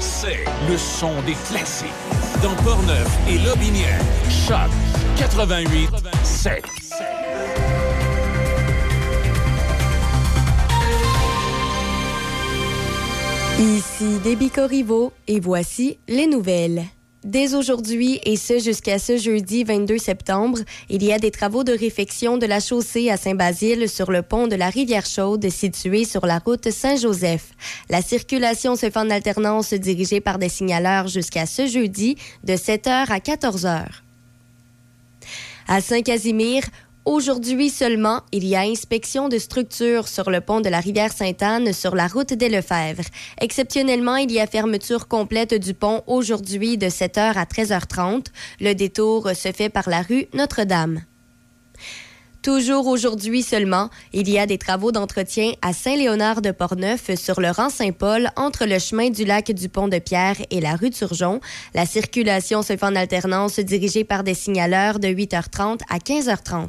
C-H-O-C. Le son des classiques. Dans Portneuf et Lobinière. Choc 88 7. Ici Déby Corriveau et voici les nouvelles. Dès aujourd'hui et ce jusqu'à ce jeudi 22 septembre, il y a des travaux de réfection de la chaussée à Saint-Basile sur le pont de la rivière Chaude situé sur la route Saint-Joseph. La circulation se fait en alternance dirigée par des signaleurs jusqu'à ce jeudi de 7h à 14h. À Saint-Casimir, Aujourd'hui seulement, il y a inspection de structures sur le pont de la rivière Sainte-Anne sur la route des Lefebvre. Exceptionnellement, il y a fermeture complète du pont aujourd'hui de 7h à 13h30. Le détour se fait par la rue Notre-Dame. Toujours aujourd'hui seulement, il y a des travaux d'entretien à Saint-Léonard de Portneuf sur le rang Saint-Paul entre le chemin du lac du Pont de Pierre et la rue Turgeon. La circulation se fait en alternance dirigée par des signaleurs de 8h30 à 15h30.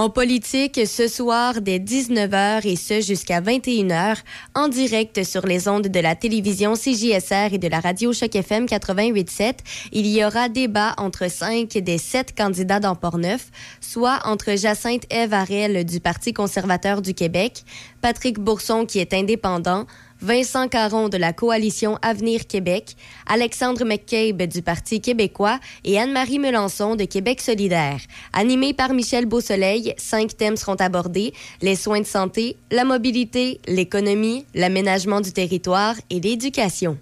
En politique, ce soir dès 19h et ce jusqu'à 21h, en direct sur les ondes de la télévision CJSR et de la radio Choc FM 88.7, il y aura débat entre cinq des sept candidats dans Port-Neuf, soit entre Jacinthe Eve Arel du Parti conservateur du Québec, Patrick Bourson qui est indépendant, Vincent Caron de la coalition Avenir Québec, Alexandre McCabe du Parti québécois et Anne-Marie Melançon de Québec solidaire. Animé par Michel Beausoleil, cinq thèmes seront abordés les soins de santé, la mobilité, l'économie, l'aménagement du territoire et l'éducation.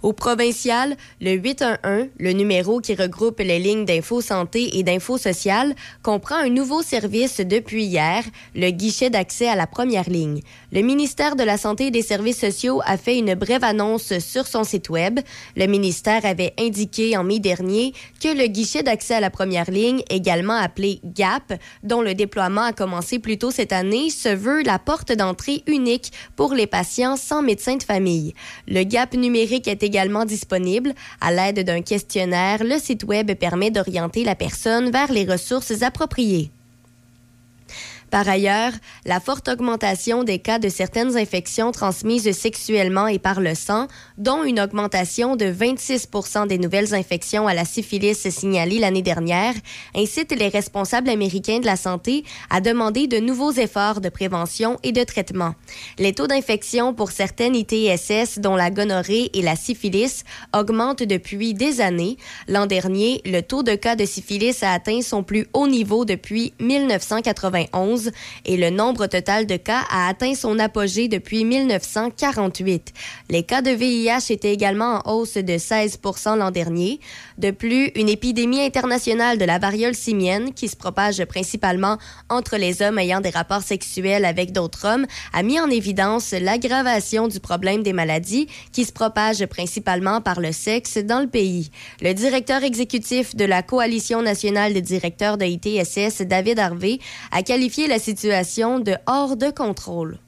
Au provincial, le 811, le numéro qui regroupe les lignes d'info santé et d'info sociale, comprend un nouveau service depuis hier, le guichet d'accès à la première ligne. Le ministère de la Santé et des Services sociaux a fait une brève annonce sur son site web. Le ministère avait indiqué en mai dernier que le guichet d'accès à la première ligne, également appelé GAP, dont le déploiement a commencé plus tôt cette année, se veut la porte d'entrée unique pour les patients sans médecin de famille. Le GAP numérique est également disponible. À l'aide d'un questionnaire, le site Web permet d'orienter la personne vers les ressources appropriées. Par ailleurs, la forte augmentation des cas de certaines infections transmises sexuellement et par le sang, dont une augmentation de 26% des nouvelles infections à la syphilis signalées l'année dernière, incite les responsables américains de la santé à demander de nouveaux efforts de prévention et de traitement. Les taux d'infection pour certaines ITSS, dont la gonorrhée et la syphilis, augmentent depuis des années. L'an dernier, le taux de cas de syphilis a atteint son plus haut niveau depuis 1991 et le nombre total de cas a atteint son apogée depuis 1948. Les cas de VIH étaient également en hausse de 16% l'an dernier. De plus, une épidémie internationale de la variole simienne, qui se propage principalement entre les hommes ayant des rapports sexuels avec d'autres hommes, a mis en évidence l'aggravation du problème des maladies qui se propagent principalement par le sexe dans le pays. Le directeur exécutif de la Coalition nationale des directeurs de ITSS, David Harvey, a qualifié la situation de hors de contrôle.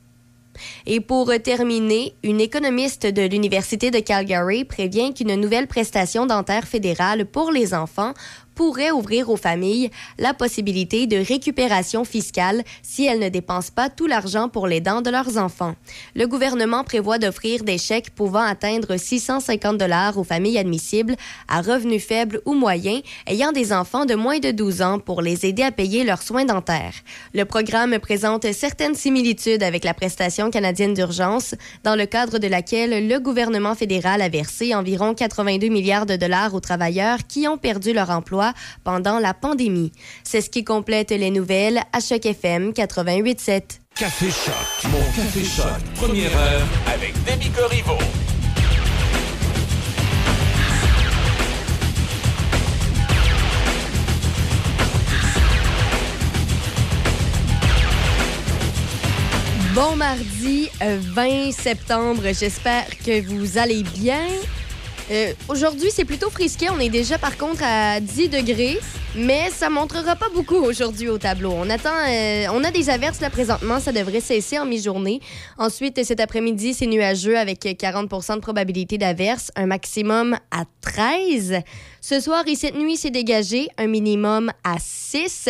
Et pour terminer, une économiste de l'Université de Calgary prévient qu'une nouvelle prestation dentaire fédérale pour les enfants pourrait ouvrir aux familles la possibilité de récupération fiscale si elles ne dépensent pas tout l'argent pour les dents de leurs enfants. Le gouvernement prévoit d'offrir des chèques pouvant atteindre 650 dollars aux familles admissibles à revenus faibles ou moyens ayant des enfants de moins de 12 ans pour les aider à payer leurs soins dentaires. Le programme présente certaines similitudes avec la prestation canadienne d'urgence, dans le cadre de laquelle le gouvernement fédéral a versé environ 82 milliards de dollars aux travailleurs qui ont perdu leur emploi pendant la pandémie. C'est ce qui complète les nouvelles à Choc FM 88.7. Café Choc, mon Café Choc, première heure avec Demi Corriveau. Bon mardi 20 euh, septembre, j'espère que vous allez bien. Euh, aujourd'hui, c'est plutôt frisqué. On est déjà, par contre, à 10 degrés, mais ça montrera pas beaucoup aujourd'hui au tableau. On attend, euh, on a des averses là présentement. Ça devrait cesser en mi-journée. Ensuite, cet après-midi, c'est nuageux avec 40% de probabilité d'averse, un maximum à 13. Ce soir et cette nuit, c'est dégagé, un minimum à 6.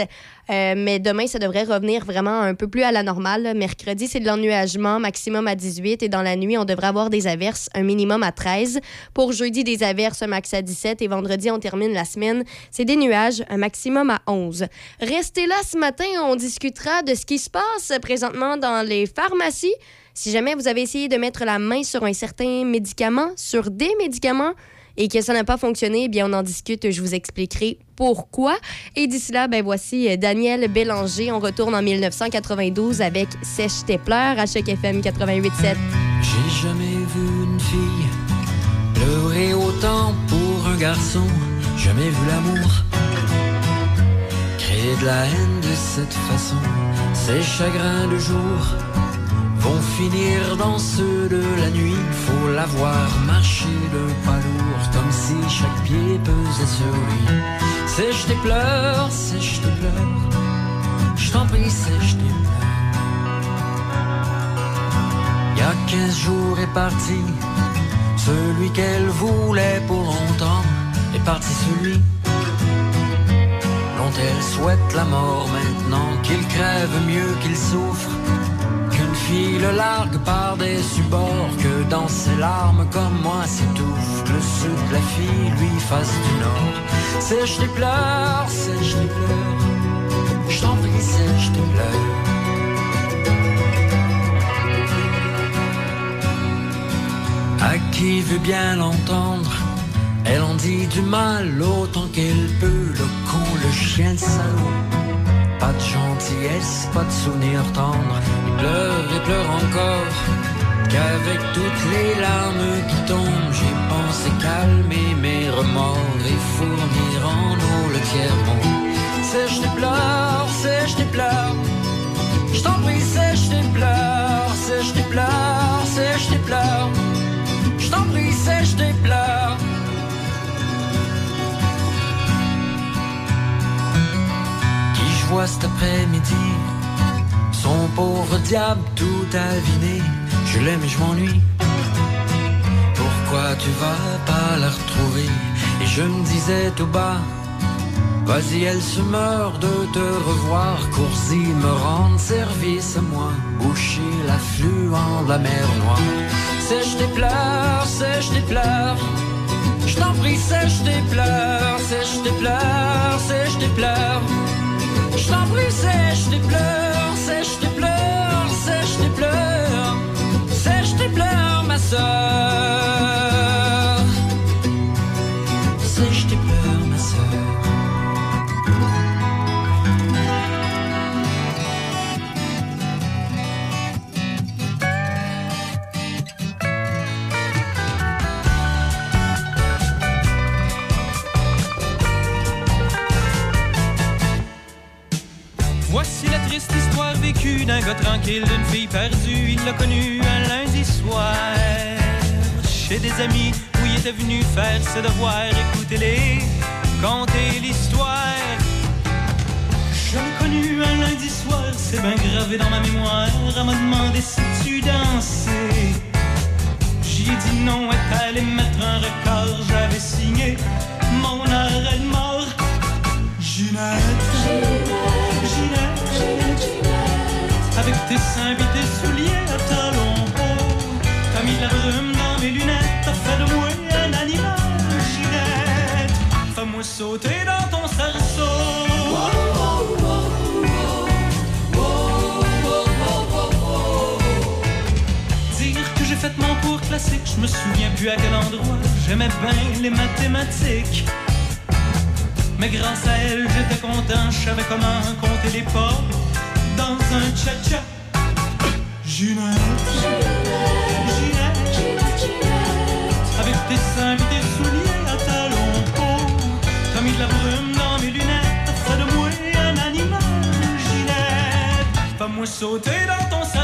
Euh, mais demain, ça devrait revenir vraiment un peu plus à la normale. Mercredi, c'est de l'ennuagement, maximum à 18. Et dans la nuit, on devrait avoir des averses, un minimum à 13. Pour jeudi, des averses, un max à 17. Et vendredi, on termine la semaine. C'est des nuages, un maximum à 11. Restez là ce matin, on discutera de ce qui se passe présentement dans les pharmacies. Si jamais vous avez essayé de mettre la main sur un certain médicament, sur des médicaments, et que ça n'a pas fonctionné, eh bien on en discute, je vous expliquerai pourquoi. Et d'ici là, ben voici euh, Daniel Bélanger. On retourne en 1992 avec Sèche tes pleurs à Choc FM 88.7. J'ai jamais vu une fille pleurer autant pour un garçon, jamais vu l'amour créer de la haine de cette façon. Ces chagrins de jour vont finir dans ceux de la nuit. Faut l'avoir marché de pas lourd, comme si chaque pied pesait sur lui. Sèche tes pleurs, sèche tes pleurs, je t'en prie, sèche tes pleurs. Y a quinze jours est parti, celui qu'elle voulait pour longtemps est parti celui dont elle souhaite la mort maintenant, qu'il crève mieux qu'il souffre le largue par des supports que dans ses larmes comme moi s'étouffe le sud de la fille lui fasse du nord. Sèche tes pleurs sèche tes pleurs je t'en prie sèche tes pleurs à qui veut bien l'entendre elle en dit du mal autant qu'elle peut le con le chien le salaud pas de gentillesse, pas de souvenirs tendres. Il pleure et pleure encore. Qu'avec toutes les larmes qui tombent, j'ai pensé calmer mes remords et fournir en eau le tiers-bon. Sèche tes pleurs, sèche tes pleurs. Je t'en prie, sèche tes pleurs, sèche tes pleurs, sèche tes pleurs. Je t'en prie, sèche tes pleurs. Cet après-midi son pauvre diable tout aviné. Je l'aime et je m'ennuie. Pourquoi tu vas pas la retrouver? Et je me disais tout bas. Vas-y, elle se meurt de te revoir. Cours-y, me rendre service à moi. Boucher l'affluent de la mer Noire. Sèche tes pleurs, sèche tes pleurs. Je t'en prie, sèche tes pleurs, sèche tes pleurs, sèche tes pleurs. Je t'en prie, sèche tes pleurs, sèche tes pleurs, sèche tes pleurs, sèche tes pleurs, ma soeur. Triste histoire vécue d'un gars tranquille, d'une fille perdue. Il l'a connu un lundi soir. Chez des amis où il était venu faire ses devoirs, écoutez-les, conter l'histoire. Je l'ai connu un lundi soir, c'est bien gravé dans ma mémoire. Elle m'a demandé si tu dansais. J'y ai dit non, elle allait mettre un record. J'avais signé mon arrêt de mort. Ginette, avec tes seins et tes souliers à talons hauts, t'as mis la brume dans mes lunettes, t'as fait de moi un animal, Ginette. Fais-moi sauter dans ton cerceau. Dire que j'ai fait mon cours classique, je me souviens plus à quel endroit. J'aimais bien les mathématiques. Mais grâce à elle, j'étais content, je savais comment compter les pas dans un cha-cha. Ginette, Ginette, avec tes seins tes souliers à talons hauts, t'as mis de la brume dans mes lunettes, fait de moi un animal, Ginette. Fais-moi sauter dans ton cerceau.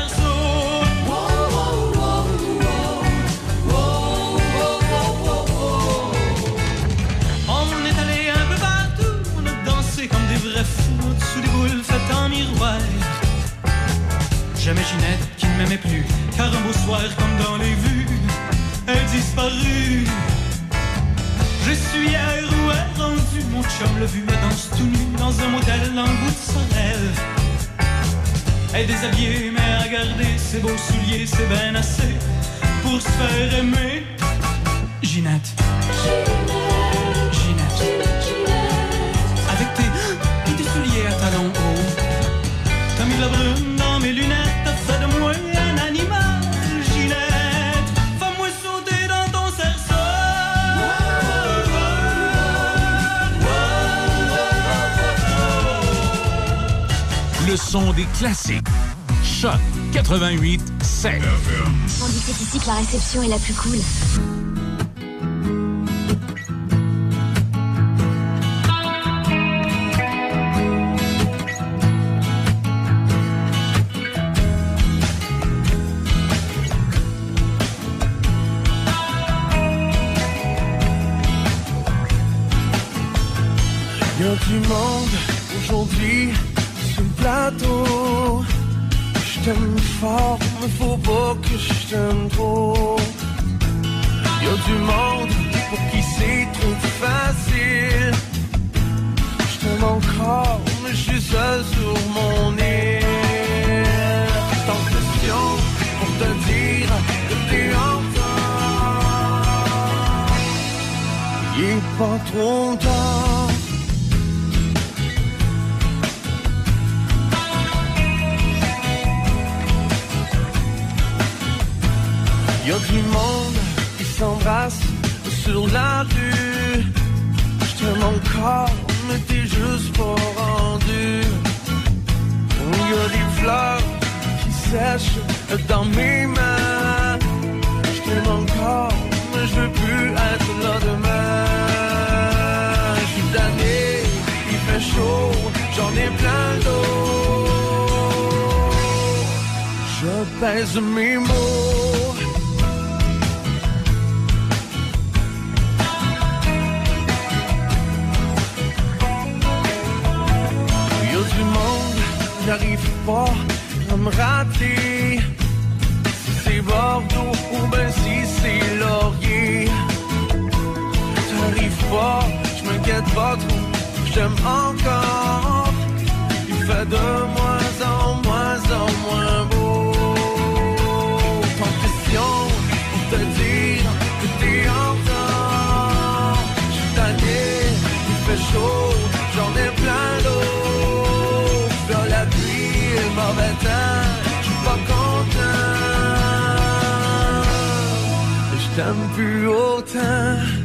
Jamais Ginette qui ne m'aimait plus, car un beau soir comme dans les vues, elle disparut. Je suis à où rendu, mon chum le vu me danse tout nu dans un motel en bout de son. Elle est déshabillée, mais regarder ses beaux souliers, c'est bien assez pour se faire aimer. Ginette. Ginette. Avec tes, tes souliers à talons hauts. T'as mis la brume dans mes lunettes, Le son des classiques. Choc 88 7. On dit que c'est ici que la réception est la plus cool. Y a du monde Je t'aime fort, mais faut pas que je t'aime trop. Y a du monde pour qui c'est trop facile. Je t'aime encore, mais je suis seul sur mon île. Tant de questions pour te dire que t'es encore. Il est pas trop tard. Y a du monde qui s'embrasse sur la rue. Je t'aime encore, mais t'es juste pas rendu. Y a des fleurs qui sèchent dans mes mains. Je t'aime encore, mais je veux plus être là demain. Je suis tanné, il fait chaud, j'en ai plein d'eau. Je pèse mes mots. N'arrive pas à me rater. C'est Bordeaux ou ben si c'est Laurier. T'arrives pas, je m'inquiète pas trop, je t'aime encore. Il fait de moins en moins en moins beau. Tant de questions pour te dire que t'es encore. Je suis tanné, il fait chaud, j'en ai plein d'eau. Temps, je suis pas content. Je t'aime plus autant.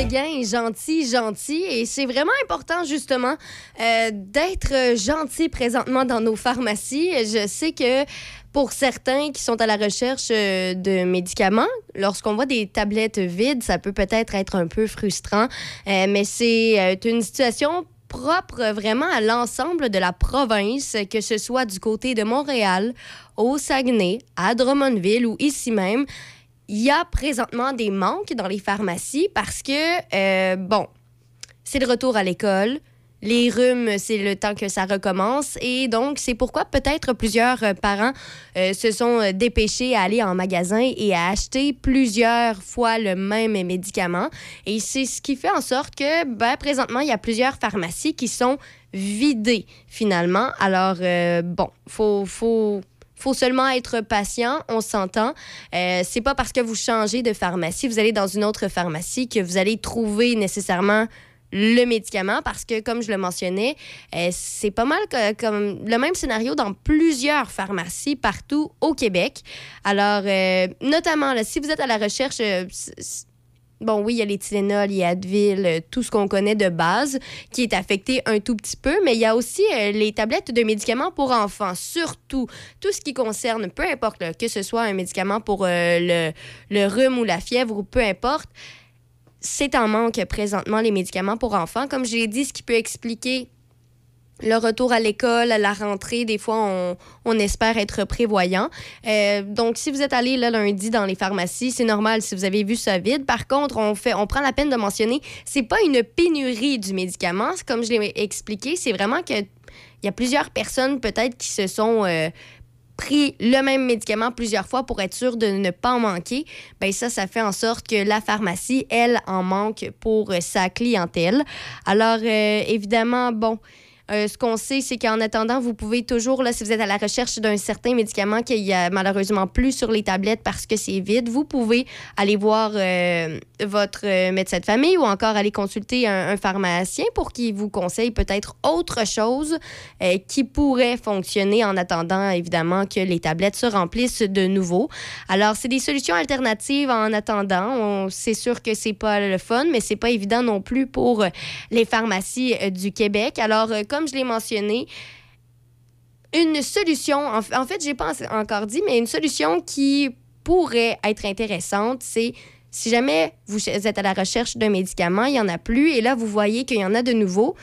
Séguin est gentil, gentil, et c'est vraiment important justement euh, d'être gentil présentement dans nos pharmacies. Je sais que pour certains qui sont à la recherche euh, de médicaments, lorsqu'on voit des tablettes vides, ça peut peut-être être un peu frustrant, euh, mais c'est une situation propre vraiment à l'ensemble de la province, que ce soit du côté de Montréal, au Saguenay, à Drummondville ou ici même il y a présentement des manques dans les pharmacies parce que, euh, bon, c'est le retour à l'école. Les rhumes, c'est le temps que ça recommence. Et donc, c'est pourquoi peut-être plusieurs euh, parents euh, se sont dépêchés à aller en magasin et à acheter plusieurs fois le même médicament. Et c'est ce qui fait en sorte que, ben, présentement, il y a plusieurs pharmacies qui sont vidées, finalement. Alors, bon, faut, faut, faut seulement être patient, on s'entend. Euh, c'est pas parce que vous changez de pharmacie, vous allez dans une autre pharmacie que vous allez trouver nécessairement le médicament parce que, comme je le mentionnais, euh, c'est pas mal comme le même scénario dans plusieurs pharmacies partout au Québec. Alors, euh, notamment, là, si vous êtes à la recherche, euh, Bon, oui, il y a les Tylenol, il y a Advil, euh, tout ce qu'on connaît de base qui est affecté un tout petit peu, mais il y a aussi euh, les tablettes de médicaments pour enfants, surtout tout ce qui concerne, peu importe, que ce soit un médicament pour euh, le, le rhume ou la fièvre ou peu importe, c'est en manque présentement les médicaments pour enfants. Comme je l'ai dit, ce qui peut expliquer le retour à l'école, la rentrée, des fois, on, espère être prévoyant. Euh, donc, si vous êtes allé là, lundi dans les pharmacies, c'est normal si vous avez vu ça vide. Par contre, on, prend la peine de mentionner, c'est pas une pénurie du médicament. Comme je l'ai expliqué, c'est vraiment que il y a plusieurs personnes peut-être qui se sont euh, pris le même médicament plusieurs fois pour être sûr de ne pas en manquer, ben ça, ça fait en sorte que la pharmacie, elle, en manque pour euh, sa clientèle. Alors, évidemment, bon, euh, ce qu'on sait, c'est qu'en attendant, vous pouvez toujours, là, si vous êtes à la recherche d'un certain médicament qu'il y a malheureusement plus sur les tablettes parce que c'est vide, vous pouvez aller voir euh, votre euh, médecin de famille ou encore aller consulter un, pharmacien pour qu'il vous conseille peut-être autre chose qui pourrait fonctionner en attendant, évidemment, que les tablettes se remplissent de nouveau. Alors, c'est des solutions alternatives en attendant. C'est sûr que c'est pas le fun, mais c'est pas évident non plus pour les pharmacies du Québec. Alors, euh, comme je l'ai mentionné, une solution, en, fait, j'ai pas en- encore dit, mais une solution qui pourrait être intéressante, c'est si jamais vous êtes à la recherche d'un médicament, il y en a plus, et là, vous voyez qu'il y en a de nouveau,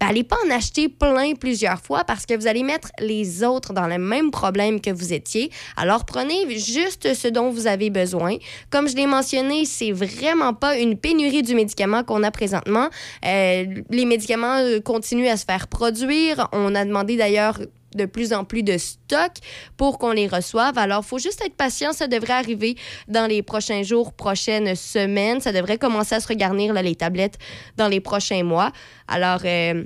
ben, allez pas en acheter plein plusieurs fois parce que vous allez mettre les autres dans le même problème que vous étiez. Alors prenez juste ce dont vous avez besoin. Comme je l'ai mentionné, c'est vraiment pas une pénurie du médicament qu'on a présentement. Euh, les médicaments euh, continuent à se faire produire. On a demandé d'ailleurs de plus en plus de stock pour qu'on les reçoive. Alors, il faut juste être patient. Ça devrait arriver dans les prochains jours, prochaines semaines. Ça devrait commencer à se regarnir là, les tablettes dans les prochains mois. Alors, euh,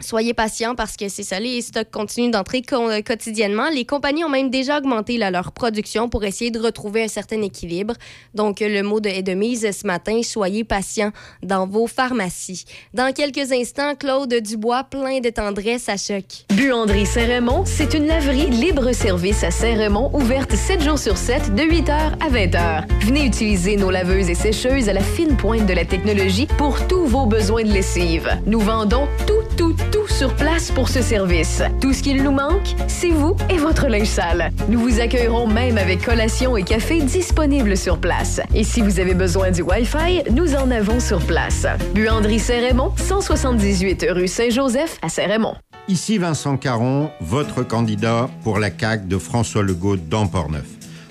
Soyez patients parce que c'est ça, les stocks continuent d'entrer quotidiennement. Les compagnies ont même déjà augmenté leur production pour essayer de retrouver un certain équilibre. Donc, le mot de, est de mise ce matin. Soyez patients dans vos pharmacies. Dans quelques instants, Claude Dubois, plein de tendresse à choc. Buanderie Saint-Raymond, c'est une laverie libre-service à Saint-Raymond, ouverte 7 jours sur 7, de 8h à 20h. Venez utiliser nos laveuses et sécheuses à la fine pointe de la technologie pour tous vos besoins de lessive. Nous vendons tout, tout, tout sur place pour ce service. Tout ce qu'il nous manque, c'est vous et votre linge sale. Nous vous accueillerons même avec collation et café disponibles sur place. Et si vous avez besoin du Wi-Fi, nous en avons sur place. Buanderie Saint-Raymond, 178 rue Saint-Joseph à Saint-Raymond. Ici Vincent Caron, votre candidat pour la CAQ de François Legault dans Portneuf.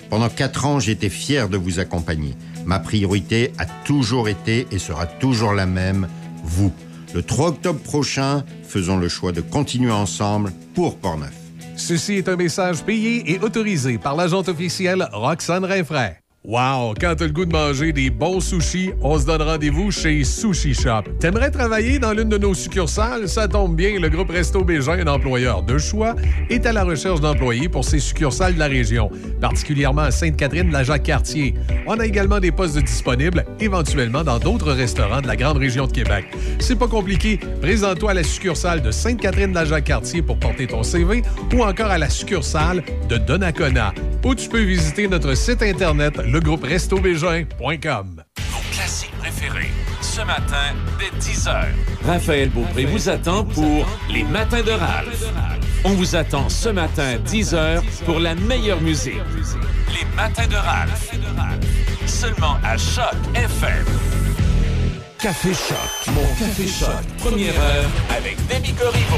Pendant quatre ans, j'étais fier de vous accompagner. Ma priorité a toujours été et sera toujours la même, vous. Le 3 octobre prochain, faisons le choix de continuer ensemble pour Portneuf. Ceci est un message payé et autorisé par l'agente officielle Roxane Rinfraie. Wow! Quand t'as le goût de manger des bons sushis, on se donne rendez-vous chez Sushi Shop. T'aimerais travailler dans l'une de nos succursales? Ça tombe bien, le groupe Resto Bégin, un employeur de choix, est à la recherche d'employés pour ses succursales de la région, particulièrement à Sainte-Catherine, la Jacques-Cartier. On a également des postes disponibles, éventuellement dans d'autres restaurants de la grande région de Québec. C'est pas compliqué, présente-toi à la succursale de Sainte-Catherine, la Jacques-Cartier pour porter ton CV ou encore à la succursale de Donnacona, ou tu peux visiter notre site internet le groupe restobégin.com. Vos classiques préférés, ce matin, dès 10h. Raphaël Beaupré vous attend pour Les Matins de Ralph. On vous attend ce matin, 10h, pour la meilleure musique. Les Matins de Ralph. Seulement à Choc FM. Café Choc. Mon Café Choc. Première heure avec Demi Corriveau.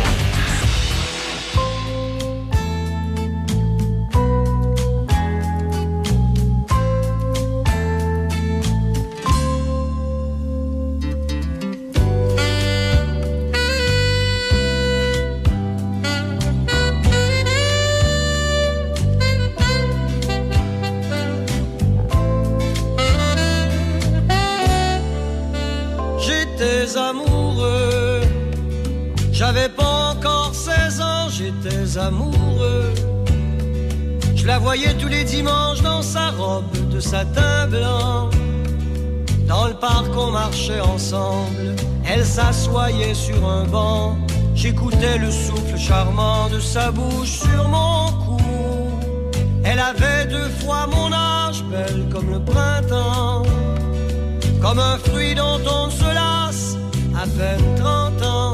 Je la voyais tous les dimanches dans sa robe de satin blanc. Dans le parc, on marchait ensemble. Elle s'assoyait sur un banc. J'écoutais le souffle charmant de sa bouche sur mon cou. Elle avait deux fois mon âge, belle comme le printemps. Comme un fruit dont on se lasse, à peine 30 ans.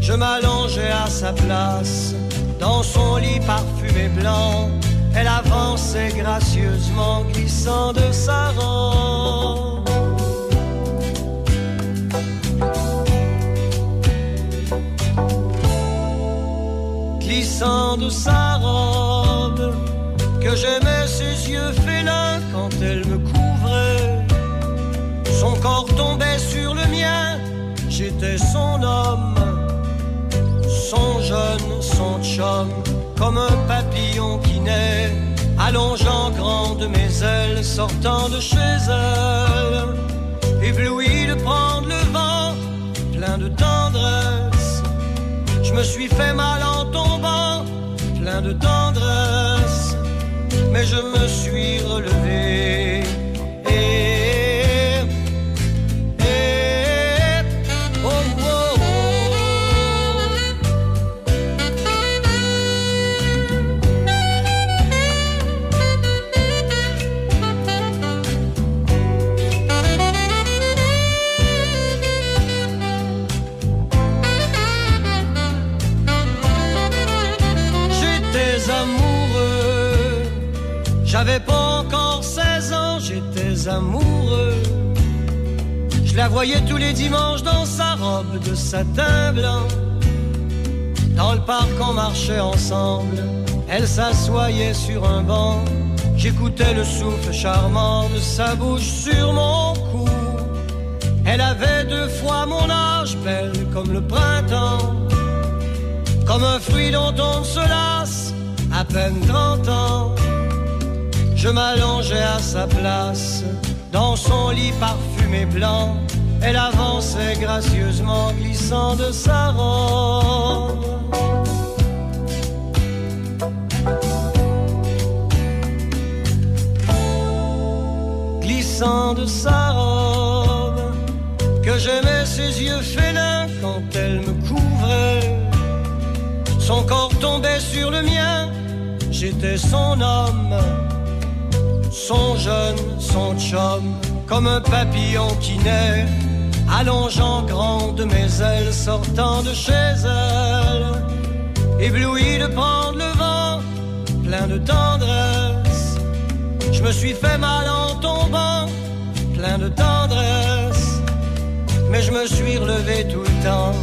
Je m'allongeais à sa place, dans son lit parfumé blanc. Elle avançait gracieusement, glissant de sa robe. Glissant de sa robe, que j'aimais ses yeux félins quand elle me couvrait. Son corps tombait sur le mien, j'étais son homme, son jeune, comme un papillon qui naît, allongeant grand de mes ailes, sortant de chez elle, ébloui de prendre le vent, plein de tendresse. Je me suis fait mal en tombant, plein de tendresse, mais je me suis relevé. Et j'avais pas encore 16 ans, j'étais amoureux. Je la voyais tous les dimanches dans sa robe de satin blanc. Dans le parc, on marchait ensemble. Elle s'assoyait sur un banc. J'écoutais le souffle charmant de sa bouche sur mon cou. Elle avait deux fois mon âge, belle comme le printemps. Comme un fruit dont on se lasse, à peine 30 ans. Je m'allongeais à sa place, dans son lit parfumé blanc. Elle avançait gracieusement, glissant de sa robe. Glissant de sa robe, que j'aimais ses yeux félins quand elle me couvrait. Son corps tombait sur le mien, j'étais son homme, son jeune, son chum, comme un papillon qui naît, allongeant grand de mes ailes, sortant de chez elle, ébloui de prendre le vent, plein de tendresse. Je me suis fait mal en tombant, plein de tendresse, mais je me suis relevé tout le temps.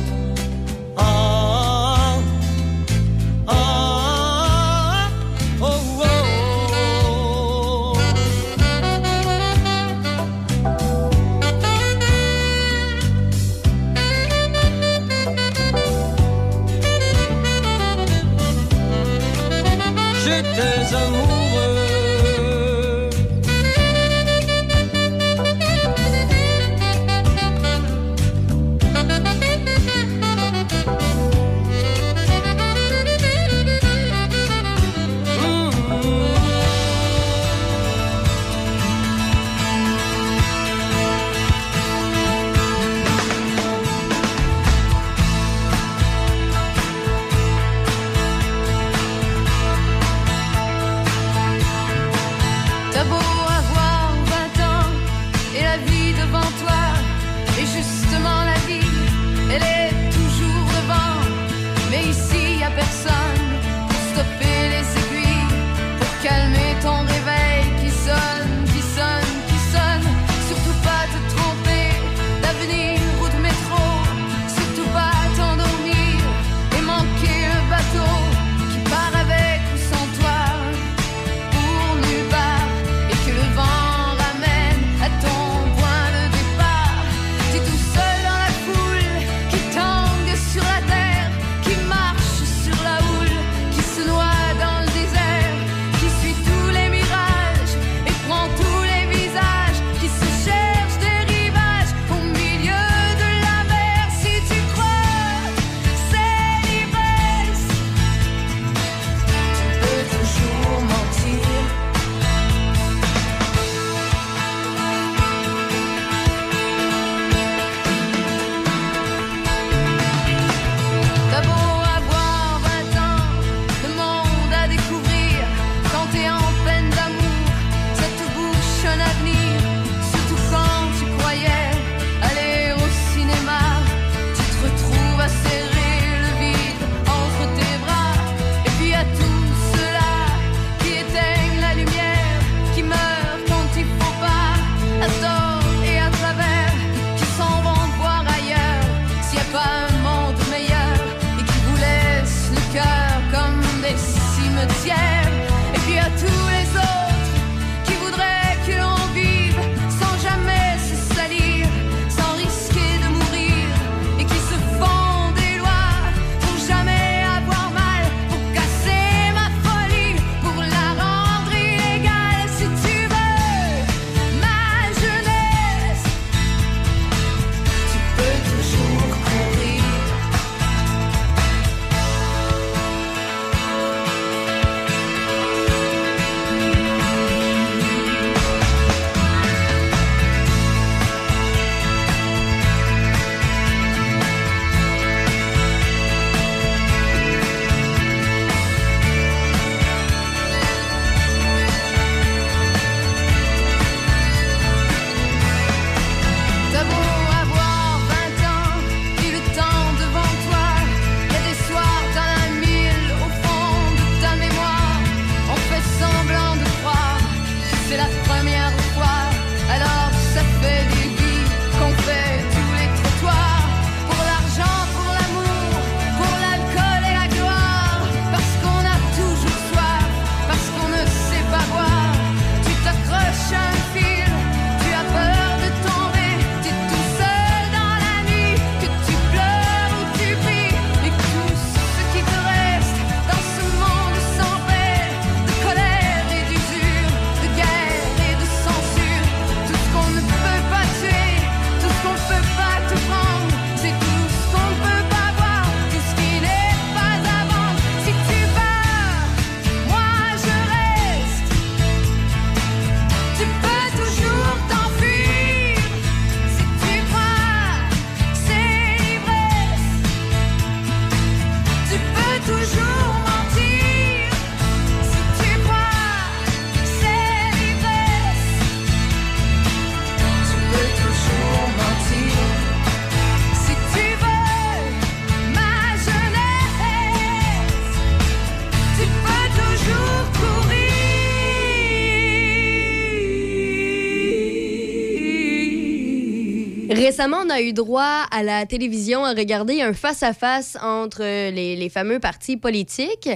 Récemment, on a eu droit à la télévision à regarder un face-à-face entre les, les fameux partis politiques.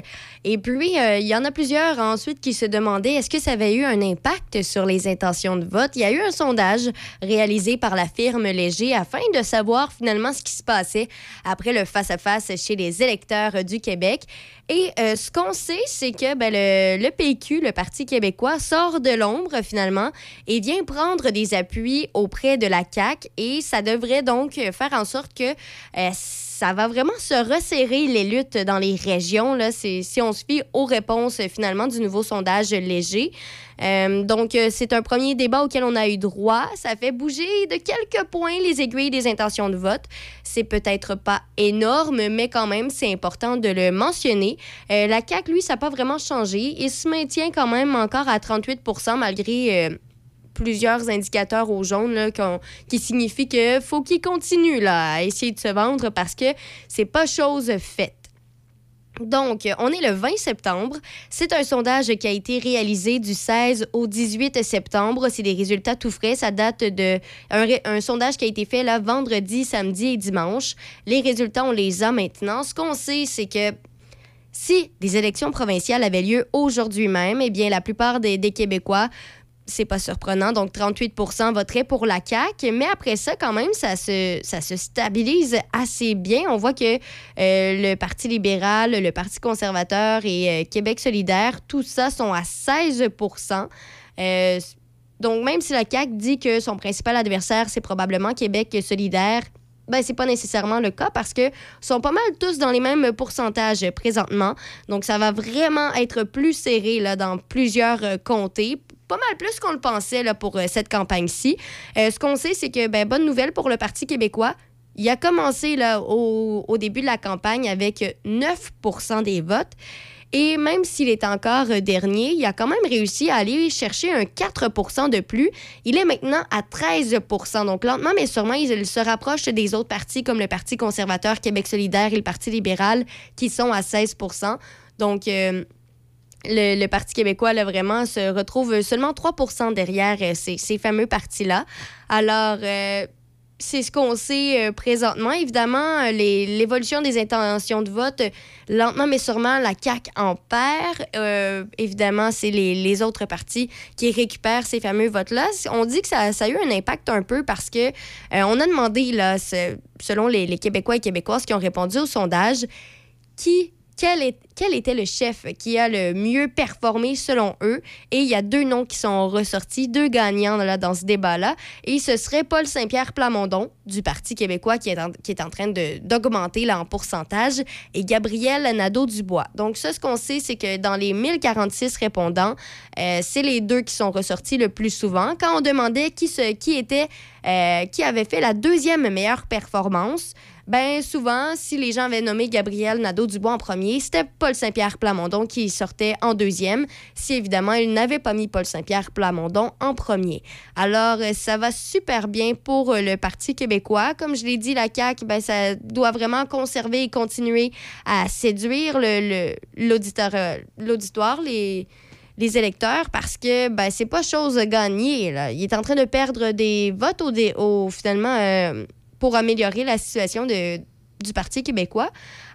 Et puis, euh, il y en a plusieurs ensuite qui se demandaient est-ce que ça avait eu un impact sur les intentions de vote? Il y a eu un sondage réalisé par la firme Léger afin de savoir finalement ce qui se passait après le face-à-face chez les électeurs du Québec. Et euh, ce qu'on sait, c'est que ben, le, PQ, le Parti québécois, sort de l'ombre finalement et vient prendre des appuis auprès de la CAQ et ça devrait donc faire en sorte que euh, ça va vraiment se resserrer les luttes dans les régions. Là, si on se fie aux réponses euh, finalement du nouveau sondage léger. Euh, donc, euh, c'est un premier débat auquel on a eu droit. Ça fait bouger de quelques points les aiguilles des intentions de vote. C'est peut-être pas énorme, mais quand même, c'est important de le mentionner. La CAQ, lui, ça n'a pas vraiment changé. Il se maintient quand même encore à 38% malgré... plusieurs indicateurs au jaune qui signifient qu'il faut qu'il continue là, à essayer de se vendre parce que c'est pas chose faite. Donc, on est le 20 septembre. C'est un sondage qui a été réalisé du 16 au 18 septembre. C'est des résultats tout frais. Ça date de un, sondage qui a été fait là vendredi, samedi et dimanche. Les résultats, on les a maintenant. Ce qu'on sait, c'est que si des élections provinciales avaient lieu aujourd'hui même, eh bien, la plupart des Québécois c'est pas surprenant. Donc, 38% voteraient pour la CAQ. Mais après ça, quand même, ça se, ça se stabilise assez bien. On voit que euh, le Parti libéral, le Parti conservateur et euh, Québec solidaire, tout ça sont à 16% Euh, Donc, même si la CAQ dit que son principal adversaire, c'est probablement Québec solidaire, ben, c'est pas nécessairement le cas parce que sont pas mal tous dans les mêmes pourcentages présentement. Donc, ça va vraiment être plus serré là, dans plusieurs euh, comtés. Pas mal plus qu'on le pensait là, pour euh, cette campagne-ci. Euh, ce qu'on sait, c'est que, ben, bonne nouvelle pour le Parti québécois. Il a commencé là, au, début de la campagne avec 9% des votes. Et même s'il est encore euh, dernier, il a quand même réussi à aller chercher un 4% de plus. Il est maintenant à 13% Donc, lentement, mais sûrement, il se rapproche des autres partis comme le Parti conservateur, Québec solidaire et le Parti libéral qui sont à 16% Donc, le, le Parti québécois, là, vraiment, se retrouve seulement 3 derrière euh, ces, ces fameux partis-là. Alors, euh, c'est ce qu'on sait euh, présentement. Évidemment, l'évolution des intentions de vote, lentement mais sûrement, la CAQ en perd. Évidemment, c'est les, les autres partis qui récupèrent ces fameux votes-là. On dit que ça, ça a eu un impact un peu parce que on a demandé, là, selon les, les Québécois et Québécoises qui ont répondu au sondage, qui, quel, est, quel était le chef qui a le mieux performé selon eux? Et il y a deux noms qui sont ressortis, deux gagnants là, dans ce débat-là. Et ce serait Paul Saint-Pierre Plamondon du Parti québécois qui est en, qui est en train d'augmenter en pourcentage et Gabriel Nadeau-Dubois. Donc ça, ce qu'on sait, c'est que dans les 1046 répondants, euh, c'est les deux qui sont ressortis le plus souvent. Quand on demandait qui, se, qui était, euh, qui avait fait la deuxième meilleure performance, ben souvent, si les gens avaient nommé Gabriel Nadeau-Dubois en premier, c'était Paul Saint-Pierre Plamondon qui sortait en deuxième, si évidemment ils n'avaient pas mis Paul Saint-Pierre Plamondon en premier. Alors, euh, ça va super bien pour euh, le Parti québécois. Comme je l'ai dit, la CAQ, ben, ça doit vraiment conserver et continuer à séduire euh, l'auditoire, les les électeurs parce que ben, c'est pas chose gagnée. Là. Il est en train de perdre des votes au, au- finalement pour améliorer la situation de, du Parti québécois.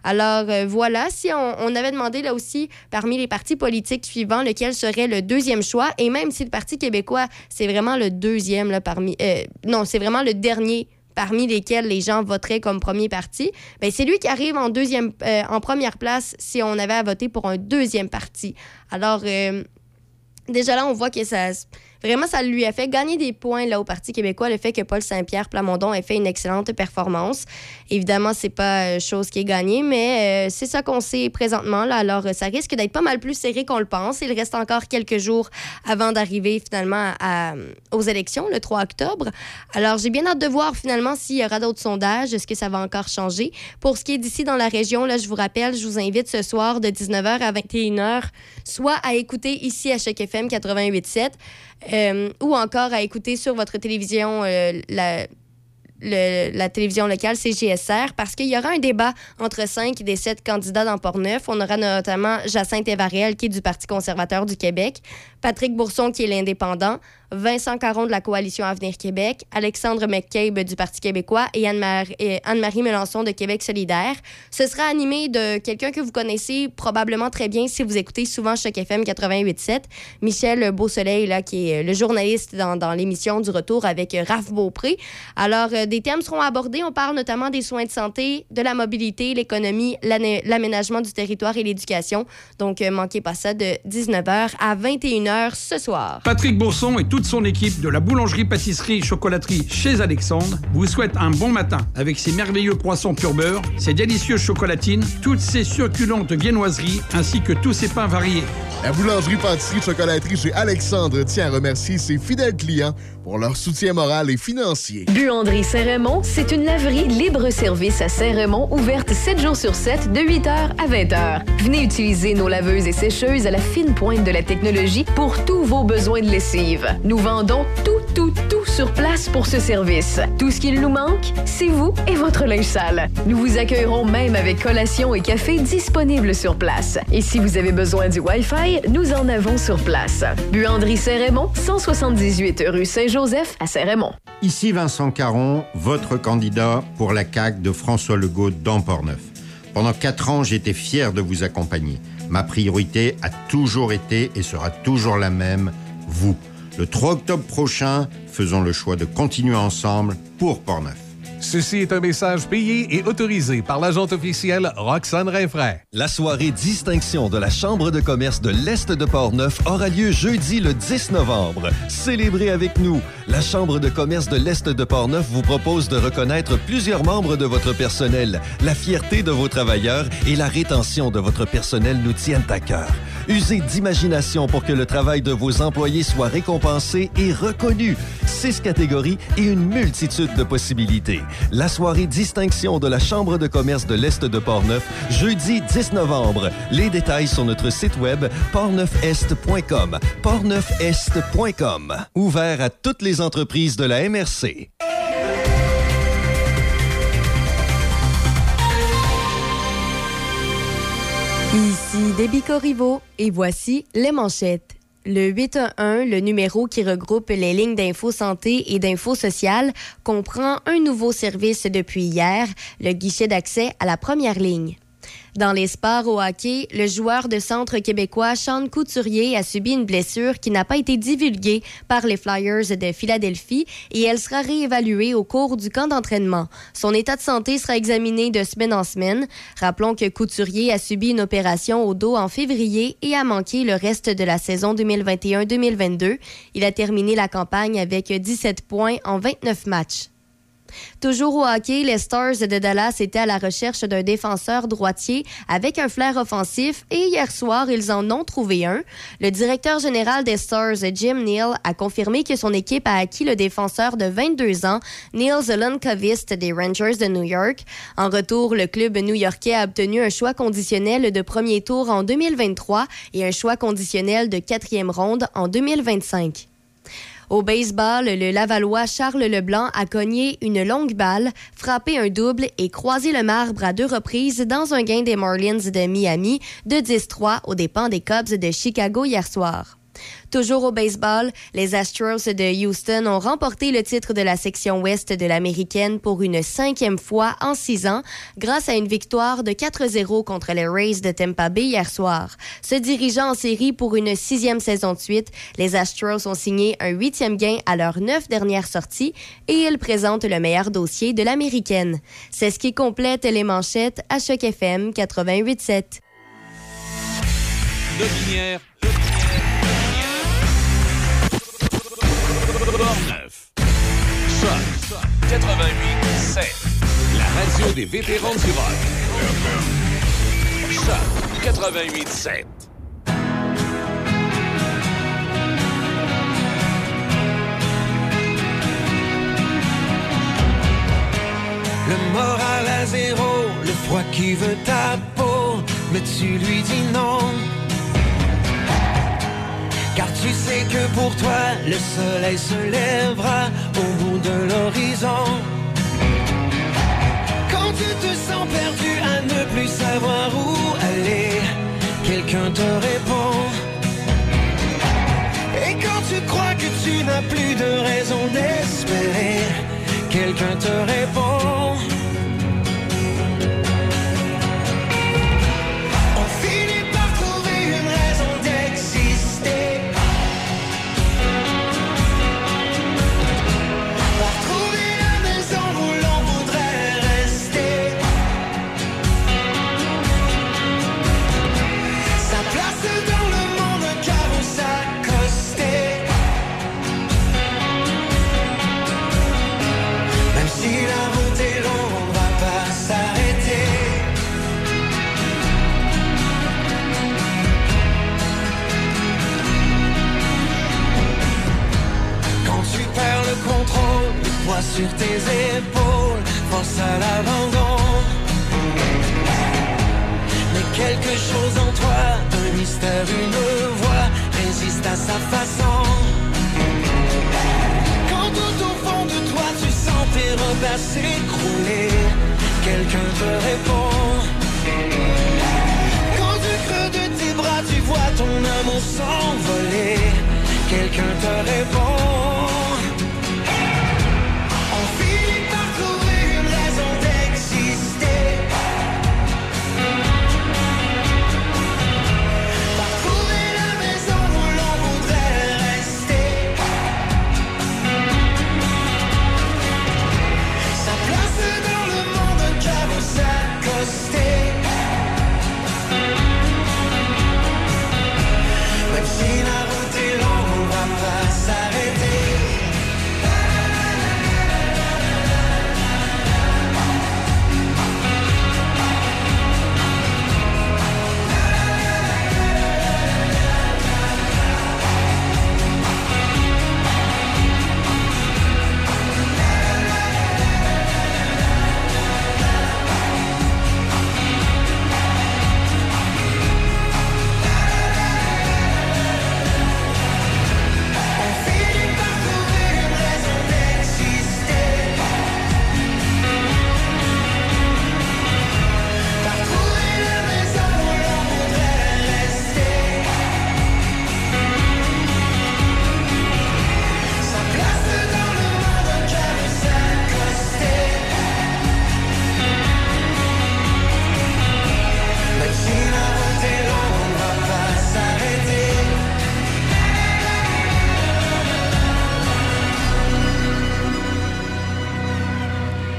Alors euh, voilà, si on, avait demandé là aussi parmi les partis politiques suivants lequel serait le deuxième choix, et même si le Parti québécois, c'est vraiment le deuxième là, parmi... euh, non, c'est vraiment le dernier parmi lesquels les gens voteraient comme premier parti, ben c'est lui qui arrive en deuxième, euh, en première place si on avait à voter pour un deuxième parti. Alors déjà là, on voit que ça vraiment ça lui a fait gagner des points là au Parti québécois le fait que Paul Saint-Pierre Plamondon ait fait une excellente performance. Évidemment, c'est pas euh, chose qui est gagnée, mais euh, c'est ça qu'on sait présentement là. Alors euh, ça risque d'être pas mal plus serré qu'on le pense. Il reste encore quelques jours avant d'arriver finalement à- aux élections le 3 octobre. Alors j'ai bien hâte de voir finalement s'il y aura d'autres sondages, est-ce que ça va encore changer? Pour ce qui est d'ici dans la région, là, je vous rappelle, je vous invite ce soir de 19h à 21h, soit à écouter ici à Choc FM 88.7 euh, ou encore à écouter sur votre télévision euh, la, la télévision locale CGSR parce qu'il y aura un débat entre cinq des sept candidats dans Port-Neuf. On aura notamment Jacinthe Evarel, qui est du Parti conservateur du Québec, Patrick Bourson, qui est l'indépendant, Vincent Caron de la Coalition Avenir Québec, Alexandre McCabe du Parti québécois et Anne-Marie Anne de Québec solidaire. Ce sera animé de quelqu'un que vous connaissez probablement très bien si vous écoutez souvent Choc FM 88.7, Michel Beausoleil, là, qui est le journaliste dans, l'émission du retour avec Raph Beaupré. Alors, euh, des thèmes seront abordés. On parle notamment des soins de santé, de la mobilité, l'économie, l'aménagement du territoire et l'éducation. Donc, euh, manquez pas ça de 19h à 21h ce soir. Patrick Bourson et toute son équipe de la boulangerie-pâtisserie-chocolaterie chez Alexandre vous souhaitent un bon matin avec ses merveilleux poissons pur ses délicieuses chocolatines, toutes ses succulentes viennoiseries ainsi que tous ses pains variés. La boulangerie-pâtisserie-chocolaterie chez Alexandre tient à remercier ses fidèles clients pour leur soutien moral et financier. Buanderie Saint-Raymond, c'est une laverie libre-service à Saint-Raymond, ouverte 7 jours sur 7, de 8h à 20h. Venez utiliser nos laveuses et sécheuses à la fine pointe de la technologie pour tous vos besoins de lessive. Nous vendons tout, tout, tout sur place pour ce service. Tout ce qu'il nous manque, c'est vous et votre linge sale. Nous vous accueillerons même avec collation et café disponibles sur place. Et si vous avez besoin du Wi-Fi, nous en avons sur place. Buanderie Saint-Raymond, 178 rue Saint-Joseph à Saint-Raymond. Ici Vincent Caron, votre candidat pour la CAQ de François Legault dans Portneuf. Pendant quatre ans, j'étais fier de vous accompagner. Ma priorité a toujours été et sera toujours la même, vous. Le 3 octobre prochain, faisons le choix de continuer ensemble pour Portneuf. Ceci est un message payé et autorisé par l'agente officielle Roxane Rinfraie. La soirée distinction de la Chambre de commerce de l'Est de Portneuf aura lieu jeudi le 10 novembre. Célébrez avec nous. La Chambre de commerce de l'Est de Portneuf vous propose de reconnaître plusieurs membres de votre personnel. La fierté de vos travailleurs et la rétention de votre personnel nous tiennent à cœur. Usez d'imagination pour que le travail de vos employés soit récompensé et reconnu. Six catégories et une multitude de possibilités. La soirée distinction de la Chambre de commerce de l'Est de Portneuf, jeudi 10 novembre. Les détails sur notre site web portneufest.com. portneufest.com. Ouvert à toutes les entreprises de la MRC. Ici Déby Corriveau et voici les manchettes. Le 811, le numéro qui regroupe les lignes d'info santé et d'info sociale, comprend un nouveau service depuis hier, le guichet d'accès à la première ligne. Dans les sports au hockey, le joueur de centre québécois Sean Couturier a subi une blessure qui n'a pas été divulguée par les Flyers de Philadelphie et elle sera réévaluée au cours du camp d'entraînement. Son état de santé sera examiné de semaine en semaine. Rappelons que Couturier a subi une opération au dos en février et a manqué le reste de la saison 2021-2022. Il a terminé la campagne avec 17 points en 29 matchs. Toujours au hockey, les Stars de Dallas étaient à la recherche d'un défenseur droitier avec un flair offensif et hier soir, ils en ont trouvé un. Le directeur général des Stars, Jim Neal, a confirmé que son équipe a acquis le défenseur de 22 ans, Neil Zelonkovist des Rangers de New York. En retour, le club new-yorkais a obtenu un choix conditionnel de premier tour en 2023 et un choix conditionnel de quatrième ronde en 2025. Au baseball, le Lavallois Charles Leblanc a cogné une longue balle, frappé un double et croisé le marbre à deux reprises dans un gain des Marlins de Miami de 10-3 aux dépens des Cubs de Chicago hier soir. Toujours au baseball, les Astros de Houston ont remporté le titre de la section ouest de l'américaine pour une cinquième fois en six ans grâce à une victoire de 4-0 contre les Rays de Tampa Bay hier soir. Se dirigeant en série pour une sixième saison de suite, les Astros ont signé un huitième gain à leurs neuf dernières sorties et ils présentent le meilleur dossier de l'américaine. C'est ce qui complète les manchettes à Choc FM 88.7. Lobinière, Portneuf. Choc 88 7. La radio des vétérans du rock. Choc 88 7. Le moral à zéro, le froid qui veut ta peau, mais tu lui dis non. Car tu sais que pour toi, le soleil se lèvera au bout de l'horizon. Quand tu te sens perdu à ne plus savoir où aller, quelqu'un te répond. Et quand tu crois que tu n'as plus de raison d'espérer, quelqu'un te répond. Sur tes épaules, force à l'abandon. Mais quelque chose en toi, un mystère, une voix, résiste à sa façon. Quand tout au fond de toi, tu sens tes repères s'écrouler, quelqu'un te répond. Quand du creux de tes bras, tu vois ton amour s'envoler, quelqu'un te répond.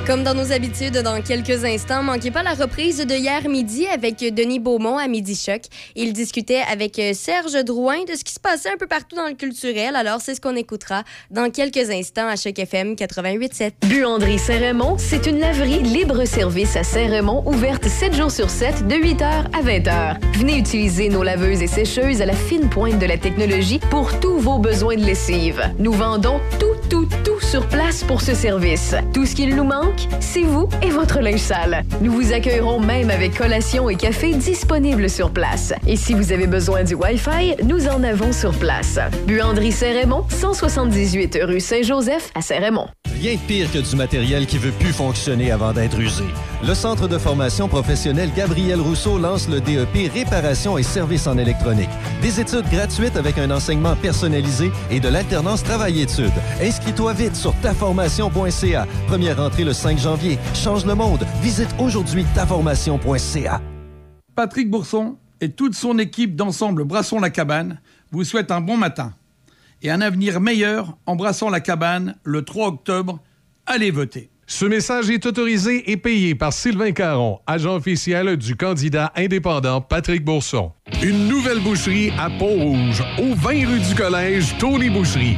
Comme dans nos habitudes, dans quelques instants, manquez pas la reprise de hier midi avec Denis Beaumont à Midi Choc. Il discutait avec Serge Drouin de ce qui se passait un peu partout dans le culturel. Alors, c'est ce qu'on écoutera dans quelques instants à Choc FM 88.7. Buanderie Saint-Raymond, c'est une laverie libre-service à Saint-Raymond, ouverte 7 jours sur 7, de 8h à 20h. Venez utiliser nos laveuses et sécheuses à la fine pointe de la technologie pour tous vos besoins de lessive. Nous vendons tout, tout, tout sur place pour ce service. Tout ce qu'il nous manque, c'est vous et votre linge sale. Nous vous accueillerons même avec collation et café disponibles sur place. Et si vous avez besoin du Wi-Fi, nous en avons sur place. Buanderie Saint-Raymond, 178 rue Saint-Joseph à Saint-Raymond. Rien de pire que du matériel qui veut plus fonctionner avant d'être usé. Le Centre de formation professionnelle Gabriel Rousseau lance le DEP Réparation et services en électronique. Des études gratuites avec un enseignement personnalisé et de l'alternance travail-études. Inscris-toi vite sur taformation.ca. Première entrée le 5 janvier. Change le monde. Visite aujourd'hui taformation.ca. Patrick Bourson et toute son équipe d'ensemble Brassons la cabane vous souhaitent un bon matin et un avenir meilleur en brassant la cabane le 3 octobre. Allez voter. Ce message est autorisé et payé par Sylvain Caron, agent officiel du candidat indépendant Patrick Bourson. Une nouvelle boucherie à Pont-Rouge, au 20 rue du Collège, Tony Boucherie.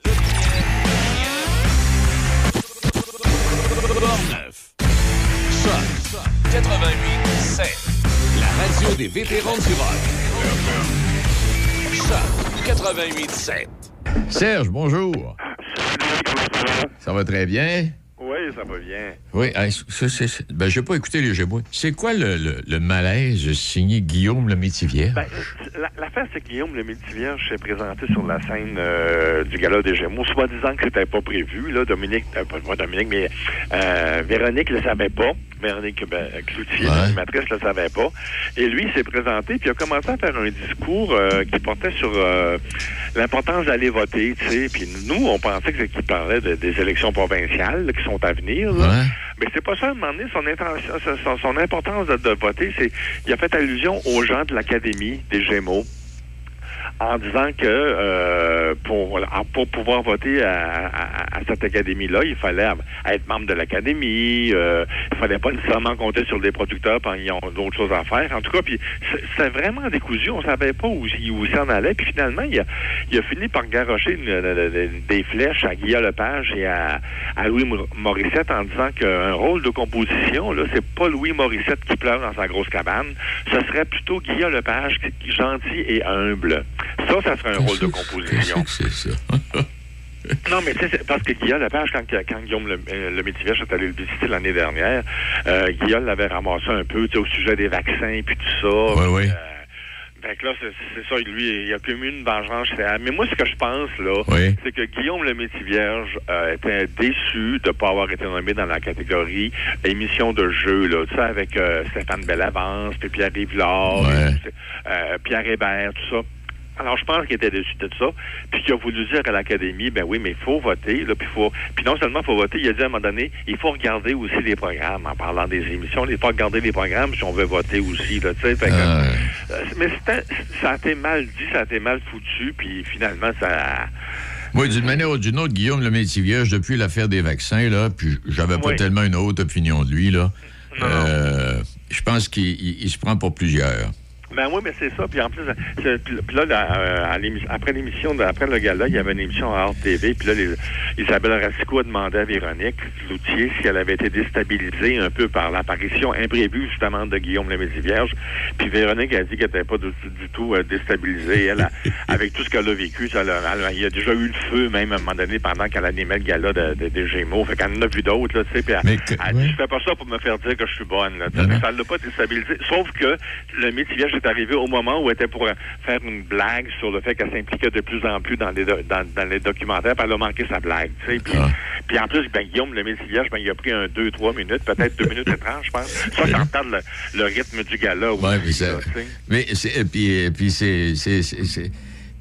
Portneuf. Choc 88 7. La radio des vétérans du rock. Choc 88 7. Serge, bonjour. Ça va très bien? Oui, ça va bien. Oui, c'est- c'est- ben, je n'ai pas écouté les Gémeaux. C'est quoi le, le- le malaise signé Guillaume le Métivier? Ben, la- l'affaire, c'est que Guillaume le Métivierge s'est présenté sur la scène euh, du Gala des Gémeaux, soit disant que c'était pas prévu. Là, Dominique, euh, pas Dominique, mais euh, Véronique le savait pas. Véronique ben, Cloutier, l'animatrice, le savait pas. Et lui, il s'est présenté, puis il a commencé à faire un discours euh, qui portait sur euh, l'importance d'aller voter, tu sais. Puis nous, on pensait qu'il parlait de- des élections provinciales là, qui sont à venir. là. Mais c'est pas ça, à un moment donné, son, intention, son, son importance de, de voter, c'est il a fait allusion aux gens de l'Académie des Gémeaux en disant que euh, pour, pour pouvoir voter à, à- à cette académie-là, il fallait être membre de l'académie, euh, il fallait pas nécessairement compter sur des producteurs quand ils ont d'autres choses à faire. En tout cas, puis c'est- vraiment décousu, on savait pas où, où s'en allait. Puis finalement, il a, il a fini par garrocher des flèches à Guillaume Lepage et à, à Louis Mor- Morissette en disant qu'un rôle de composition, là, c'est pas Louis Morissette qui pleure dans sa grosse cabane, ce serait plutôt Guillaume Lepage qui est gentil et humble. Ça, ça serait un rôle de composition. C'est ça? Non, mais tu sais, c'est parce que Guillaume Lepage, quand, quand Guillaume le, euh, le est allé le visiter l'année dernière, euh, Guillaume l'avait ramassé un peu au sujet des vaccins puis tout ça. Oui, oui. Fait que là, c'est ça, lui, il a commis une vengeance. Mais moi, ce que je pense, là, Oui. c'est que Guillaume le Métivierge euh, était déçu de ne pas avoir été nommé dans la catégorie émission de jeu, là, tu sais, avec euh, Stéphane Bellavance, puis Pierre Rivlard, euh, Pierre Hébert, tout ça. Alors, je pense qu'il était déçu de ça, puis qu'il a voulu dire à l'Académie, ben oui, mais il faut voter, là, puis faut... Puis non seulement il faut voter, il a dit à un moment donné, il faut regarder aussi les programmes, en parlant des émissions, il faut regarder les programmes si on veut voter aussi, là, tu sais, que... euh, mais ça a été mal dit, ça a été mal foutu, puis finalement, ça... Moi, d'une manière ou d'une autre, Guillaume le Métivier, depuis l'affaire des vaccins, là, puis j'avais pas Oui. tellement une haute opinion de lui, là. Euh, je pense qu'il il- il se prend pour plusieurs. Ben oui, mais c'est ça. Puis en plus, puis là, la- euh, à après l'émission, après le gala, il y avait une émission à Art TV. Puis là, les- Isabelle Racicot a demandé à Véronique Loutier si elle avait été déstabilisée un peu par l'apparition imprévue, justement, de Guillaume le Vierge. Puis Véronique a dit qu'elle n'était pas du, du tout euh, déstabilisée. Elle, a- avec tout ce qu'elle a vécu, ça, elle il y a déjà eu le feu, même à un moment donné, pendant qu'elle animait le gala de- de- des Gémeaux. Fait qu'elle en a vu d'autres, là, tu sais. Puis elle, elle dit, je fais pas ça pour me faire dire que je suis bonne, là. non. Ça l'a pas déstabilisé. Sauf que le métier est arrivé au moment où elle était pour euh, faire une blague sur le fait qu'elle s'impliquait de plus en plus dans les, dans, dans les documentaires, puis elle a manqué sa blague, tu sais. Puis, puis en plus, ben, Guillaume, le métier ben, il a pris un 2-3 minutes, peut-être 2 minutes et 30, je pense. Ça, ça retarde le, le rythme du gala. Ouais, mais ça-. Mais c'est, puis, puis c'est,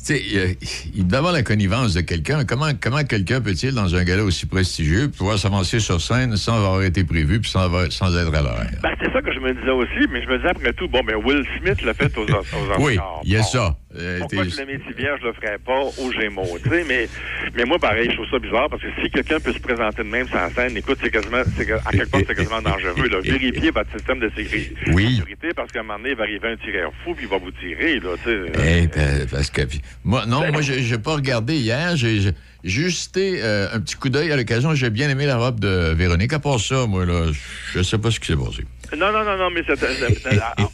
sais, il, doit avoir la connivence de quelqu'un. Comment, comment quelqu'un peut-il, dans un gala aussi prestigieux, pouvoir s'avancer sur scène sans avoir été prévu puis sans, avoir- sans être à l'heure? Ben, c'est ça que je me disais aussi, mais je me disais après tout, bon, ben, Will Smith l'a fait aux, aux. Oui, il y a ça. Euh, Pourquoi que le métier vierge le ferait pas aux Gémeaux, tu sais, mais, mais moi, pareil, je trouve ça bizarre parce que si quelqu'un peut se présenter de même la scène, écoute, c'est quasiment, c'est à quelque part, c'est quasiment dangereux, là. Vérifiez votre système de sécurité, Oui. parce qu'à un moment donné, il va arriver un tireur fou puis il va vous tirer, là, tu sais. Eh, ben, parce que puis, moi, non, moi, j'ai pas regardé hier. J'ai juste euh, un petit coup d'œil à l'occasion. J'ai bien aimé la robe de Véronique. À part ça, moi, là, je sais pas ce qui s'est passé. Non, non, non, non, mais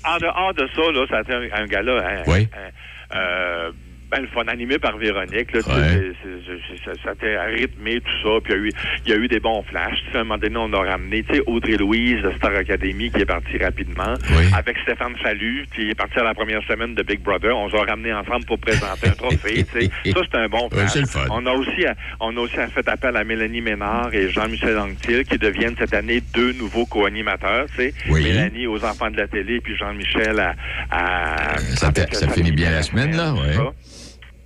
en dehors de ça, là, ça a été un, un gala, hein, Oui. un- euh, ben, le fun animé par Véronique, là, Ouais. ça, ça a été rythmé, tout ça, puis il y a eu, il y a eu des bons flashs, tu sais, à un moment donné, on a ramené, tu sais, Audrey Louise de Star Academy qui est partie rapidement, avec Stéphane Fallu, qui est parti à la première semaine de Big Brother, on s'est ramené ensemble pour présenter un trophée, tu sais, ça, c'est un bon Ouais, flash. c'est le fun. On a aussi, on a aussi fait appel à Mélanie Ménard et Jean-Michel Anctil qui deviennent cette année deux nouveaux co-animateurs. Oui. Mélanie aux enfants de la télé puis Jean-Michel à, à- Ça, avec, ça euh, finit bien la semaine, là, ouais. ça.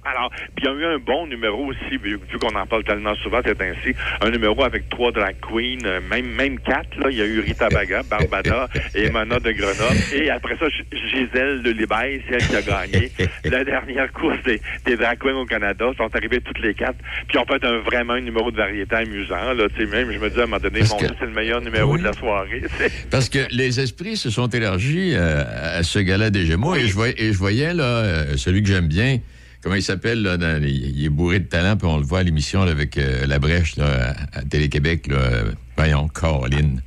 Alors, puis il y a eu un bon numéro aussi, vu, vu qu'on en parle tellement souvent, c'est ainsi, un numéro avec trois drag queens, euh, même même quatre, là, il y a eu Rita Baga, Barbada et Mona de Grenoble, et après ça, Gisèle de Libaye, c'est elle qui a gagné la dernière course des, des drag queens au Canada, sont arrivées toutes les quatre, puis on fait un, vraiment un numéro de variété amusant, là, tu sais, même, je me dis à un moment donné, Parce mon que- Dieu, c'est le meilleur numéro de la soirée. Parce que les esprits se sont élargis euh, à ce gala des Gémeaux. Et, je voyais, et je voyais, là, euh, celui que j'aime bien, comment il s'appelle, là, dans il est bourré de talent, puis on le voit à l'émission là, avec euh, La Brèche là, à, Télé-Québec. Là, euh, voyons, Caroline.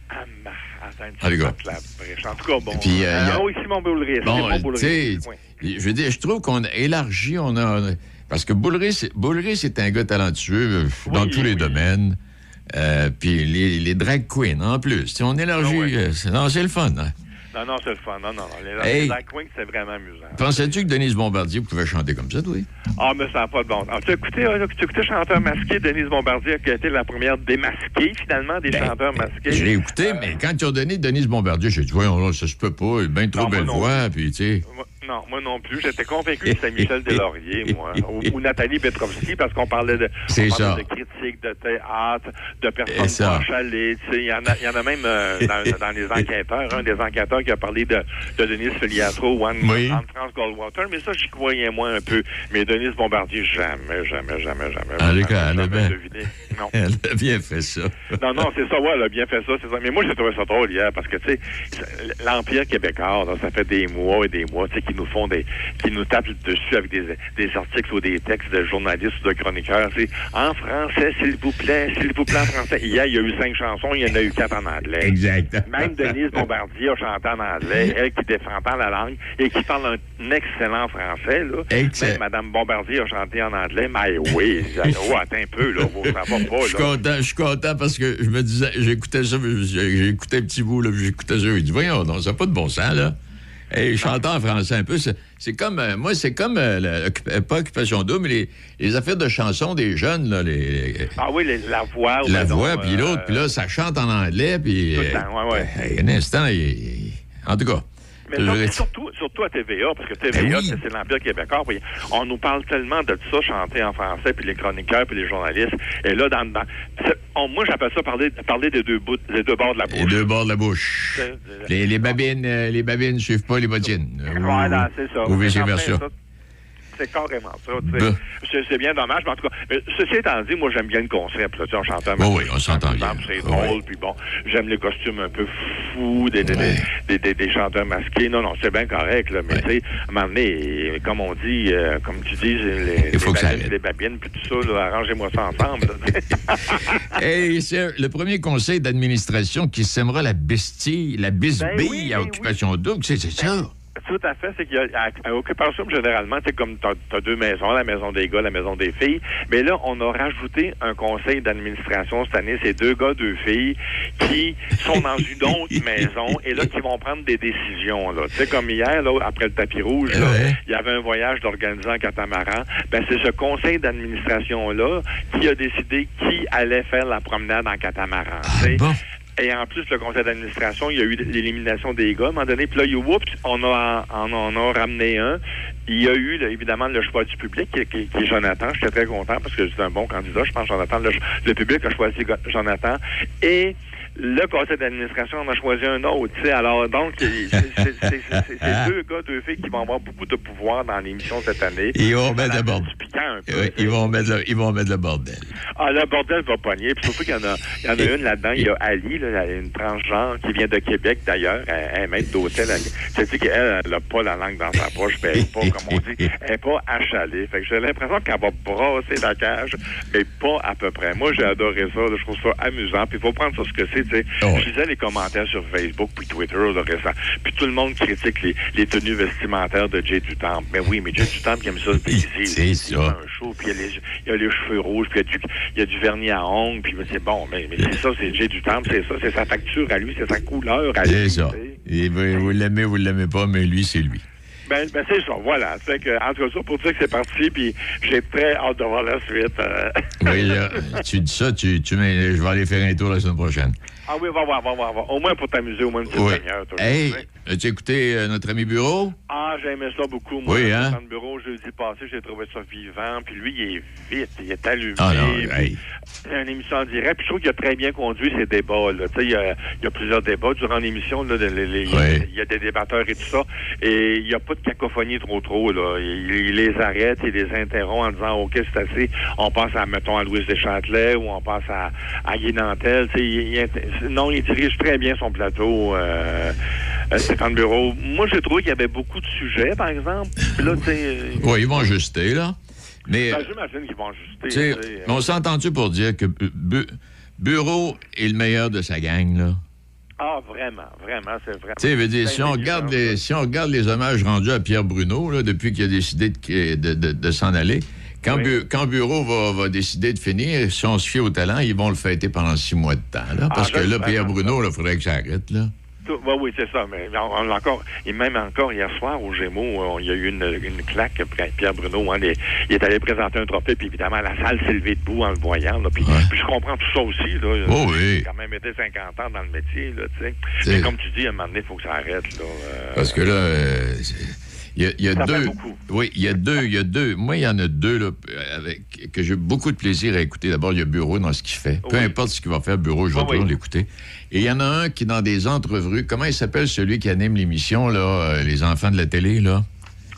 Cas. la brèche. En tout cas, bon. Puis, euh, il y a- Ah oui, Simon Boulris. Bon, Simon euh, Oui. je veux dire, je trouve qu'on a élargi, on a... Parce que Boulris, Boulris, c'est un gars talentueux euh, dans tous les domaines. Euh, puis les, les drag queens, en plus. Sais, on élargit. euh, c'est- non, c'est le fun. hein. Non, non, c'est le fun. Non, non, non. Les, Hey. les c'est vraiment amusant. Pensais-tu que Denise Bombardier pouvait chanter comme ça, toi? Ah, mais ça n'a pas de bon sens. Tu as écouté, euh, tu as écouté Chanteur masqué, Denise Bombardier, qui a été la première démasquée, finalement, des chanteurs masqués? Ben, l'ai écouté, mais quand ils ont donné Denise Bombardier, j'ai dit, voyons, ça se peut pas, il a bien trop Non, belle voix, puis tu sais. Non, moi non plus. J'étais convaincu que c'était Michel Deslauriers, moi. Ou, ou Nathalie Petrovski, parce qu'on parlait de, parlait de critiques, de théâtre, de personnes chalées. Il y, en a- il y en a même euh, dans, dans les enquêteurs, un des enquêteurs qui a parlé de, de Denise Filiatro ou Anne, Oui. Anne-France Goldwater. Mais ça, j'y croyais moins un peu. Mais Denise Bombardier, jamais, jamais, jamais, jamais. En tout cas, jamais, jamais deviné. Non. elle a bien fait ça. Non, non, c'est ça, ouais, elle a bien fait ça, c'est ça. Mais moi, j'ai trouvé ça drôle hier, parce que, tu sais, l'Empire québécois, là, ça fait des mois et des mois, tu sais, qui nous font des, qui nous tapent dessus avec des, des articles ou des textes de journalistes ou de chroniqueurs, c'est en français, s'il vous plaît, s'il vous plaît, en français. Hier, il y a eu cinq chansons, il y en a eu quatre en anglais. Exact. Même Denise Bombardier a chanté en anglais, elle qui défend pas la langue et qui parle un excellent français, là. Excellent. Même Madame Bombardier a chanté en anglais, mais oui, oh, attends un peu, là, va pas, Je suis content, je suis content parce que je me disais, j'écoutais ça, écouté un petit bout, là, j'écoutais ça, je dis, voyons, non, ça n'a pas de bon sens, là. Et chantant en français un peu, c'est comme, euh, moi, c'est comme, euh, la- occup- pas Occupation Double, mais les, les affaires de chansons des jeunes, là, les, Ah oui, les- la voix. la ben voix, puis euh, l'autre, puis là, ça chante en anglais, puis... Tout le temps, ouais, ouais. euh, un instant, il- il- en tout cas... Mais surtout, surtout à TVA, parce que TVA, Ben oui. c'est- l'Empire québécois. puis on nous parle tellement de ça, chanter en français, puis les chroniqueurs, puis les journalistes. Et là, dans, dans on- moi, j'appelle ça parler, parler des deux bouts, des deux bords de la bouche. Les deux bords de la bouche. C'est- Les, les babines, euh, les babines suivent pas les bottines. Euh, Voilà, c'est ça. Ou vice-versa. C'est carrément ça. Ben. C'est- bien dommage, mais en tout cas, mais ceci étant dit, moi, j'aime bien le concept. Là, on chante un Oui, oui, on s'entend bien. C'est drôle, puis bon, j'aime les costumes un peu fous des, des, des, des, des- des chanteurs masqués. Non, non, c'est bien correct, là, mais tu sais, à un moment donné, comme on dit, euh, comme tu dis, les, Il faut les que babines, les babines, puis tout ça, arrangez-moi ça ensemble. Hey, c'est le premier conseil d'administration qui sèmera la bestie, la bisbille Ben oui, à ben Occupation Double, c'est c'est ça. Tout à fait, c'est qu'il y a à, à occupation généralement, c'est comme t'as as deux maisons, la maison des gars, la maison des filles. Mais là, on a rajouté un conseil d'administration cette année. C'est deux gars, deux filles qui sont dans une autre maison et là qui vont prendre des décisions. Là, tu sais comme hier, là, après le tapis rouge, là, Ouais. il y avait un voyage d'organisant en catamaran. Ben c'est ce conseil d'administration là qui a décidé qui allait faire la promenade en catamaran. tu sais. Et en plus, le conseil d'administration, il y a eu l'élimination des gars à un moment donné. Puis là, il oups, on a, on, on a ramené un. Il y a eu, évidemment, le choix du public, qui, qui- qui est Jonathan. J'étais très content parce que c'est un bon candidat. Je pense que Jonathan, le, le public a choisi Jonathan. Et le conseil d'administration en a choisi un autre. tu sais. Alors, donc, c'est c'est deux gars, deux filles qui vont avoir beaucoup de pouvoir dans l'émission cette année. Ils vont mettre le bordel. ils, vont mettre le, ils vont mettre le bordel. Ah, le bordel va pogner. Puis surtout qu'il y en a, il y en a une là-dedans. Il y a Ali, là, une transgenre qui vient de Québec d'ailleurs. Elle, est maître d'hôtel. Elle- C'est-à-dire qu'elle, elle n'a pas la langue dans sa poche. Puis elle n'est pas, comme on dit, elle n'est pas achalée. Fait que j'ai l'impression qu'elle va brasser la cage, mais pas à peu près. Moi, j'ai adoré ça. Je trouve ça amusant. Puis il faut prendre ça ce que c'est. Tu sais. Je lisais les commentaires sur Facebook puis Twitter là, récent. Puis tout le monde critique les, les tenues vestimentaires de Jay Dutemps. Mais oui, mais Jay Dutemps qui aime ça se déguiser. C'est ça. un show, puis il y, a les- il y a les cheveux rouges, puis il y a du, il y a du vernis à ongles, puis c'est bon, mais, mais c'est ça, c'est Jay du Temple, c'est ça, c'est sa facture à lui, c'est sa couleur à lui. C'est ça. Et vous l'aimez, vous l'aimez pas, mais lui, c'est lui. Ben, ben c'est ça, voilà. Fait que, en tout cas, ça pour dire que c'est parti, puis j'ai très hâte de voir la suite. euh. Oui, là, tu dis ça, tu, tu mets- je vais aller faire un tour la semaine prochaine. Ah oui, va voir, va voir, va voir. Au moins pour t'amuser, au moins une petite Oui. toi, Hey, as-tu écouté euh, notre ami Bureau? Ah, j'ai aimé ça beaucoup, moi. Oui, hein? Dans le bureau, jeudi passé, j'ai trouvé ça vivant. Puis lui, il est vite, il est allumé. Ah non, puis hey. C'est une émission en direct. Puis je trouve qu'il a très bien conduit ses débats. Là. Tu sais, Il, y a, il y a plusieurs débats durant l'émission. là, les- les- les- Oui. Il y a des débatteurs et tout ça. Et il n'y a pas de cacophonie trop trop. Là. Il, il les arrête, il les interrompt en disant OK, c'est assez. On passe à, mettons, à Louise Deschâtelet ou on passe à, à Guy Nantel. Tu sais, il- il- non, il dirige très bien son plateau. Euh, euh, Stéphane Bureau. Moi, j'ai trouvé qu'il y avait beaucoup de sujets, par exemple. Là, sais, Oui, ils vont ajuster, là. Mais, ben, euh, j'imagine qu'ils vont ajuster. euh. on s'est entendu pour dire que Bu- Bu- Bureau est le meilleur de sa gang, là? Ah, vraiment, vraiment, c'est vraiment. Tu sais, dire, si on, regarde les, si on regarde les hommages rendus à Pierre Bruno, là, depuis qu'il a décidé de, de- de- de s'en aller, Quand, Bu- quand Bureau va, va décider de finir, si on se fie au talent, ils vont le fêter pendant six mois de temps. Là, parce Ah, que là, j'espère. Pierre Bruno, il faudrait que ça arrête. Là. Tout- oui, c'est ça. Mais on, encore, et même encore hier soir au Gémeaux, on- il y a eu une, une claque. Pierre Bruno, hein, les- il est allé présenter un trophée, puis évidemment, la salle s'est levée debout en le voyant. là. puis, puis je comprends tout ça aussi. Là. Oh oui. J'ai quand même été 50 ans dans le métier. Là, Mais comme tu dis, à un moment donné, il faut que ça arrête. Là, euh, Parce que là, euh, il y a, il y a deux. Oui, il y a deux. Il y a deux. Moi, il y en a deux là, avec, que j'ai beaucoup de plaisir à écouter. D'abord, il y a Bureau dans ce qu'il fait. Peu importe ce qu'il va faire, Bureau, je vais Oui, toujours oui. l'écouter. Et il y en a un qui, dans des entrevues, comment il s'appelle celui qui anime l'émission, là, euh, Les enfants de la télé, là?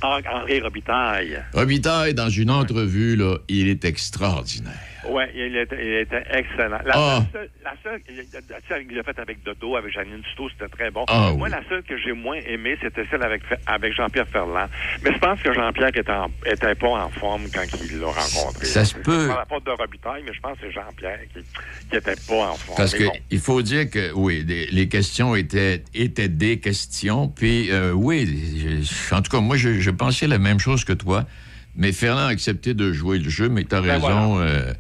Henri Henri Robitaille. Robitaille, dans une entrevue, là, il est extraordinaire. Oui, il était, il était excellent. La, Ah. la seule, la seule il- il- celle qu'il a faite avec Dodo, avec Janine Tuto, c'était très bon. Ah, Moi, oui. la seule que j'ai moins aimée, c'était celle avec, avec Jean-Pierre Ferland. Mais je pense que Jean-Pierre était, en- était pas en forme quand il l'a rencontré. Ça se peut. pas la faute de Robitaille, mais je pense que c'est Jean-Pierre qui, qui était pas en forme. Parce Mais que bon. il faut dire que oui, les, les questions étaient étaient des questions. Puis euh, oui, je- en tout cas, moi, je, je pensais la même chose que toi. Mais Ferland a accepté de jouer le jeu, mais tu as Ben raison, euh,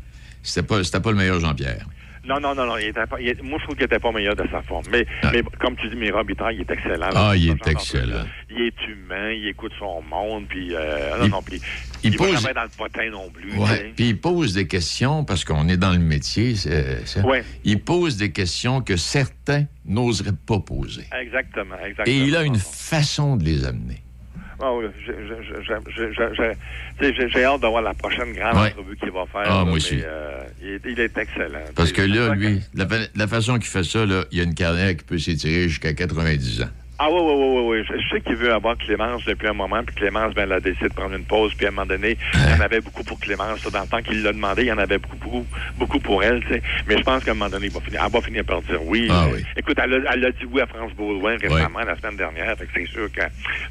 c'était pas pas le meilleur Jean-Pierre. Non, non, non, non. Il était pas, il est- moi, je trouve qu'il était pas meilleur de sa forme. Mais, mais comme tu dis, mais il est excellent. Ah, il est excellent. Il est humain, il écoute son monde, puis... Euh, non, Il- non, puis... il pose- dans le potin non plus. Ouais. Puis il pose des questions parce qu'on est dans le métier. Ouais. Il pose des questions que certains n'oseraient pas poser. Exactement, exactement. Et il a une façon de les amener. J'ai- hâte d'avoir la prochaine grande Ouais. entrevue qu'il va faire. Ah, là, moi mais, aussi. euh, il, est, il est excellent. Parce que là, lui, la, fa- la façon qu'il fait ça, là, il a une carrière qui peut s'étirer jusqu'à 90 ans. Ah oui, oui, oui, oui, oui. Je, sais qu'il veut avoir Clémence depuis un moment, puis Clémence, ben, elle a décidé de prendre une pause, puis à un moment donné, il y en avait beaucoup pour Clémence. Dans le temps qu'il l'a demandé, il y en avait beaucoup, beaucoup, beaucoup pour elle, tu sais. Mais je pense qu'à un moment donné, il va finir, elle va finir par dire oui. Ah oui. Écoute, elle a, elle a dit oui à France Baudouin récemment, la semaine dernière, fait que c'est sûr que,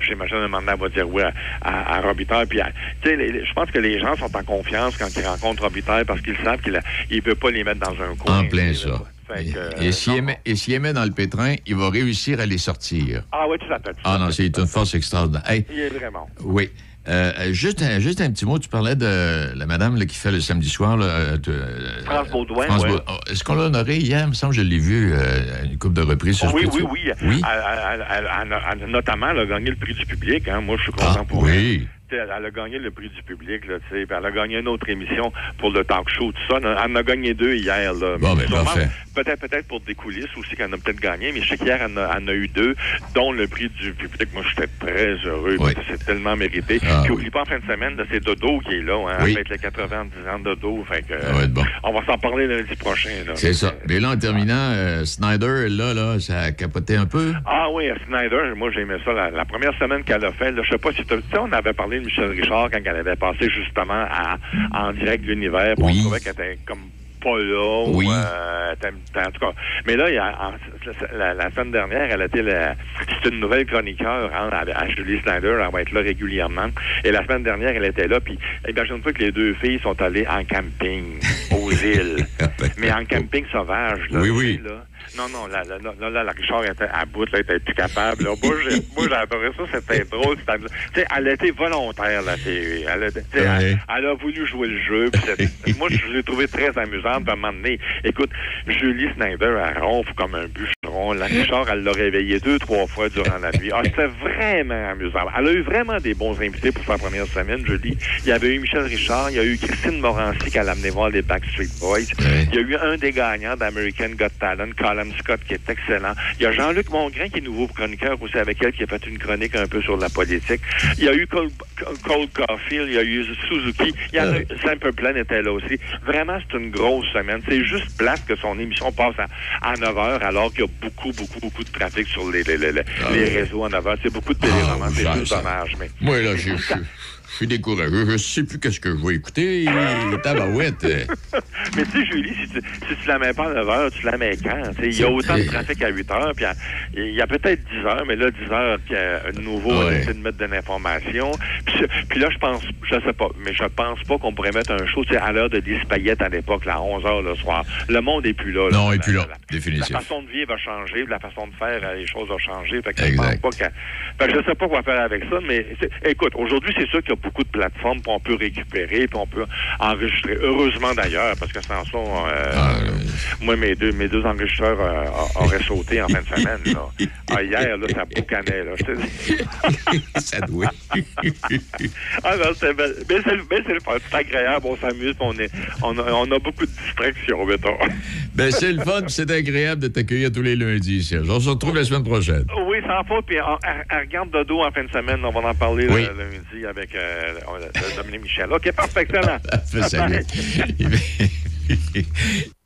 j'imagine, un moment donné, elle va dire oui à, à, à Robitaille, puis tu sais, je pense que les gens sont en confiance quand ils rencontrent Robitaille parce qu'ils savent qu'il il veut pas les mettre dans un coin. En plein là. Que, euh, Et s'il s'il met dans le pétrin, il va réussir à les sortir. Ah oui, tout à fait. tout Ah non, c'est une force extraordinaire. Hey, Il est vraiment. oui. Euh, euh, juste, un, juste un petit mot, tu parlais de la madame là, qui fait le samedi soir. Là, euh, de- euh, France Baudouin, France ouais. Baud- oh, Est-ce qu'on l'a honoré hier? Il me semble que je l'ai vu euh, à une couple de reprises. se Oui, oui, oui. Oui? Elle, elle- elle- elle- elle- notamment, elle a gagné le prix du public. Hein. Moi, je suis content Ah, pour oui. elle. Elle, elle a gagné le prix du public, là, tu sais, puis elle a gagné une autre émission pour le talk show, tout ça. Elle en a gagné deux hier. Là. Bon, Mais ben. Peut-être peut-être pour des coulisses aussi qu'elle en a peut-être gagné, mais je sais qu'hier, elle, en a- elle en a eu deux, dont le prix du public. Moi, j'étais très heureux, parce que c'est tellement mérité. Ah, puis oui. oublie pas, en fin de semaine, c'est Dodo qui est là, hein, Oui. avec les 90 ans de Dodo. Fait que, Ça va être bon. On va s'en parler lundi prochain. là. C'est ça. Mais là, en terminant, euh, Snyder, là, là, ça a capoté un peu. Ah oui, Snyder, moi j'aimais ça. La, la première semaine qu'elle a fait, là, je sais pas si tu sais, on avait parlé de Michel Richard quand elle avait passé justement à, en direct de l'univers. puis Oui. On trouvait qu'elle était comme pas là. Oui. Ou, euh, en tout cas. Mais là, il y a, en- la, la semaine dernière, elle était la, c'est une nouvelle chroniqueur hein, à, à Julie Snyder. Elle va être là régulièrement. Et la semaine dernière, elle était là. Puis imagine-toi que les deux filles sont allées en camping aux îles. Mais en camping sauvage. Là, Oui, oui. là. Non, non, là, là, là, là, la Richard était à bout, là, était plus capable. Là. Moi, j'ai, moi, ça, c'était drôle. c'était amusant. Tu sais, elle était volontaire, la fille. Elle, sais, elle, elle a voulu jouer le jeu. moi, je l'ai trouvé très amusante. Puis à un moment donné, écoute, Julie Snyder, elle ronfle comme un bûcheron. La Richard, elle l'a réveillée deux, trois fois durant la nuit. Ah, c'était vraiment amusant. Elle a eu vraiment des bons invités pour sa première semaine, Julie. Il y avait eu Michel Richard, il y a eu Christine Morancy qui a amené voir les Backstreet Boys. Il y a eu un des gagnants d'American Got Talent, Colin Scott, qui est excellent. Il y a Jean-Luc Mongrain, qui est nouveau chroniqueur aussi avec elle, qui a fait une chronique un peu sur la politique. Il y a eu Cole, Cole Caulfield, il y a eu Suzuki. Il y en a eu, Simple Plan était là aussi. Vraiment, c'est une grosse semaine. C'est juste plate que son émission passe à, à 9 heures, alors qu'il y a beaucoup, beaucoup, beaucoup de trafic sur les, les, les, les- les réseaux à 9 heures. C'est beaucoup de téléromans. c'est juste ça. dommage. Mais Moi, là, je je suis découragé. Je ne sais plus qu'est-ce que je vais écouter. Tabarouette. Mais tu sais, Julie, si tu, si tu la mets pas à 9 heures, tu la mets quand? Il y a autant de trafic à 8 heures, il y a, peut-être 10 heures, mais là, 10 heures, puis euh, à nouveau, ouais. on essaie de mettre de l'information. Puis, là, je pense, je sais pas, mais je pense pas qu'on pourrait mettre un show à l'heure de 10 paillettes à l'époque, à 11 heures le soir. Le monde n'est plus là. non, il est plus là, la, façon de vivre a changé, la façon de faire euh, les choses a changé. Je ne sais pas quoi faire avec ça, mais écoute, aujourd'hui, c'est sûr qu'il y a beaucoup de plateformes, puis on peut récupérer, puis on peut enregistrer. Heureusement d'ailleurs, parce que sans ça, euh, ah, euh, moi, mes deux, mes deux enregistreurs euh, auraient sauté en fin de semaine. Ah, hier, là, ça boucanait, là, ça doit. ah c'est mais c'est. C'est agréable, on s'amuse, on, est, on, a, beaucoup de distractions, mettons. Ben, c'est le fun, c'est agréable de t'accueillir tous les lundis, On se retrouve la semaine prochaine. Oui, sans faute, puis regarde en fin de semaine, on va en parler lundi avec... Euh, Dominique Michel. OK, parfait, excellent. Ça fait Salut.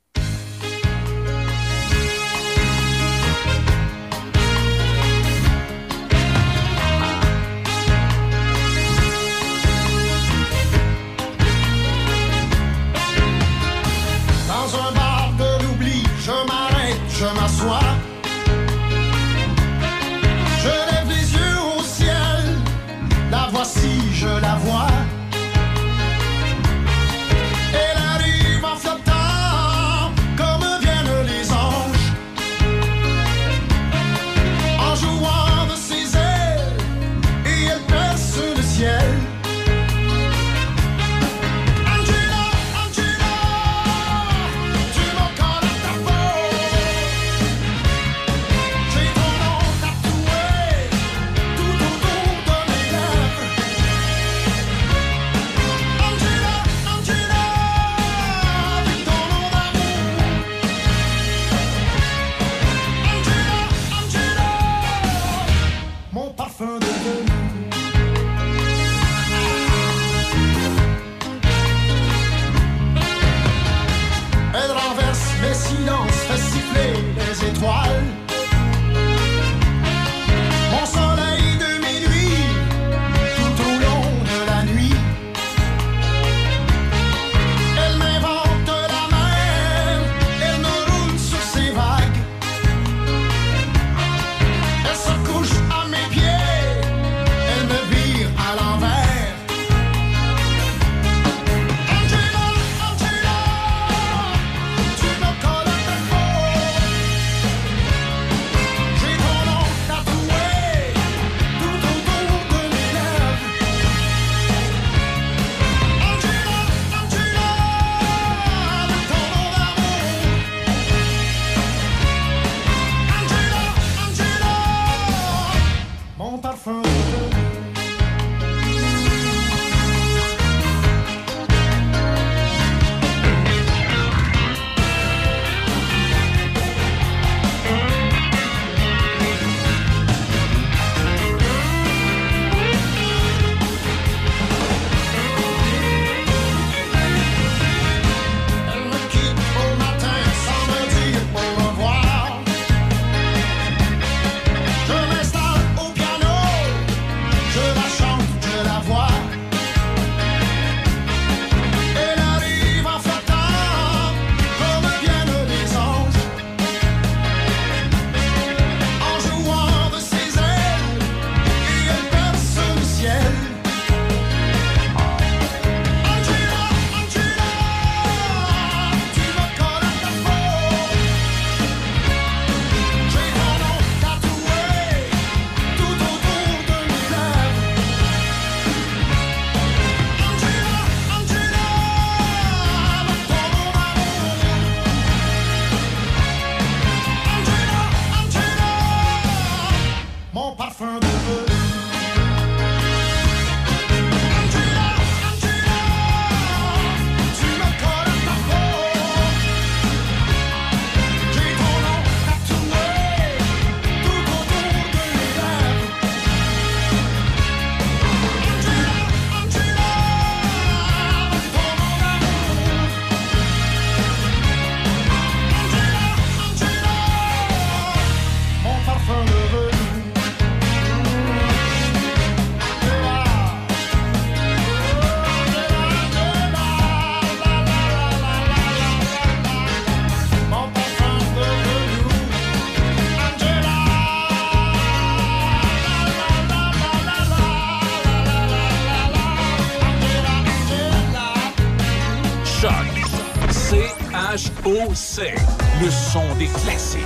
c'est le son des classiques.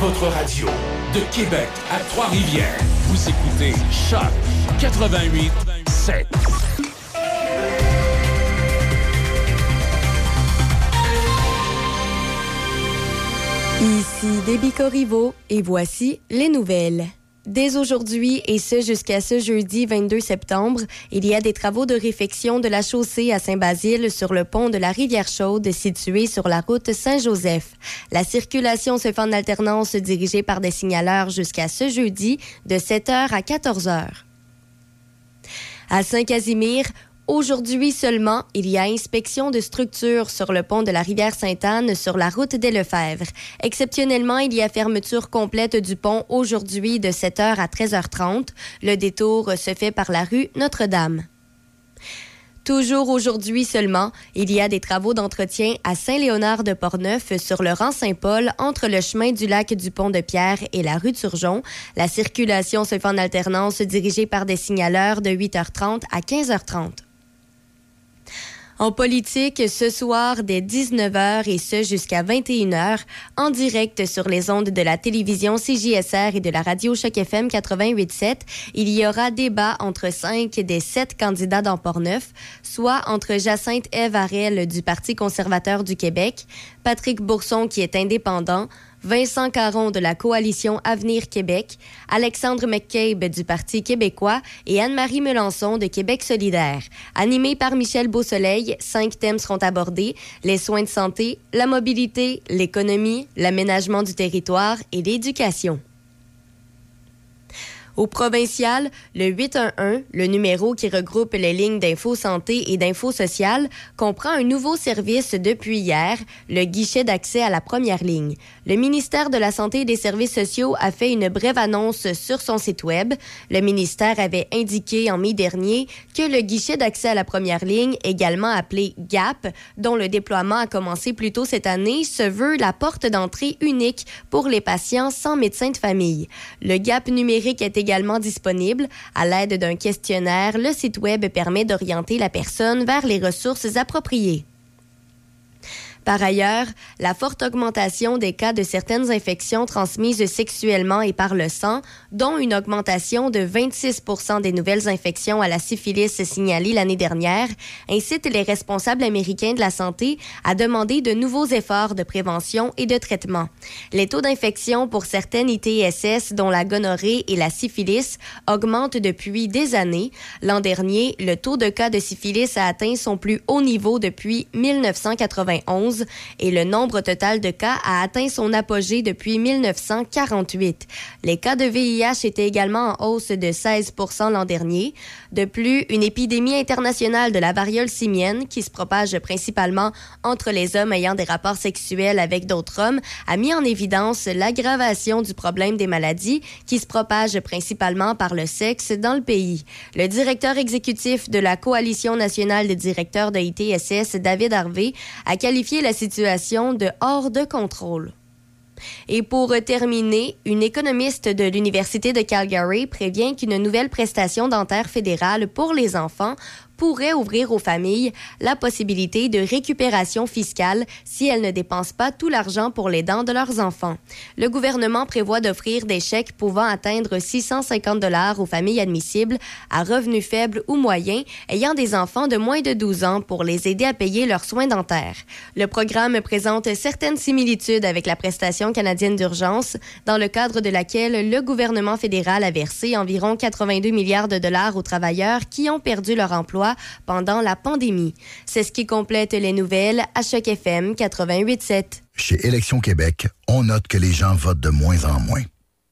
Votre radio de Québec à Trois-Rivières. Vous écoutez Choc 88 Ici Déby Corriveau et voici les nouvelles. Dès aujourd'hui et ce jusqu'à ce jeudi 22 septembre, il y a des travaux de réfection de la chaussée à Saint-Basile sur le pont de la Rivière Chaude situé sur la route Saint-Joseph. La circulation se fait en alternance dirigée par des signaleurs jusqu'à ce jeudi de 7h à 14h. À Saint-Casimir, Aujourd'hui seulement, il y a inspection de structures sur le pont de la rivière Sainte-Anne sur la route des Lefebvre. Exceptionnellement, il y a fermeture complète du pont aujourd'hui de 7h à 13h30. Le détour se fait par la rue Notre-Dame. Toujours aujourd'hui seulement, il y a des travaux d'entretien à Saint-Léonard de Portneuf sur le rang Saint-Paul entre le chemin du lac du Pont de Pierre et la rue Turgeon. La circulation se fait en alternance dirigée par des signaleurs de 8h30 à 15h30. En politique, ce soir dès 19h et ce jusqu'à 21h, en direct sur les ondes de la télévision CJSR et de la radio Choc FM 88.7, il y aura débat entre cinq des sept candidats dans Port-Neuf, soit entre Jacinthe Eve Arel du Parti conservateur du Québec, Patrick Bourson qui est indépendant, Vincent Caron de la Coalition Avenir Québec, Alexandre McCabe du Parti québécois et Anne-Marie Melançon de Québec solidaire. Animé par Michel Beausoleil, cinq thèmes seront abordés les soins de santé, la mobilité, l'économie, l'aménagement du territoire et l'éducation. Au provincial, le 811, le numéro qui regroupe les lignes d'info santé et d'info sociale, comprend un nouveau service depuis hier, le guichet d'accès à la première ligne. Le ministère de la Santé et des Services sociaux a fait une brève annonce sur son site web. Le ministère avait indiqué en mai dernier que le guichet d'accès à la première ligne, également appelé GAP, dont le déploiement a commencé plus tôt cette année, se veut la porte d'entrée unique pour les patients sans médecin de famille. Le GAP numérique est également disponible. À l'aide d'un questionnaire, le site Web permet d'orienter la personne vers les ressources appropriées. Par ailleurs, la forte augmentation des cas de certaines infections transmises sexuellement et par le sang, dont une augmentation de 26% des nouvelles infections à la syphilis signalées l'année dernière, incite les responsables américains de la santé à demander de nouveaux efforts de prévention et de traitement. Les taux d'infection pour certaines ITSS, dont la gonorrhée et la syphilis, augmentent depuis des années. L'an dernier, le taux de cas de syphilis a atteint son plus haut niveau depuis 1991 et le nombre total de cas a atteint son apogée depuis 1948. Les cas de VIH étaient également en hausse de 16% l'an dernier. De plus, une épidémie internationale de la variole simienne, qui se propage principalement entre les hommes ayant des rapports sexuels avec d'autres hommes, a mis en évidence l'aggravation du problème des maladies qui se propagent principalement par le sexe dans le pays. Le directeur exécutif de la Coalition nationale des directeurs de ITSS, David Harvey, a qualifié la situation de hors de contrôle. Et pour terminer, une économiste de l'Université de Calgary prévient qu'une nouvelle prestation dentaire fédérale pour les enfants pourrait ouvrir aux familles la possibilité de récupération fiscale si elles ne dépensent pas tout l'argent pour les dents de leurs enfants. Le gouvernement prévoit d'offrir des chèques pouvant atteindre 650 dollars aux familles admissibles à revenus faibles ou moyens ayant des enfants de moins de 12 ans pour les aider à payer leurs soins dentaires. Le programme présente certaines similitudes avec la prestation canadienne d'urgence dans le cadre de laquelle le gouvernement fédéral a versé environ 82 milliards de dollars aux travailleurs qui ont perdu leur emploi pendant la pandémie. C'est ce qui complète les nouvelles à Choc FM 88.7. Chez Élections Québec, on note que les gens votent de moins en moins.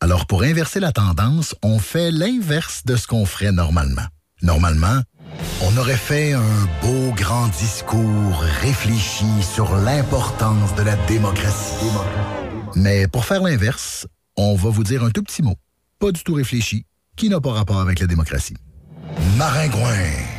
Alors, pour inverser la tendance, on fait l'inverse de ce qu'on ferait normalement. Normalement, on aurait fait un beau grand discours réfléchi sur l'importance de la démocratie. Mais pour faire l'inverse, on va vous dire un tout petit mot, pas du tout réfléchi, qui n'a pas rapport avec la démocratie. Maringouin.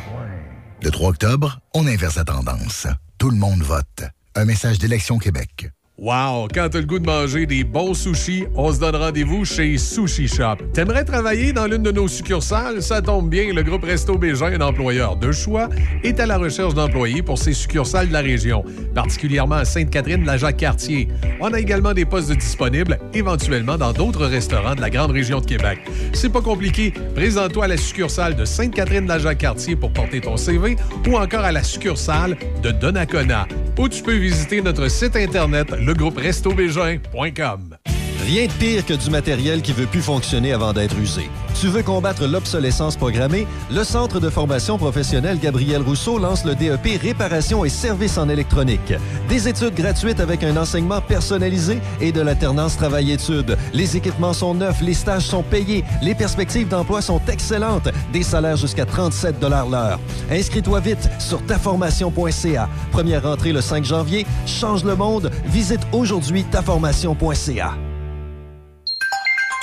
Le 3 octobre, on inverse la tendance. Tout le monde vote. Un message d'Élection Québec. Wow! Quand t'as le goût de manger des bons sushis, on se donne rendez-vous chez Sushi Shop. T'aimerais travailler dans l'une de nos succursales? Ça tombe bien, le groupe Resto Bégin, un employeur de choix, est à la recherche d'employés pour ses succursales de la région, particulièrement à Sainte-Catherine de la Jacques-Cartier. On a également des postes disponibles, éventuellement dans d'autres restaurants de la grande région de Québec. C'est pas compliqué, présente-toi à la succursale de Sainte-Catherine la Jacques-Cartier pour porter ton CV ou encore à la succursale de Donnacona, ou tu peux visiter notre site internet Le groupe restobégin.com. Rien de pire que du matériel qui veut plus fonctionner avant d'être usé. Tu veux combattre l'obsolescence programmée? Le Centre de formation professionnelle Gabriel Rousseau lance le DEP Réparation et services en électronique. Des études gratuites avec un enseignement personnalisé et de l'alternance travail-études. Les équipements sont neufs, les stages sont payés, les perspectives d'emploi sont excellentes, des salaires jusqu'à 37 l'heure. Inscris-toi vite sur taformation.ca. Première entrée le 5 janvier. Change le monde. Visite aujourd'hui taformation.ca.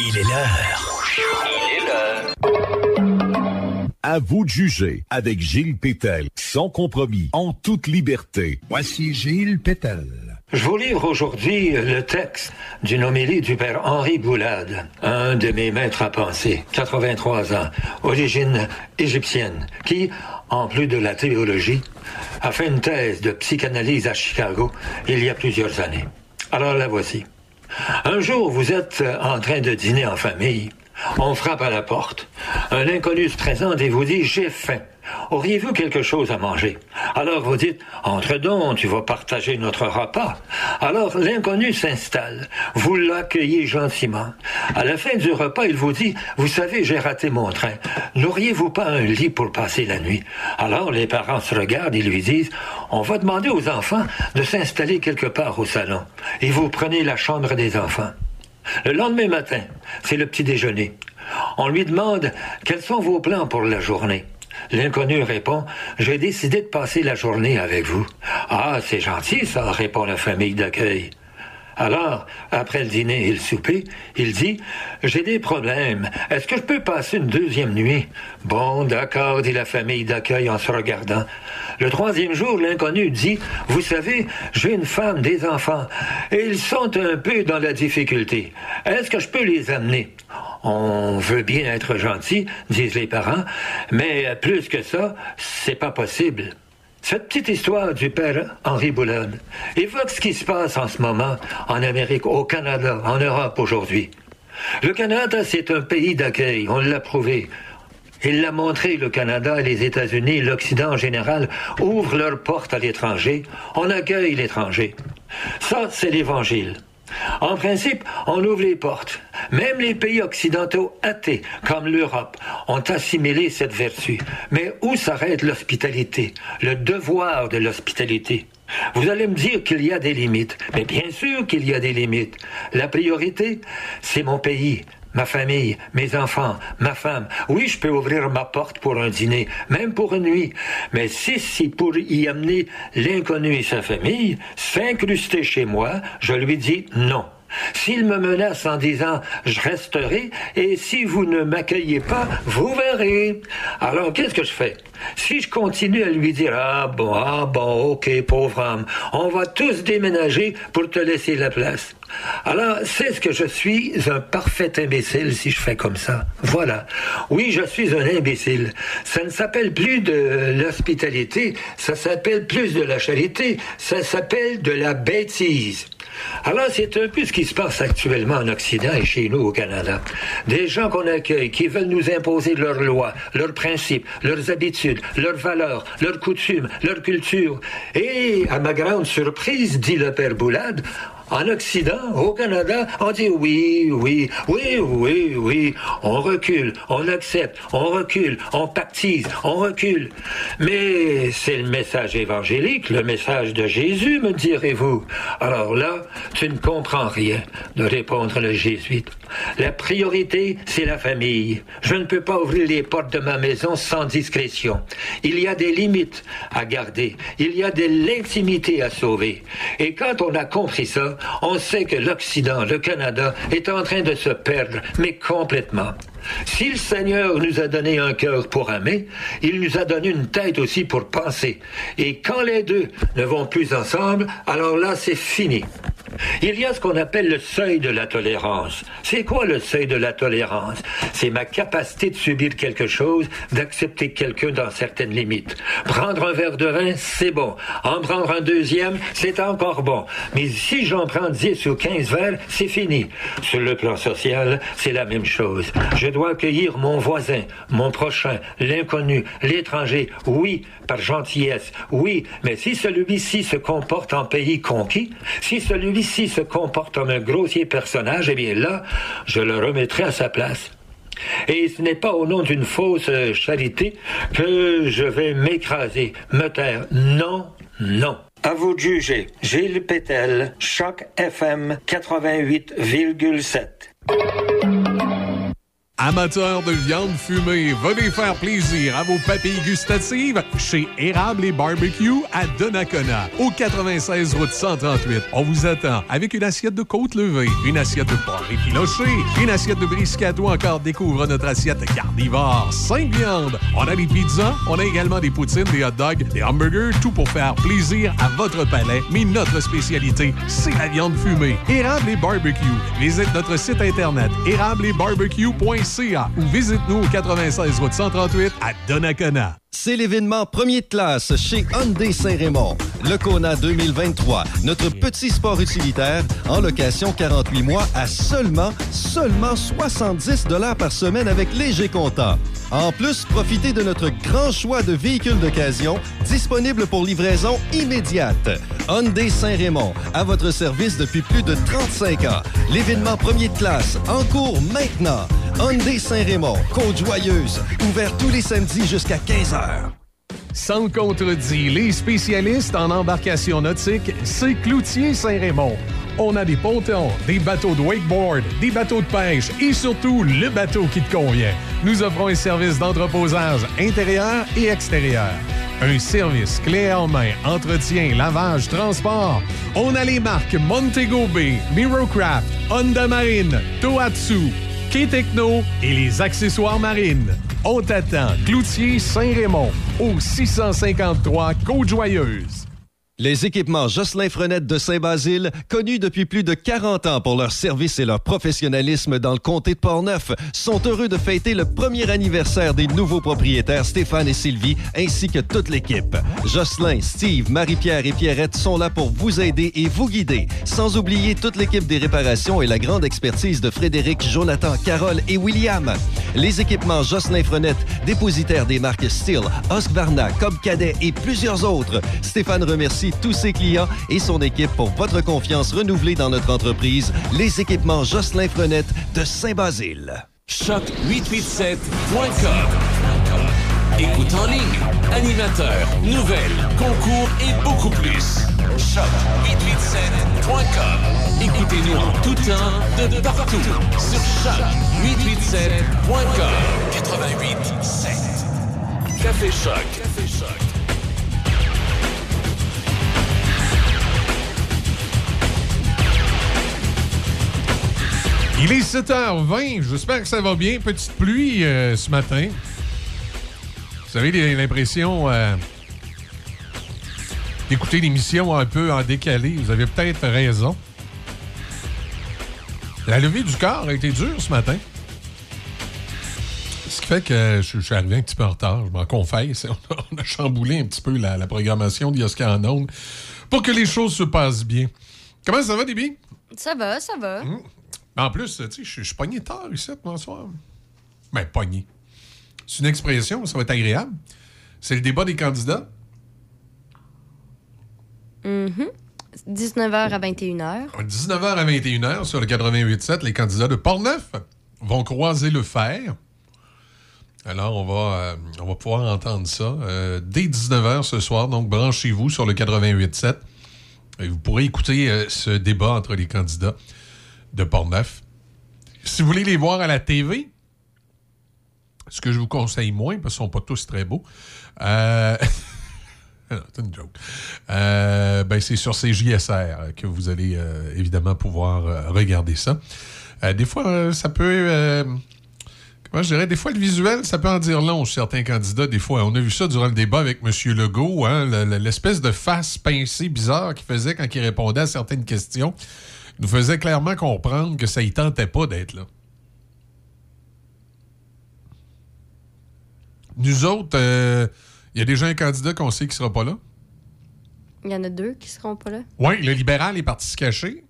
Il est l'heure. Il est l'heure. À vous de juger avec Gilles Pétel, sans compromis, en toute liberté. Voici Gilles Pétel. Je vous livre aujourd'hui le texte d'une homélie du père Henri Boulade, un de mes maîtres à penser, 83 ans, origine égyptienne, qui, en plus de la théologie, a fait une thèse de psychanalyse à Chicago il y a plusieurs années. Alors la voici. Un jour, vous êtes en train de dîner en famille. On frappe à la porte. Un inconnu se présente et vous dit J'ai faim. Auriez-vous quelque chose à manger? Alors vous dites Entre donc, tu vas partager notre repas. Alors l'inconnu s'installe. Vous l'accueillez gentiment. À la fin du repas, il vous dit Vous savez, j'ai raté mon train. N'auriez-vous pas un lit pour passer la nuit? Alors les parents se regardent et lui disent On va demander aux enfants de s'installer quelque part au salon. Et vous prenez la chambre des enfants. Le lendemain matin, c'est le petit déjeuner. On lui demande quels sont vos plans pour la journée. L'inconnu répond J'ai décidé de passer la journée avec vous. Ah, c'est gentil, ça, répond la famille d'accueil. Alors, après le dîner et le souper, il dit J'ai des problèmes. Est-ce que je peux passer une deuxième nuit Bon, d'accord, dit la famille d'accueil en se regardant. Le troisième jour, l'inconnu dit Vous savez, j'ai une femme, des enfants, et ils sont un peu dans la difficulté. Est-ce que je peux les amener on veut bien être gentil, disent les parents, mais plus que ça, c'est pas possible. Cette petite histoire du père Henri Boulade évoque ce qui se passe en ce moment en Amérique, au Canada, en Europe aujourd'hui. Le Canada, c'est un pays d'accueil, on l'a prouvé. Il l'a montré, le Canada, les États-Unis, l'Occident en général ouvrent leurs portes à l'étranger, on accueille l'étranger. Ça, c'est l'Évangile. En principe, on ouvre les portes. Même les pays occidentaux athées, comme l'Europe, ont assimilé cette vertu. Mais où s'arrête l'hospitalité, le devoir de l'hospitalité? Vous allez me dire qu'il y a des limites. Mais bien sûr qu'il y a des limites. La priorité, c'est mon pays, ma famille, mes enfants, ma femme. Oui, je peux ouvrir ma porte pour un dîner, même pour une nuit. Mais si c'est pour y amener l'inconnu et sa famille, s'incruster chez moi, je lui dis non. S'il me menace en disant je resterai et si vous ne m'accueillez pas, vous verrez. Alors qu'est-ce que je fais? Si je continue à lui dire ah bon, ah bon, ok, pauvre homme, on va tous déménager pour te laisser la place. Alors, c'est ce que je suis un parfait imbécile si je fais comme ça. Voilà. Oui, je suis un imbécile. Ça ne s'appelle plus de l'hospitalité, ça s'appelle plus de la charité, ça s'appelle de la bêtise. Alors, c'est un peu ce qui se passe actuellement en Occident et chez nous au Canada. Des gens qu'on accueille qui veulent nous imposer leurs lois, leurs principes, leurs habitudes, leurs valeurs, leurs coutumes, leur culture. Et, à ma grande surprise, dit le père Boulade, en Occident, au Canada, on dit oui, oui, oui, oui, oui, on recule, on accepte, on recule, on pactise, on recule. Mais c'est le message évangélique, le message de Jésus, me direz-vous. Alors là, tu ne comprends rien, de répondre le jésuite. La priorité, c'est la famille. Je ne peux pas ouvrir les portes de ma maison sans discrétion. Il y a des limites à garder. Il y a de l'intimité à sauver. Et quand on a compris ça, on sait que l'Occident, le Canada, est en train de se perdre, mais complètement. Si le Seigneur nous a donné un cœur pour aimer, il nous a donné une tête aussi pour penser. Et quand les deux ne vont plus ensemble, alors là, c'est fini. Il y a ce qu'on appelle le seuil de la tolérance. C'est quoi le seuil de la tolérance? C'est ma capacité de subir quelque chose, d'accepter quelqu'un dans certaines limites. Prendre un verre de vin, c'est bon. En prendre un deuxième, c'est encore bon. Mais si j'en prends 10 ou 15 verres, c'est fini. Sur le plan social, c'est la même chose. Dois accueillir mon voisin, mon prochain, l'inconnu, l'étranger, oui, par gentillesse, oui, mais si celui-ci se comporte en pays conquis, si celui-ci se comporte comme un grossier personnage, eh bien là, je le remettrai à sa place. Et ce n'est pas au nom d'une fausse charité que je vais m'écraser, me taire. Non, non. À vous de juger. Gilles Pétel, Choc FM 88,7. Amateurs de viande fumée, venez faire plaisir à vos papilles gustatives chez Érable et Barbecue à Donnacona, au 96 route 138. On vous attend avec une assiette de côte levée, une assiette de porc effiloché, une assiette de brisket ou encore découvre notre assiette carnivore, 5 viandes. On a des pizzas, on a également des poutines, des hot dogs, des hamburgers, tout pour faire plaisir à votre palais. Mais notre spécialité, c'est la viande fumée. Érable et Barbecue. Visite notre site internet érableetbarbecue.ca ou visite-nous au 96 route 138 à Donnacona. C'est l'événement premier de classe chez Hyundai Saint-Raymond. Le Kona 2023, notre petit sport utilitaire en location 48 mois à seulement, seulement 70 dollars par semaine avec léger comptant. En plus, profitez de notre grand choix de véhicules d'occasion disponibles pour livraison immédiate. Hyundai Saint-Raymond, à votre service depuis plus de 35 ans. L'événement premier de classe, en cours maintenant. Hyundai Saint-Raymond, Côte-Joyeuse, ouvert tous les samedis jusqu'à 15h. Sans contredit, les spécialistes en embarcation nautique, c'est Cloutier Saint-Raymond. On a des pontons, des bateaux de wakeboard, des bateaux de pêche et surtout le bateau qui te convient. Nous offrons un service d'entreposage intérieur et extérieur. Un service clé en main, entretien, lavage, transport. On a les marques Montego Bay, Mirocraft, Honda Marine, Tohatsu, K-Techno et les accessoires marines. On t'attend, Cloutier Saint-Raymond, au 653 Côte-Joyeuse. Les équipements Jocelyn Frenette de Saint-Basile, connus depuis plus de 40 ans pour leur service et leur professionnalisme dans le comté de Portneuf, sont heureux de fêter le premier anniversaire des nouveaux propriétaires Stéphane et Sylvie, ainsi que toute l'équipe. Jocelyn, Steve, Marie-Pierre et Pierrette sont là pour vous aider et vous guider, sans oublier toute l'équipe des réparations et la grande expertise de Frédéric, Jonathan, Carole et William. Les équipements Jocelyn Frenette, dépositaires des marques Steel, Husqvarna, Cobb Cadet et plusieurs autres. Stéphane remercie tous ses clients et son équipe pour votre confiance renouvelée dans notre entreprise, les équipements Jocelyn Frenette de Saint-Basile. Choc887.com Écoute en ligne, animateur, nouvelles, concours et beaucoup plus. Choc887.com Écoutez-nous en tout temps, de partout, sur choc887.com 88.7 Café Choc. Café Choc. Il est 7h20. J'espère que ça va bien. Petite pluie euh, ce matin. Vous avez l'impression euh, d'écouter l'émission un peu en décalé. Vous avez peut-être raison. La levée du corps a été dure ce matin. Ce qui fait que je, suis arrivé un petit peu en retard, je m'en confesse. On a, on a chamboulé un petit peu la, la programmation d'Yoscar en ondes pour que les choses se passent bien. Comment ça va, Déby? Ça va, ça va. En plus, tu sais, je suis pogné tard ici, bonsoir. Ben, pogné. C'est une expression, ça va être agréable. C'est le débat des candidats. Mhm. 19h à 21h. 19h à 21h sur le 88.7, les candidats de Portneuf vont croiser le fer. Alors, on va, euh, on va pouvoir entendre ça euh, dès 19h ce soir. Donc, branchez-vous sur le 88.7. Et vous pourrez écouter euh, ce débat entre les candidats de Portneuf. Si vous voulez les voir à la TV, ce que je vous conseille moins, parce qu'ils ne sont pas tous très beaux, euh, c'est une joke. Euh, ben, c'est sur CJSR que vous allez euh, évidemment pouvoir regarder ça. Des fois, ça peut. comment je dirais, des fois, le visuel, ça peut en dire long sur certains candidats. Des fois, on a vu ça durant le débat avec M. Legault, hein, le- le- l'espèce de face pincée bizarre qu'il faisait quand il répondait à certaines questions nous faisait clairement comprendre que ça y tentait pas d'être là. Nous autres, euh, il y a déjà un candidat qu'on sait qui sera pas là. Il y en a deux qui seront pas là. Oui, le libéral est parti se cacher.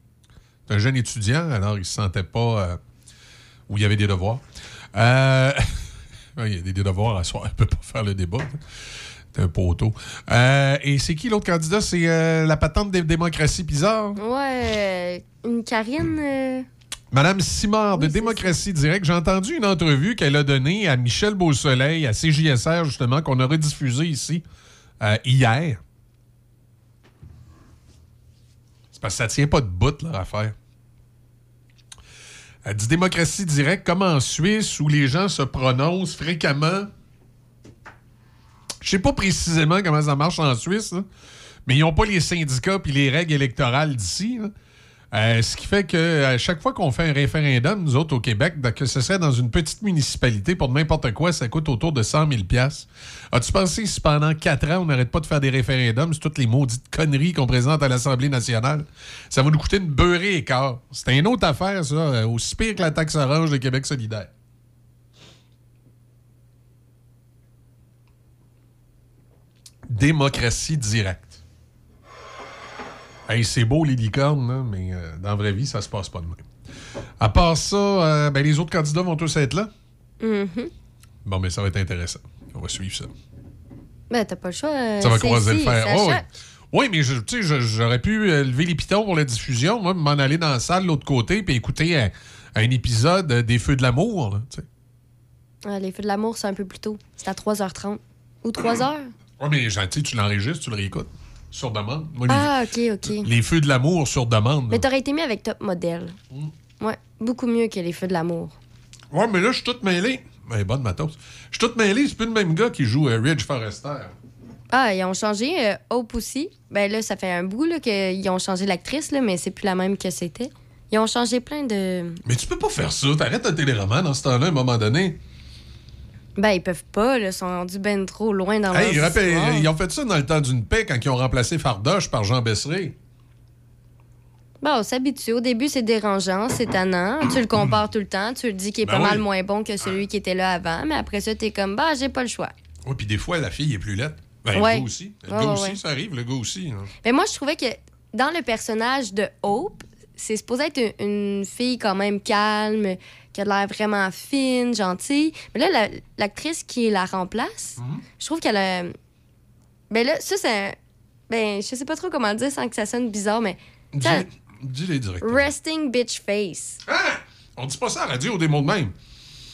C'est un jeune étudiant, alors il se sentait pas euh, où il y avait des devoirs. Euh, Il y a des devoirs à soir. Elle peut pas faire le débat. Un poteau. Euh, et c'est qui l'autre candidat? C'est euh, la patente des démocraties bizarre. Ouais, une Karine. euh, Madame Simard de Démocratie Directe, j'ai entendu une entrevue qu'elle a donnée à Michel Beausoleil, à CJSR, justement, qu'on a rediffusée ici hier. C'est parce que ça tient pas de bout, leur affaire. Elle dit démocratie directe, comme en Suisse, où les gens se prononcent fréquemment. Je sais pas précisément comment ça marche en Suisse, mais ils n'ont pas les syndicats puis les règles électorales d'ici. Euh, ce qui fait que à chaque fois qu'on fait un référendum, nous autres au Québec, que ce serait dans une petite municipalité pour n'importe quoi, ça coûte autour de 100 000 As-tu pensé si pendant quatre ans, on n'arrête pas de faire des référendums sur toutes les maudites conneries qu'on présente à l'Assemblée nationale? Ça va nous coûter une beurrée et quart. C'est une autre affaire, ça, euh, aussi pire que la taxe orange de Québec solidaire. Démocratie directe. Hey, c'est beau les licornes, là, mais euh, dans la vraie vie, ça se passe pas de même. À part ça, euh, ben, les autres candidats vont tous être là. mhm. Bon, mais ça va être intéressant. On va suivre ça. Ben, t'as pas le choix. euh, ça va croiser le fer. Oh, oui. mais je- tu sais, j'aurais pu lever les pitons pour la diffusion, moi, m'en aller dans la salle de l'autre côté puis écouter un, un épisode des Feux de l'amour. les feux de l'amour, c'est un peu plus tôt. C'est à 3h30. Ou 3h? Oui, mais gentil, tu l'enregistres, tu le réécoutes. Sur demande. Moi, les- Ah, ok, ok. les, Feux de l'amour sur demande. Mais t'aurais été mieux avec Top Model. Mm. Ouais, beaucoup mieux que les feux de l'amour. Ouais, mais là, je suis tout mêlé. Ben, bonne matos. Je suis tout mêlé, c'est plus le même gars qui joue euh, Ridge Forrester. Ah, ils ont changé euh, Hope aussi. Ben là, ça fait un bout là, qu'ils ont changé l'actrice, là, mais c'est plus la même que c'était. Ils ont changé plein de. Mais tu peux pas faire ça. T'arrêtes un téléroman dans ce temps-là, à un moment donné. Ben, ils peuvent pas, là. Ils sont rendus ben trop loin dans Hey, leur rappelle- ils ont fait ça dans le temps d'une paix quand ils ont remplacé Fardoche par Jean Besseré. Bon, on s'habitue. Au début, c'est dérangeant, c'est tannant. Tu le compares tout le temps. Tu le dis qu'il est Ben pas oui. mal moins bon que celui qui était là avant. Mais après ça, t'es comme, bah, j'ai pas le choix. Oui, puis des fois, la fille est plus laide. Ben, Ouais. le gars aussi. Le Ouais, gars aussi, ouais. ça arrive, le gars aussi. hein. Mais moi, je trouvais que dans le personnage de Hope, c'est supposé être une, une fille quand même calme, qui a l'air vraiment fine, gentille. Mais là, la- l'actrice qui la remplace, je trouve qu'elle a. Ben là, ça, c'est. Ben, je sais pas trop comment dire sans que ça sonne bizarre, mais. Dis- Dis-les direct. Resting bitch face. On dit pas ça à la radio, des mots de même.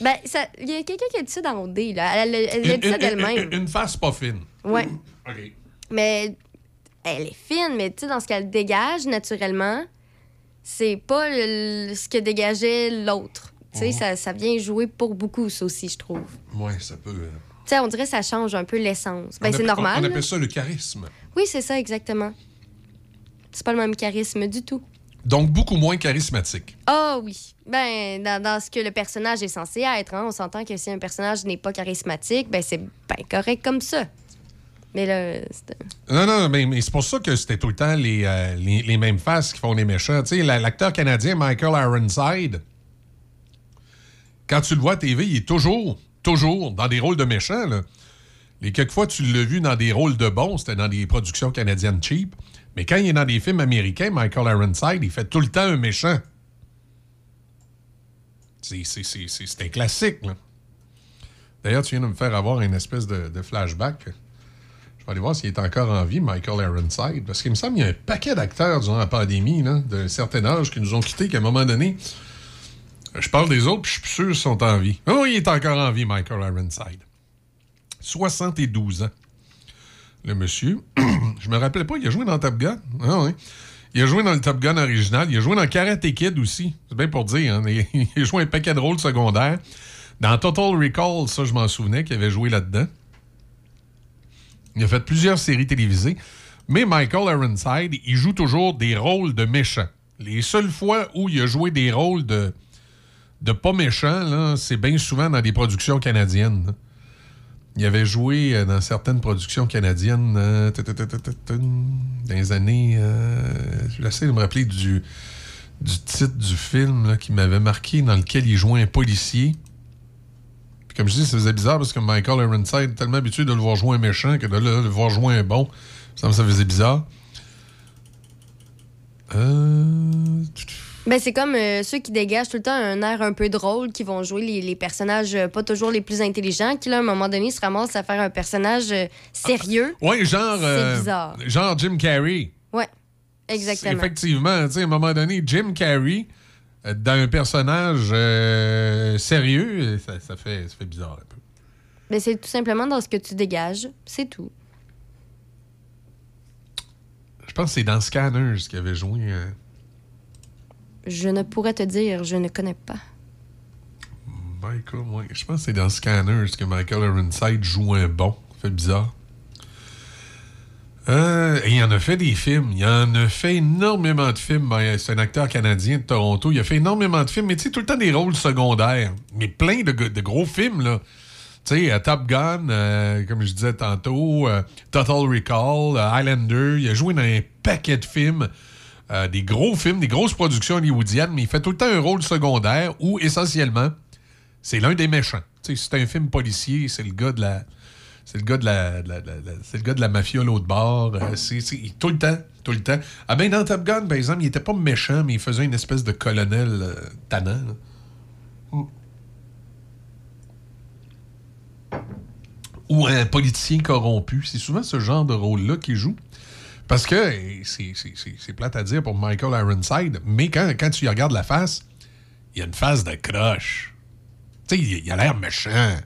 Ben, il y a quelqu'un qui a dit ça dans OD, là. Elle, elle- elle a dit ça d'elle-même. une- face pas fine. Ouais. OK. Mais elle est fine, mais tu sais, dans ce qu'elle dégage naturellement, c'est pas le- ce que dégageait l'autre. Tu sais, Mhm. ça, ça vient jouer pour beaucoup, ça aussi, je trouve. Ouais, ça peut. euh, Tu sais, on dirait que ça change un peu l'essence. Ben, c'est normal. On, appelle ça le charisme. Oui, c'est ça, exactement. C'est pas le même charisme du tout. Donc, beaucoup moins charismatique. Ah oui. Ben, dans, dans ce que le personnage est censé être, hein, on s'entend que si un personnage n'est pas charismatique, ben c'est ben correct comme ça. Mais là, Non, non, mais, mais c'est pour ça que c'était tout le temps les, euh, les, les mêmes faces qui font les méchants. Tu sais, la- l'acteur canadien Michael Ironside, quand tu le vois à TV, il est toujours, toujours dans des rôles de méchants. Là. Les quelques fois tu l'as vu dans des rôles de bons, c'était dans des productions canadiennes cheap. Mais quand il est dans des films américains, Michael Ironside, il fait tout le temps un méchant. C'est- un classique. D'ailleurs, tu viens de me faire avoir une espèce de, flashback. Je vais aller voir s'il est encore en vie, Michael Ironside. Parce qu'il me semble qu'il y a un paquet d'acteurs durant la pandémie, d'un certain âge, qui nous ont quittés, qu'à un moment donné, je parle des autres, puis je suis sûr qu'ils sont en vie. Oh, il est encore en vie, Michael Ironside. 72 ans. Le monsieur, je me rappelais pas, il a joué dans Top Gun. Ah oui. Il a joué dans le Top Gun original. Il a joué dans Karate Kid aussi. C'est bien pour dire. hein. Il a joué un paquet de rôles secondaires. Dans Total Recall, ça, je m'en souvenais qu'il avait joué là-dedans. Il a fait plusieurs séries télévisées. Mais Michael Ironside, il joue toujours des rôles de méchants. Les seules fois où il a joué des rôles de, de pas méchants, là, c'est bien souvent dans des productions canadiennes. là. Il avait joué euh, dans certaines productions canadiennes euh, dans les années. Euh, J'essaie de me rappeler du, du titre du film qui m'avait marqué, dans lequel il jouait un policier. Puis comme je dis, ça faisait bizarre parce que Michael Ironside est tellement habitué de le voir jouer un méchant que de le, voir jouer un bon. Ça me faisait bizarre. Euh... Ben, c'est comme euh, ceux qui dégagent tout le temps un air un peu drôle, qui vont jouer les, les personnages euh, pas toujours les plus intelligents, qui, là, à un moment donné, se ramassent à faire un personnage euh, sérieux. Ouais, genre. C'est bizarre. Genre Jim Carrey. Ouais, exactement. Effectivement, tu sais, à un moment donné, Jim Carrey, dans un personnage sérieux, ça, ça fait, ça fait bizarre un peu. Ben, c'est tout simplement dans ce que tu dégages. C'est tout. Je pense que c'est dans Scanners qu'il avait joué. Je ne pourrais te dire, je ne connais pas. Michael, ouais. Je pense que c'est dans Scanners que Michael Ironside joue un bon. Fait bizarre. Euh, il en a fait des films. Il en a fait énormément de films. Ben, C'est un acteur canadien de Toronto. Il a fait énormément de films, mais tu sais, tout le temps des rôles secondaires. Mais plein de, gros films, là. Tu sais, Top Gun, euh, comme je disais tantôt, euh, Total Recall, euh, Highlander. Il a joué dans un paquet de films. Euh, des gros films, des grosses productions hollywoodiennes, mais il fait tout le temps un rôle secondaire où, essentiellement, c'est l'un des méchants. C'est un film policier, c'est le gars de la. C'est le gars de la, c'est le gars de la mafia l'autre bord. Euh, c'est, tout le temps, tout le temps. Ah ben dans Top Gun, par exemple, il était pas méchant, mais il faisait une espèce de colonel euh. Ou un politicien corrompu. C'est souvent ce genre de rôle-là qu'il joue. Parce que c'est, plate à dire pour Michael Ironside, mais quand, tu y regardes la face, il y a une face de croche. Tu sais, il, a l'air méchant.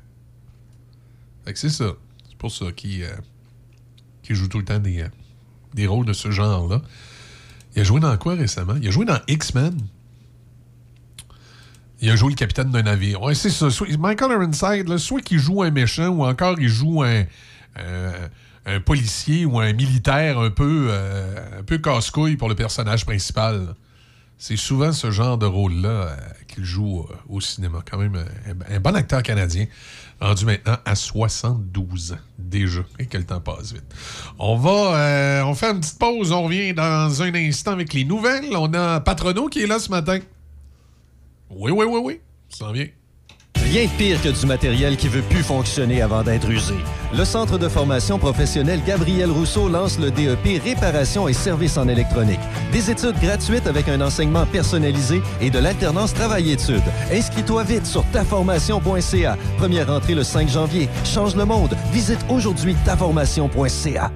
Fait que c'est ça. C'est pour ça qu'il euh, joue tout le temps des, euh, des rôles de ce genre-là. Il a joué dans quoi récemment? Il a joué dans X-Men. Il a joué le capitaine d'un navire. Ouais, c'est ça. Michael Ironside, soit qu'il joue un méchant ou encore il joue un, euh, un policier ou un militaire un peu, euh, un peu casse-couille pour le personnage principal. C'est souvent ce genre de rôle-là euh, qu'il joue euh, au cinéma. Quand même un, bon acteur canadien, rendu maintenant à 72 ans déjà. Et que le temps passe vite. On va on fait une petite pause. On revient dans un instant avec les nouvelles. On a Patrono qui est là ce matin. Oui, oui, oui, oui. Ça s'en vient. Rien pire que du matériel qui veut plus fonctionner avant d'être usé. Le Centre de formation professionnelle Gabriel Rousseau lance le DEP Réparation et services en électronique. Des études gratuites avec un enseignement personnalisé et de l'alternance travail-études. Inscris-toi vite sur taformation.ca. Première entrée le 5 janvier. Change le monde. Visite aujourd'hui taformation.ca.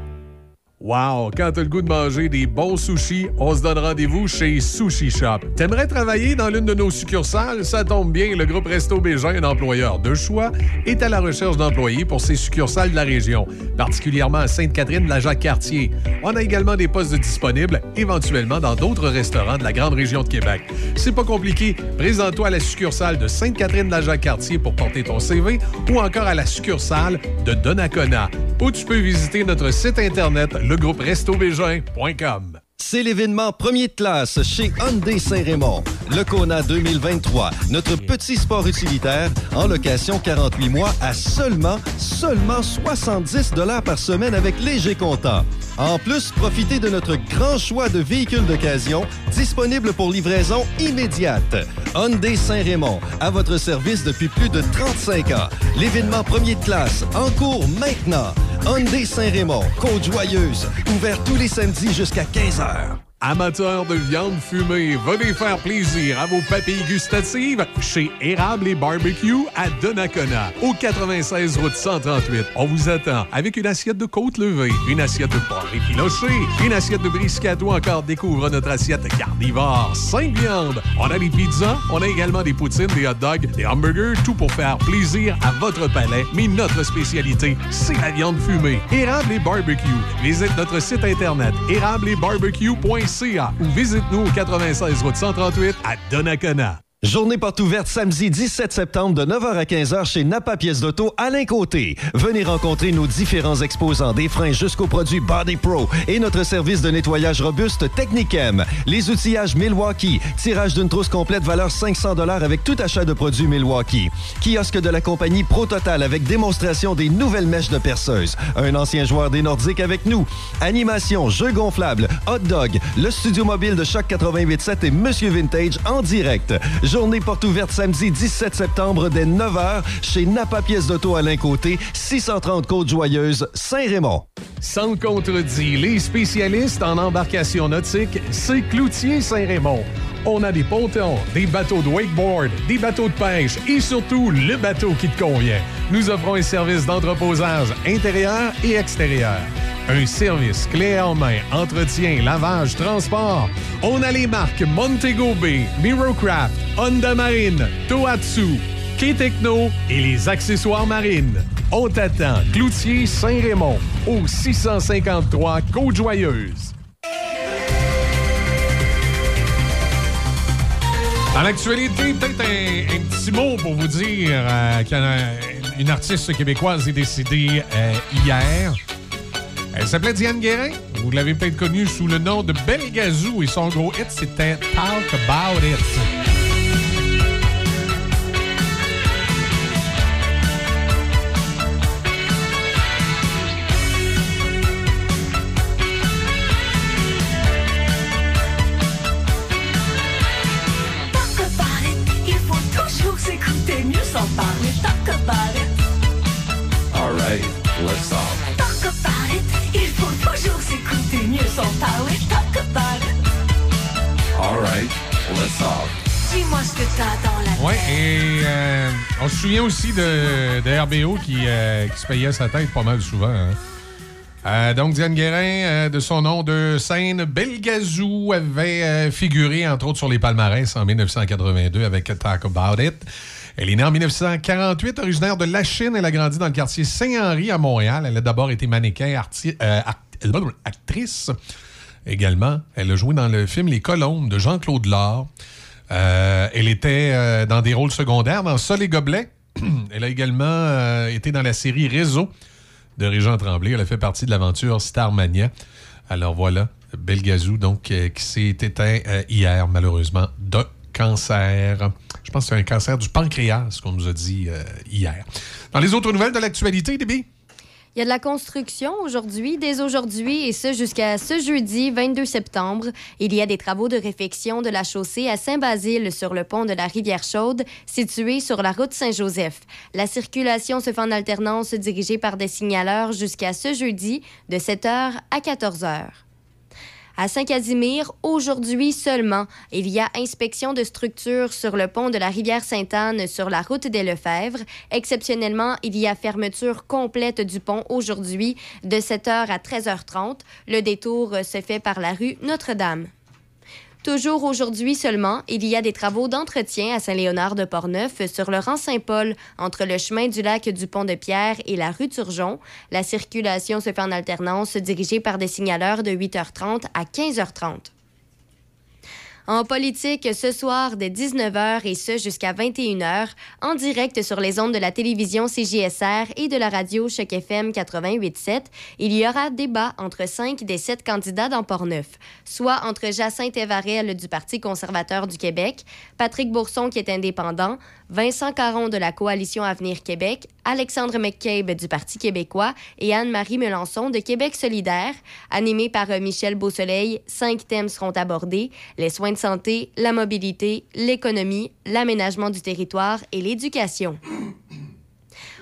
Wow! Quand t'as le goût de manger des bons sushis, on se donne rendez-vous chez Sushi Shop. T'aimerais travailler dans l'une de nos succursales? Ça tombe bien, le groupe Resto Bégin, un employeur de choix, est à la recherche d'employés pour ses succursales de la région, particulièrement à Sainte-Catherine, la Jacques-Cartier. On a également des postes disponibles, éventuellement dans d'autres restaurants de la grande région de Québec. C'est pas compliqué. Présente-toi à la succursale de Sainte-Catherine, la Jacques-Cartier pour porter ton CV ou encore à la succursale de Donnacona. Ou tu peux visiter notre site internet, legrouperestobégin.com. C'est l'événement premier de classe chez Hyundai Saint-Raymond. Le Kona 2023, notre petit sport utilitaire en location 48 mois à seulement, seulement 70 dollars par semaine avec léger comptant. En plus, profitez de notre grand choix de véhicules d'occasion disponibles pour livraison immédiate. Hyundai Saint-Raymond, à votre service depuis plus de 35 ans. L'événement premier de classe, en cours maintenant. Hyundai Saint-Raymond, Côte-Joyeuse, ouvert tous les samedis jusqu'à 15h. Yeah. Amateurs de viande fumée, venez faire plaisir à vos papilles gustatives chez Érable et Barbecue à Donnacona, au 96 route 138. On vous attend avec une assiette de côte levée, une assiette de porc effiloché, une assiette de brisket ou encore découvre notre assiette carnivore, 5 viandes. On a des pizzas, on a également des poutines, des hot dogs, des hamburgers, tout pour faire plaisir à votre palais. Mais notre spécialité, c'est la viande fumée. Érable et Barbecue. Visite notre site internet ou visite-nous au 96 route 138 à Donnacona. Journée porte ouverte samedi 17 septembre de 9h à 15h chez Napa Pièces d'Auto Alain Côté. Venez rencontrer nos différents exposants des freins jusqu'aux produits Body Pro et notre service de nettoyage robuste Technicem. Les outillages Milwaukee, tirage d'une trousse complète valeur 500 dollars avec tout achat de produits Milwaukee. Kiosque de la compagnie Pro Total avec démonstration des nouvelles mèches de perceuse. Un ancien joueur des Nordiques avec nous. Animation, jeux gonflables, hot dog, le studio mobile de Choc 88.7 et Monsieur Vintage en direct. Journée porte ouverte samedi 17 septembre dès 9h chez Napa Pièces d'Auto Alain Côté, 630 Côte-Joyeuse, Saint-Raymond. Sans contredit, les spécialistes en embarcation nautique, c'est Cloutier Saint-Raymond. On a des pontons, des bateaux de wakeboard, des bateaux de pêche et surtout le bateau qui te convient. Nous offrons un service d'entreposage intérieur et extérieur. Un service clé en main, entretien, lavage, transport. On a les marques Montego Bay, Mirocraft, Honda Marine, Tohatsu, K-Techno et les accessoires marines. On t'attend, Cloutier Saint-Raymond, au 653 Côte-Joyeuse. Dans l'actualité, peut-être un, petit mot pour vous dire euh, qu'une artiste québécoise est décédée euh, hier. Elle s'appelait Diane Guérin. Vous l'avez peut-être connue sous le nom de Belgazou et son gros hit, c'était Talk About It. Souvient aussi de, RBO qui, euh, qui se payait sa tête pas mal souvent. hein. Euh, donc, Diane Guérin, euh, de son nom de scène, Belgazou, avait figuré, entre autres, sur les palmarès en 1982 avec Talk About It. Elle est née en 1948, originaire de la Chine. Elle a grandi dans le quartier Saint-Henri à Montréal. Elle a d'abord été mannequin, actrice également. Elle a joué dans le film Les Colombes de Jean-Claude. Euh, elle était dans des rôles secondaires dans Sol et Gobelets. elle a également euh, été dans la série Réseau de Régent Tremblay. Elle a fait partie de l'aventure Starmania. Alors voilà, Belgazou, donc, euh, qui s'est éteint euh, hier, malheureusement, de cancer. Je pense que c'est un cancer du pancréas, qu'on nous a dit hier. Dans les autres nouvelles de l'actualité, Déby? Il y a de la construction aujourd'hui, dès aujourd'hui, et ce jusqu'à ce jeudi 22 septembre. Il y a des travaux de réfection de la chaussée à Saint-Basile sur le pont de la Rivière-Chaude, situé sur la route Saint-Joseph. La circulation se fait en alternance dirigée par des signaleurs jusqu'à ce jeudi de 7h à 14h. À Saint-Casimir, aujourd'hui seulement, il y a inspection de structures sur le pont de la rivière Sainte-Anne sur la route des Lefebvre. Exceptionnellement, il y a fermeture complète du pont aujourd'hui de 7h à 13h30. Le détour se fait par la rue Notre-Dame. Toujours aujourd'hui seulement, il y a des travaux d'entretien à Saint-Léonard de Portneuf sur le rang Saint-Paul entre le chemin du lac du Pont de Pierre et la rue Turgeon. La circulation se fait en alternance dirigée par des signaleurs de 8h30 à 15h30. En politique, ce soir dès 19h et ce jusqu'à 21h, en direct sur les ondes de la télévision CJSR et de la radio Choc FM 88.7, il y aura débat entre cinq des sept candidats dans Portneuf, soit entre Jacinthe Evarel du Parti conservateur du Québec, Patrick Bourson qui est indépendant, Vincent Caron de la Coalition Avenir Québec, Alexandre McCabe du Parti québécois et Anne-Marie Melançon de Québec solidaire. Animé par euh, Michel Beausoleil, cinq thèmes seront abordés les soins santé, la mobilité, l'économie, l'aménagement du territoire et l'éducation.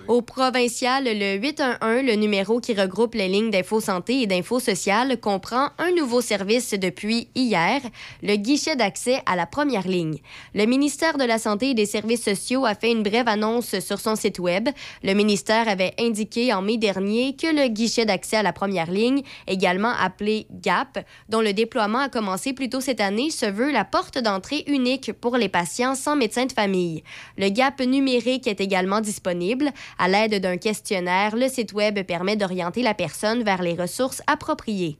Au provincial, le 811, le numéro qui regroupe les lignes d'info santé et d'info sociale, comprend un nouveau service depuis hier, le guichet d'accès à la première ligne. Le ministère de la Santé et des Services sociaux a fait une brève annonce sur son site Web. Le ministère avait indiqué en mai dernier que le guichet d'accès à la première ligne, également appelé GAP, dont le déploiement a commencé plus tôt cette année, se veut la porte d'entrée unique pour les patients sans médecin de famille. Le GAP numérique est également disponible. À l'aide d'un questionnaire, le site Web permet d'orienter la personne vers les ressources appropriées.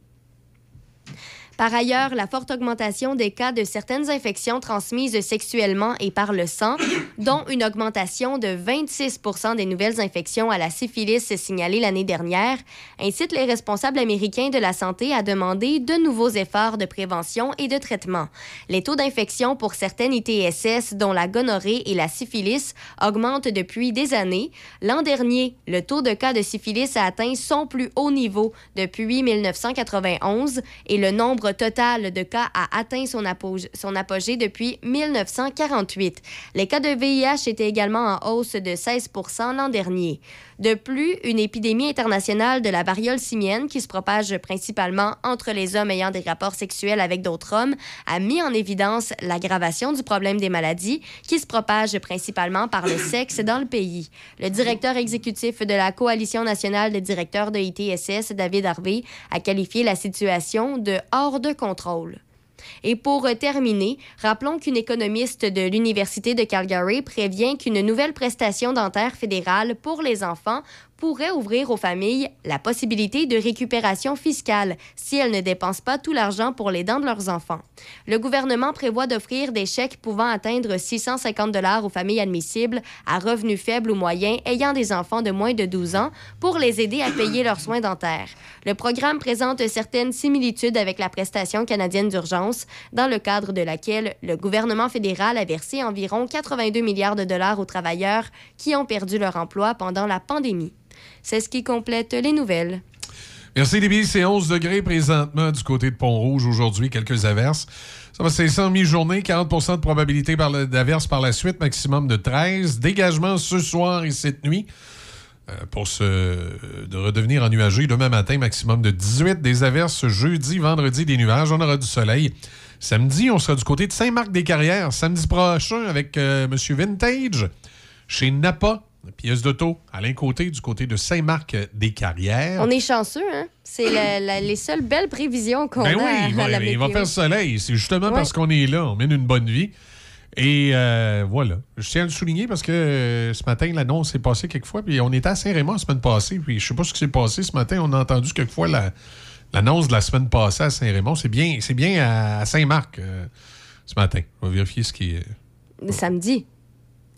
Par ailleurs, la forte augmentation des cas de certaines infections transmises sexuellement et par le sang, dont une augmentation de 26% des nouvelles infections à la syphilis signalées l'année dernière, incite les responsables américains de la santé à demander de nouveaux efforts de prévention et de traitement. Les taux d'infection pour certaines ITSS, dont la gonorrhée et la syphilis, augmentent depuis des années. L'an dernier, le taux de cas de syphilis a atteint son plus haut niveau depuis 1991 et le nombre nombre total de cas a atteint son, apo- son apogée depuis 1948. Les cas de VIH étaient également en hausse de 16% l'an dernier. De plus, une épidémie internationale de la variole simienne, qui se propage principalement entre les hommes ayant des rapports sexuels avec d'autres hommes, a mis en évidence l'aggravation du problème des maladies, qui se propagent principalement par le sexe dans le pays. Le directeur exécutif de la Coalition nationale des directeurs de ITSS, David Harvey, a qualifié la situation de hors de contrôle. Et pour euh, terminer, rappelons qu'une économiste de l'Université de Calgary prévient qu'une nouvelle prestation dentaire fédérale pour les enfants pourrait ouvrir aux familles la possibilité de récupération fiscale si elles ne dépensent pas tout l'argent pour les dents de leurs enfants. Le gouvernement prévoit d'offrir des chèques pouvant atteindre 650 dollars aux familles admissibles à revenus faibles ou moyens ayant des enfants de moins de 12 ans pour les aider à payer leurs soins dentaires. Le programme présente certaines similitudes avec la prestation canadienne d'urgence, dans le cadre de laquelle le gouvernement fédéral a versé environ 82 milliards de dollars aux travailleurs qui ont perdu leur emploi pendant la pandémie. C'est ce qui complète les nouvelles. Merci, Libby. C'est 11 degrés présentement du côté de Pont-Rouge aujourd'hui, quelques averses. Ça va, en mi-journée, 40 de probabilité d'averses par la suite, maximum de 13. Dégagement ce soir et cette nuit euh, pour se, de redevenir ennuagé demain matin, maximum de 18. Des averses jeudi, vendredi, des nuages. On aura du soleil. Samedi, on sera du côté de Saint-Marc-des-Carrières. Samedi prochain avec euh, Monsieur Vintage chez Napa, pièce d'auto, Alain Côté, du côté de Saint-Marc-des-Carrières. On est chanceux, hein? C'est les seules belles prévisions qu'on Ben a oui, à, il va, la il va météo. faire soleil. C'est justement Ouais. parce qu'on est là. On mène une bonne vie. Et euh, voilà. Je tiens à le souligner parce que euh, ce matin, l'annonce s'est passée quelquefois. Puis on était à Saint-Raymond la semaine passée. Puis je sais pas ce qui s'est passé ce matin. On a entendu quelquefois la- l'annonce de la semaine passée à Saint-Raymond. C'est bien, c'est bien à, à Saint-Marc euh, ce matin. On va vérifier ce qui est. Samedi.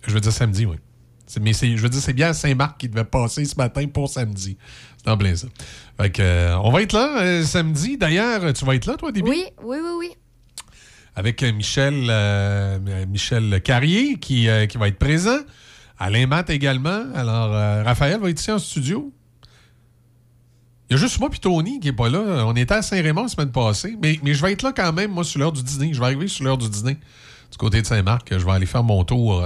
Je veux dire samedi, oui. C'est- Mais c'est- je veux dire, c'est bien à Saint-Marc qui devait passer ce matin pour samedi. C'est en plein ça. Fait que, euh, on va être là euh, samedi. D'ailleurs, tu vas être là, toi, début? Oui, oui, oui, oui. avec euh, Michel, euh, Michel Carrier qui, qui va être présent. Alain Matt également. Alors, Raphaël va être ici en studio. Il y a juste moi et Tony qui n'est pas là. On était à Saint-Raymond la semaine passée. Mais, mais je vais être là quand même, moi, sur l'heure du dîner. Je vais arriver sur l'heure du dîner du côté de Saint-Marc. Je vais aller faire mon tour,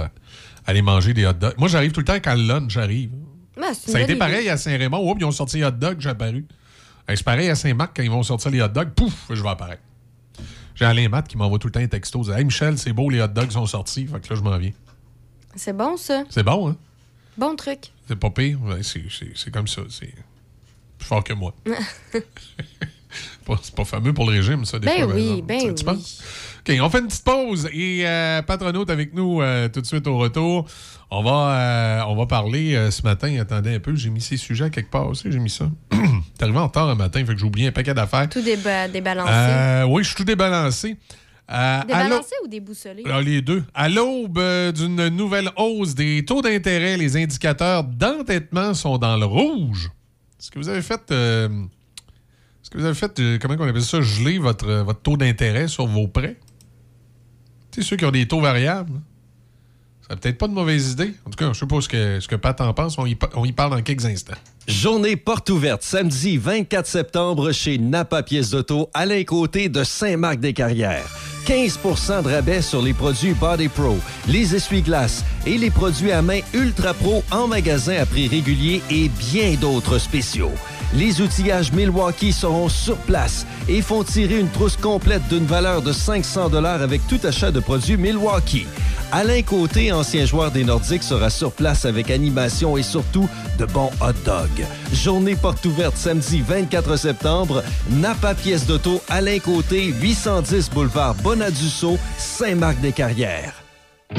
aller manger des hot dogs. Moi, j'arrive tout le temps quand le lunch arrive. Ah, Ça a été pareil à Saint-Raymond. Oups, ils ont sorti les hot dogs, j'ai apparu. C'est pareil à Saint-Marc, quand ils vont sortir les hot dogs, pouf, je vais apparaître. J'ai Alain Matt qui m'envoie tout le temps un texto. Hey Michel, c'est beau, les hot dogs sont sortis. Fait que là, je m'en viens. C'est bon, ça. C'est bon, hein? Bon truc. C'est pas pire. Ouais, c'est, c'est- c'est comme ça. C'est plus fort que moi. C'est pas fameux pour le régime, ça, des Ben fois. par oui, ben tu oui. penses? OK, on fait une petite pause et euh, Patronaute avec nous euh, tout de suite au retour. On va, euh, on va parler euh, ce matin. Attendez un peu, j'ai mis ces sujets à quelque part aussi. J'ai mis ça. T'es arrivé en retard un matin, fait que j'ai oublié un paquet d'affaires. Tout déba- débalancé. Oui, je suis tout débalancé. Euh, Débalancé ou déboussolé? ah, les deux. À l'aube euh, d'une nouvelle hausse des taux d'intérêt, les indicateurs d'endettement sont dans le rouge. Est-ce que vous avez fait. euh, est-ce que vous avez fait, comment on appelle ça, geler votre, votre taux d'intérêt sur vos prêts? Tu sais, ceux qui ont des taux variables. Ça peut-être pas de mauvaise idée. En tout cas, je sais pas ce que, ce que Pat en pense. On y, on y parle dans quelques instants. Journée porte ouverte samedi 24 septembre chez Napa Pièces d'Auto, Alain Côté de Saint-Marc-des-Carrières. 15% de rabais sur les produits Body Pro, les essuie-glaces et les produits à main Ultra Pro en magasin à prix régulier et bien d'autres spéciaux. Les outillages Milwaukee seront sur place et font tirer une trousse complète d'une valeur de 500 avec tout achat de produits Milwaukee. Alain Côté, ancien joueur des Nordiques, sera sur place avec animation et surtout de bons hot dogs. Journée porte ouverte samedi 24 septembre. Napa Pièce d'auto, Alain Côté, 810 boulevard Bonadusseau, Saint-Marc-des-Carrières.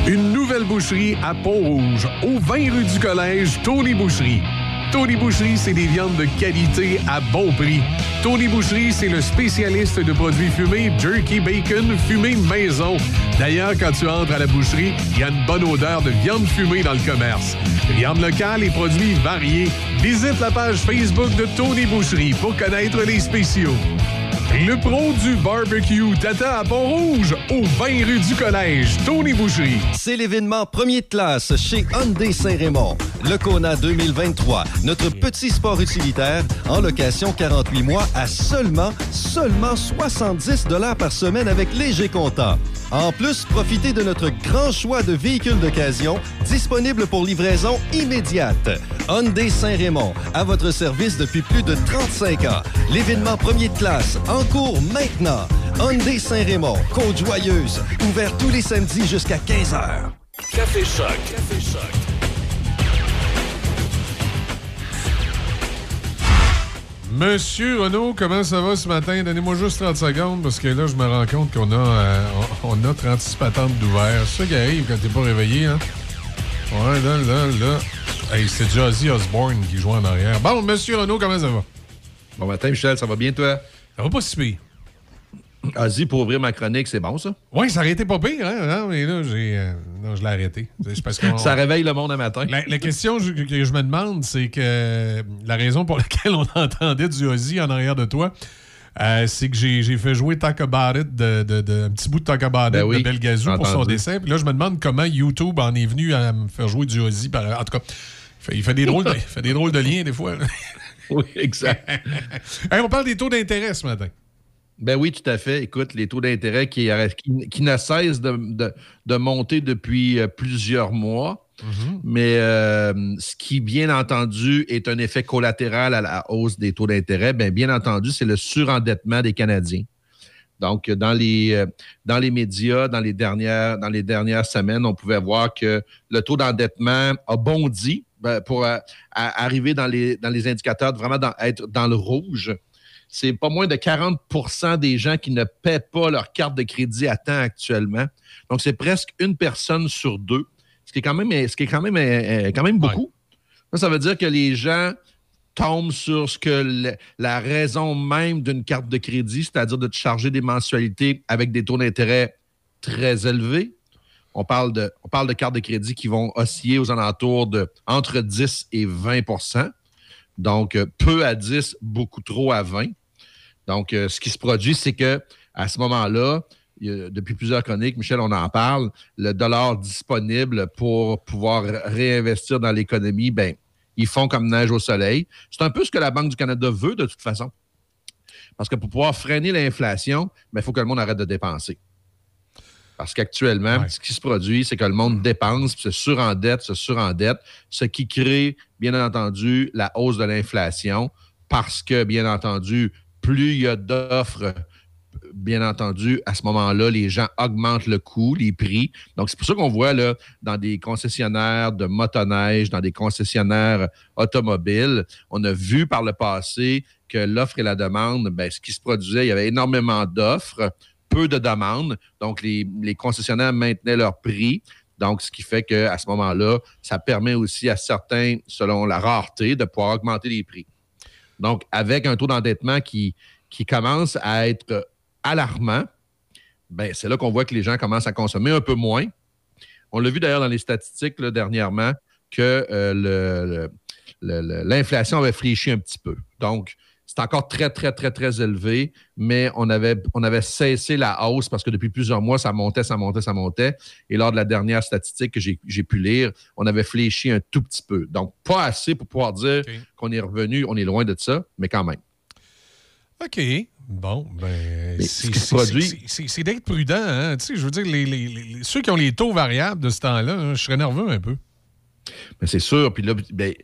Une nouvelle boucherie à Pont-Rouge, au 20 rue du Collège, Tony Boucherie. Tony Boucherie, c'est des viandes de qualité à bon prix. Tony Boucherie, c'est le spécialiste de produits fumés, jerky, bacon, fumé maison. D'ailleurs, quand tu entres à la boucherie, il y a une bonne odeur de viande fumée dans le commerce. Viande locale et produits variés. Visite la page Facebook de Tony Boucherie pour connaître les spéciaux. Le pro du barbecue t'attend à Pont-Rouge, au 20 rue du Collège, Tony Boucherie. C'est l'événement premier de classe chez Hyundai Saint-Raymond. Le Kona 2023, notre petit sport utilitaire en location 48 mois à seulement, seulement 70 par semaine avec léger comptant. En plus, profitez de notre grand choix de véhicules d'occasion disponibles pour livraison immédiate. Hyundai Saint-Raymond, à votre service depuis plus de 35 ans. L'événement premier de classe, en cours maintenant. Hyundai Saint-Raymond, Côte-Joyeuse, ouvert tous les samedis jusqu'à 15h. Café. Café Choc. Monsieur Renaud, comment ça va ce matin? Donnez-moi juste 30 secondes parce que là, je me rends compte qu'on a, euh, on a 36 patentes d'ouvert. C'est ça qui arrive quand t'es pas réveillé, hein? Ouais, là, là, là. Hey, c'est Jazzy Osborne qui joue en arrière. Bon, Monsieur Renaud, comment ça va? Bon matin, Michel, ça va bien, toi? Ça va pas si pire. Ozzy, pour ouvrir ma chronique, c'est bon, ça? Oui, ça aurait été pas pire, hein? Non, mais là, j'ai, euh, non, je l'ai arrêté. Parce Ça réveille le monde un matin. La, la question que je me demande, c'est que la raison pour laquelle on entendait du Ozzy en arrière de toi, euh, c'est que j'ai fait jouer Talk About It, de, de- de- un petit bout de Talk About It Ben oui, de Belgazou pour son dessin. Puis là, je me demande comment YouTube en est venu à me faire jouer du Ozzy. Par, en tout cas, il fait, il fait des, drôles de, il fait des drôles de liens des fois. oui, exact. on parle des taux d'intérêt ce matin. Ben oui, tout à fait. Écoute, les taux d'intérêt qui, qui, qui ne cessent de, de- de monter depuis euh, plusieurs mois. Mais euh, ce qui, bien entendu, est un effet collatéral à la hausse des taux d'intérêt, bien, bien entendu, c'est le surendettement des Canadiens. Donc, dans les, euh, dans les médias, dans les, dernières, dans les dernières semaines, on pouvait voir que le taux d'endettement a bondi ben, pour à- arriver dans les, dans les indicateurs, vraiment dans- être dans le rouge. C'est pas moins de 40% des gens qui ne paient pas leur carte de crédit à temps actuellement. Donc, c'est presque une personne sur deux, ce qui est quand même, ce qui est quand même, euh, quand même beaucoup. Ça, ça veut dire que les gens tombent sur ce que le- la raison même d'une carte de crédit, c'est-à-dire de te charger des mensualités avec des taux d'intérêt très élevés. On parle, de, on parle de cartes de crédit qui vont osciller aux alentours de entre 10 et 20% Donc, euh, peu à 10, beaucoup trop à 20 donc, euh, ce qui se produit, c'est que à ce moment-là, depuis plusieurs chroniques, Michel, on en parle, le dollar disponible pour pouvoir réinvestir dans l'économie, ben, ils font comme neige au soleil. C'est un peu ce que la Banque du Canada veut de toute façon. Parce que pour pouvoir freiner l'inflation, ben, il faut que le monde arrête de dépenser. Parce qu'actuellement, ce qui se produit, c'est que le monde dépense, puis se surendette, se surendette, ce qui crée, bien entendu, la hausse de l'inflation. Parce que, bien entendu, plus il y a d'offres, bien entendu, à ce moment-là, les gens augmentent le coût, les prix. Donc, c'est pour ça qu'on voit là, dans des concessionnaires de motoneige, dans des concessionnaires automobiles, on a vu par le passé que l'offre et la demande, ben, ce qui se produisait, il y avait énormément d'offres, peu de demandes. Donc, les, les concessionnaires maintenaient leur prix. Donc, ce qui fait qu'à ce moment-là, ça permet aussi à certains, selon la rareté, de pouvoir augmenter les prix. Donc, avec un taux d'endettement qui, qui commence à être alarmant, ben, c'est là qu'on voit que les gens commencent à consommer un peu moins. On l'a vu d'ailleurs dans les statistiques là, dernièrement que euh, le- le- l'inflation avait fléchi un petit peu. Donc, c'est encore très, très, très, très élevé, mais on avait, on avait cessé la hausse parce que depuis plusieurs mois, ça montait, ça montait, ça montait. Et lors de la dernière statistique que j'ai pu lire, on avait fléchi un tout petit peu. Donc, pas assez pour pouvoir dire qu'on est revenu, on est loin de ça, mais quand même. OK. Bon, ben. C'est- d'être prudent, hein. Tu sais, je veux dire, les, les- les- ceux qui ont les taux variables de ce temps-là, hein, je serais nerveux un peu. Mais c'est sûr. Puis là, ben,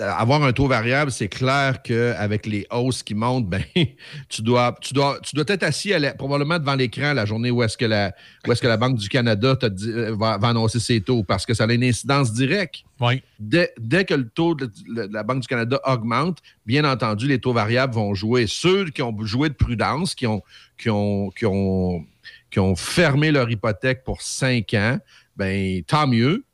avoir un taux variable, c'est clair qu'avec les hausses qui montent, ben, tu dois, tu dois, tu dois être assis à la- probablement devant l'écran la journée où est-ce que la, où est-ce que la Banque du Canada te dit- euh, va, va annoncer ses taux parce que ça a une incidence directe. Dès, dès que le taux de, de la Banque du Canada augmente, bien entendu, les taux variables vont jouer. Ceux qui ont joué de prudence, qui ont, qui ont, qui ont, qui ont fermé leur hypothèque pour cinq ans, ben, tant mieux.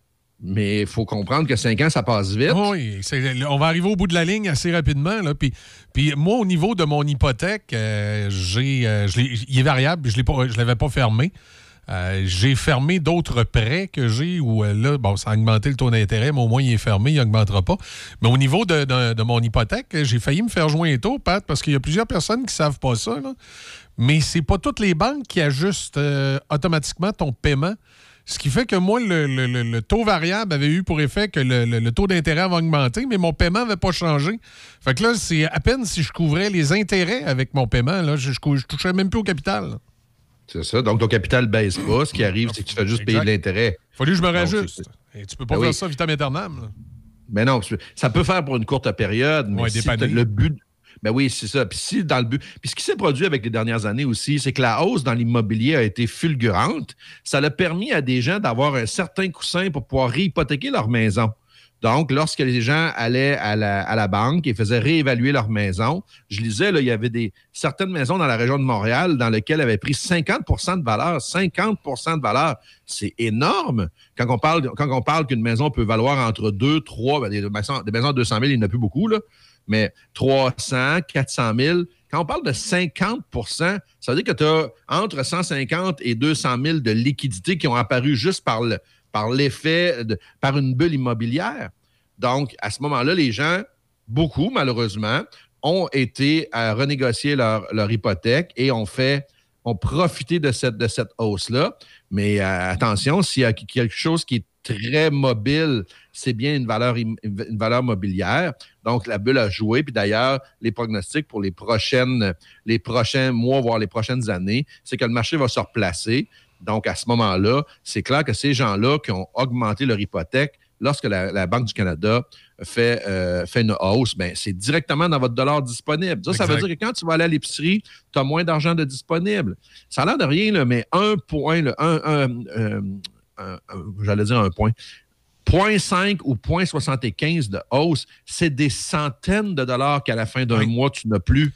Mais il faut comprendre que cinq ans, ça passe vite. Oui, on va arriver au bout de la ligne assez rapidement. Là, puis, moi, au niveau de mon hypothèque, euh, euh, il est variable, je ne l'avais pas fermé. Euh, j'ai fermé d'autres prêts que j'ai où là, bon, ça a augmenté le taux d'intérêt, mais au moins il est fermé, il n'augmentera pas. Mais au niveau de, mon hypothèque, j'ai failli me faire joindre tôt, Pat, parce qu'il y a plusieurs personnes qui ne savent pas ça. là. Mais c'est pas toutes les banques qui ajustent automatiquement ton paiement. Ce qui fait que moi, le, le- taux variable avait eu pour effet que le, le- taux d'intérêt va augmenter, mais mon paiement n'avait pas changé. Fait que là, c'est à peine si je couvrais les intérêts avec mon paiement. Là, je, je touchais même plus au capital. C'est ça. Donc, ton capital baisse pas. Ce qui arrive, c'est que tu fais juste payer de l'intérêt. Fallu que je me rajuste. Et tu peux pas Ben faire oui. ça vitam aeternam. là. Mais non, ça peut faire pour une courte période, mais Ouais, si le but. Ben oui, c'est ça. Puis si dans le but. Puis ce qui s'est produit avec les dernières années aussi, c'est que la hausse dans l'immobilier a été fulgurante. Ça a permis à des gens d'avoir un certain coussin pour pouvoir réhypothéquer leur maison. Donc, lorsque les gens allaient à la, à la banque et faisaient réévaluer leur maison, je lisais, là, il y avait des, certaines maisons dans la région de Montréal dans lesquelles avaient pris 50% de valeur. 50% de valeur. C'est énorme. Quand on parle, quand on parle qu'une maison peut valoir entre 2, 3, ben, des, maisons, des maisons à 200 000, il n'y en a plus beaucoup, là, mais 300, 400 000. Quand on parle de 50% ça veut dire que tu as entre 150 et 200 000 de liquidités qui ont apparu juste par le- par l'effet, par une bulle immobilière. Donc, à ce moment-là, les gens, beaucoup malheureusement, ont été à renégocier leur, hypothèque et ont fait, ont profité de cette, de cette hausse-là. Mais euh, attention, s'il y a quelque chose qui est très mobile, c'est bien une valeur, une valeur mobilière. Donc, la bulle a joué. Puis d'ailleurs, les pronostics pour les, prochaines, les prochains mois, voire les prochaines années, c'est que le marché va se replacer. Donc, à ce moment-là, c'est clair que ces gens-là qui ont augmenté leur hypothèque, lorsque la, la Banque du Canada fait, euh, fait une hausse, ben, c'est directement dans votre dollar disponible. Ça, ça veut dire que quand tu vas aller à l'épicerie, tu as moins d'argent de disponible. Ça a l'air de rien, là, mais un point, là, un, un- euh, un- un- j'allais dire un point. 0.5 ou 0.75 de hausse, c'est des centaines de dollars qu'à la fin d'un mois, tu n'as plus.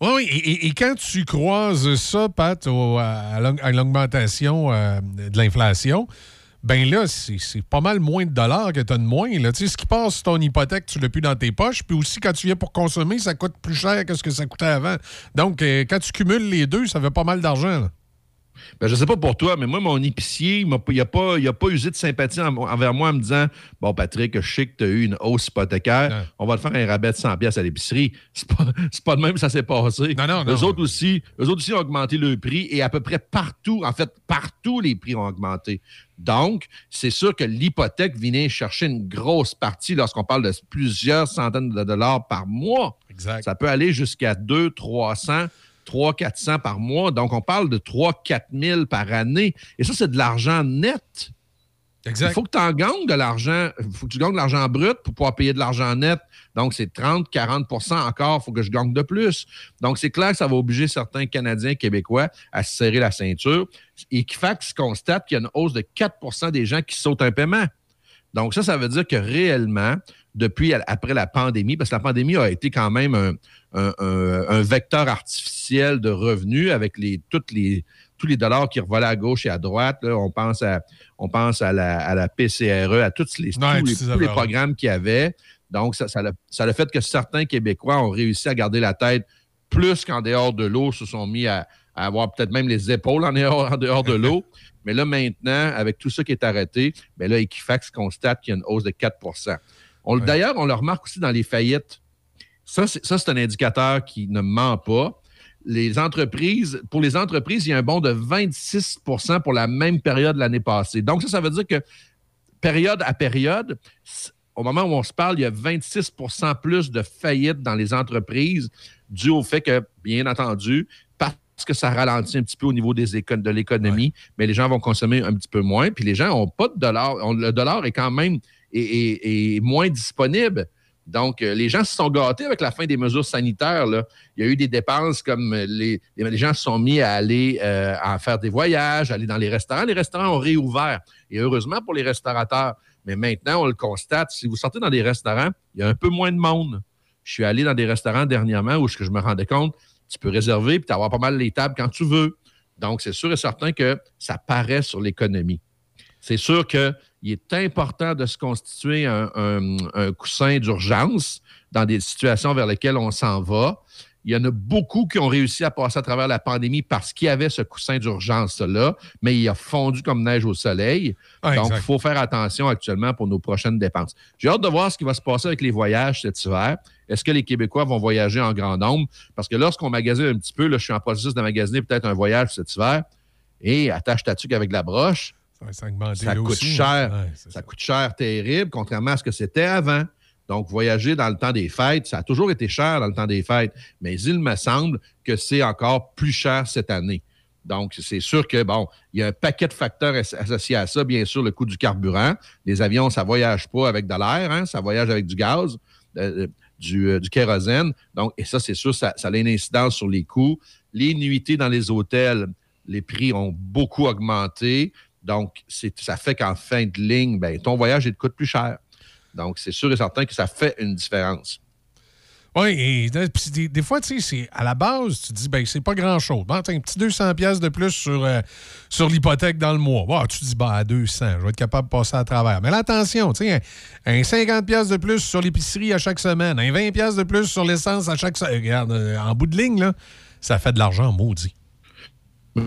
Oui, oui. Et, quand tu croises ça, Pat, au- à l'au- à l'augmentation euh, de l'inflation, ben là, c'est pas mal moins de dollars que tu as de moins. Là. Tu sais, ce qui passe ton hypothèque, tu l'as plus dans tes poches. Puis aussi, quand tu viens pour consommer, ça coûte plus cher que ce que ça coûtait avant. Donc, euh, quand tu cumules les deux, ça fait pas mal d'argent. Ben, je sais pas pour toi, mais moi, mon épicier, il n'a pas, il a pas usé de sympathie en- envers moi en me disant Bon, Patrick, je sais que tu as eu une hausse hypothécaire, on va te faire un rabais de 100$ piastres à l'épicerie. C'est pas, pas de même que ça s'est passé. Non, non, Eux non. autres, aussi, eux autres aussi ont augmenté le prix et à peu près partout, en fait, partout, les prix ont augmenté. Donc, c'est sûr que l'hypothèque vient chercher une grosse partie lorsqu'on parle de plusieurs centaines de dollars par mois. Exact. Ça peut aller jusqu'à 200, 300, 300, 400 par mois. Donc, on parle de 3 4 000 par année. Et ça, c'est de l'argent net. Exact. Il faut que tu en gagnes de l'argent. Il faut que tu gagnes de l'argent brut pour pouvoir payer de l'argent net. Donc, c'est 30, 40% encore. Il faut que je gagne de plus. Donc, c'est clair que ça va obliger certains Canadiens, Québécois à se serrer la ceinture. Equifax constate qu'il y a une hausse de 4% des gens qui sautent un paiement. Donc, ça, ça veut dire que réellement, depuis après la pandémie, parce que la pandémie a été quand même un, un- un- un vecteur artificiel de revenus avec les, toutes les, tous les dollars qui revolaient à gauche et à droite. là. on pense à, on pense à la, à la PCRE, à toutes les, Ouais, tous, les, tous les programmes qu'il y avait. Donc, ça, ça, a, ça a le fait que certains Québécois ont réussi à garder la tête plus qu'en dehors de l'eau, se sont mis à, à avoir peut-être même les épaules en dehors, en dehors de l'eau. Mais là, maintenant, avec tout ça qui est arrêté, bien là, Equifax constate qu'il y a une hausse de 4 D'ailleurs, on le remarque aussi dans les faillites. Ça, c'est un indicateur qui ne ment pas. Les entreprises, pour les entreprises, il y a un bond de 26% pour la même période l'année passée. Donc, ça, ça veut dire que période à période, au moment où on se parle, il y a 26% plus de faillites dans les entreprises dû au fait que, bien entendu, parce que ça ralentit un petit peu au niveau des éco- de l'économie, mais les gens vont consommer un petit peu moins, puis les gens n'ont pas de dollar. On- le dollar est quand même est- est- est moins disponible. Donc, euh, les gens se sont gâtés avec la fin des mesures sanitaires. Il y a eu des dépenses comme euh, les, gens se sont mis à aller euh, faire des voyages, aller dans les restaurants. Les restaurants ont réouvert. Et heureusement pour les restaurateurs. Mais maintenant, on le constate, si vous sortez dans des restaurants, il y a un peu moins de monde. Je suis allé dans des restaurants dernièrement où je je me rendais compte, tu peux réserver puis avoir pas mal les tables quand tu veux. Donc, c'est sûr et certain que ça paraît sur l'économie. C'est sûr qu'il est important de se constituer un, un- un coussin d'urgence dans des situations vers lesquelles on s'en va. Il y en a beaucoup qui ont réussi à passer à travers la pandémie parce qu'il y avait ce coussin d'urgence-là, mais il a fondu comme neige au soleil. Ah, Donc, il faut faire attention actuellement pour nos prochaines dépenses. J'ai hâte de voir ce qui va se passer avec les voyages cet hiver. Est-ce que les Québécois vont voyager en grand nombre? Parce que lorsqu'on magasine un petit peu, là, je suis en processus de magasiner peut-être un voyage cet hiver, et attache ta tuque avec la broche, Ça coûte aussi. cher. Ouais, ça coûte cher terrible, contrairement à ce que c'était avant. Donc, voyager dans le temps des fêtes, ça a toujours été cher dans le temps des fêtes, mais il me semble que c'est encore plus cher cette année. Donc, c'est sûr que, bon, il y a un paquet de facteurs as- associés à ça. Bien sûr, le coût du carburant. Les avions, ça ne voyage pas avec de l'air, hein, ça voyage avec du gaz, euh, euh, du, euh, du kérosène. Donc, et ça, c'est sûr, ça, ça a une incidence sur les coûts. Les nuitées dans les hôtels, les prix ont beaucoup augmenté. Donc, ça fait qu'en fin de ligne, ben, ton voyage, il te coûte plus cher. Donc, c'est sûr et certain que ça fait une différence. Oui, et euh, des, des fois, tu sais, à la base, tu te dis, ben, c'est pas grand-chose. Bon, t'as un petit 200$ piastres de plus sur, euh, sur l'hypothèque dans le mois. Bon, tu te dis, bah, à 200, je vais être capable de passer à travers. Mais là, attention, tu sais, un, un 50$ piastres de plus sur l'épicerie à chaque semaine, un 20$ piastres de plus sur l'essence à chaque semaine. Regarde, euh, en bout de ligne, là, ça fait de l'argent maudit. Je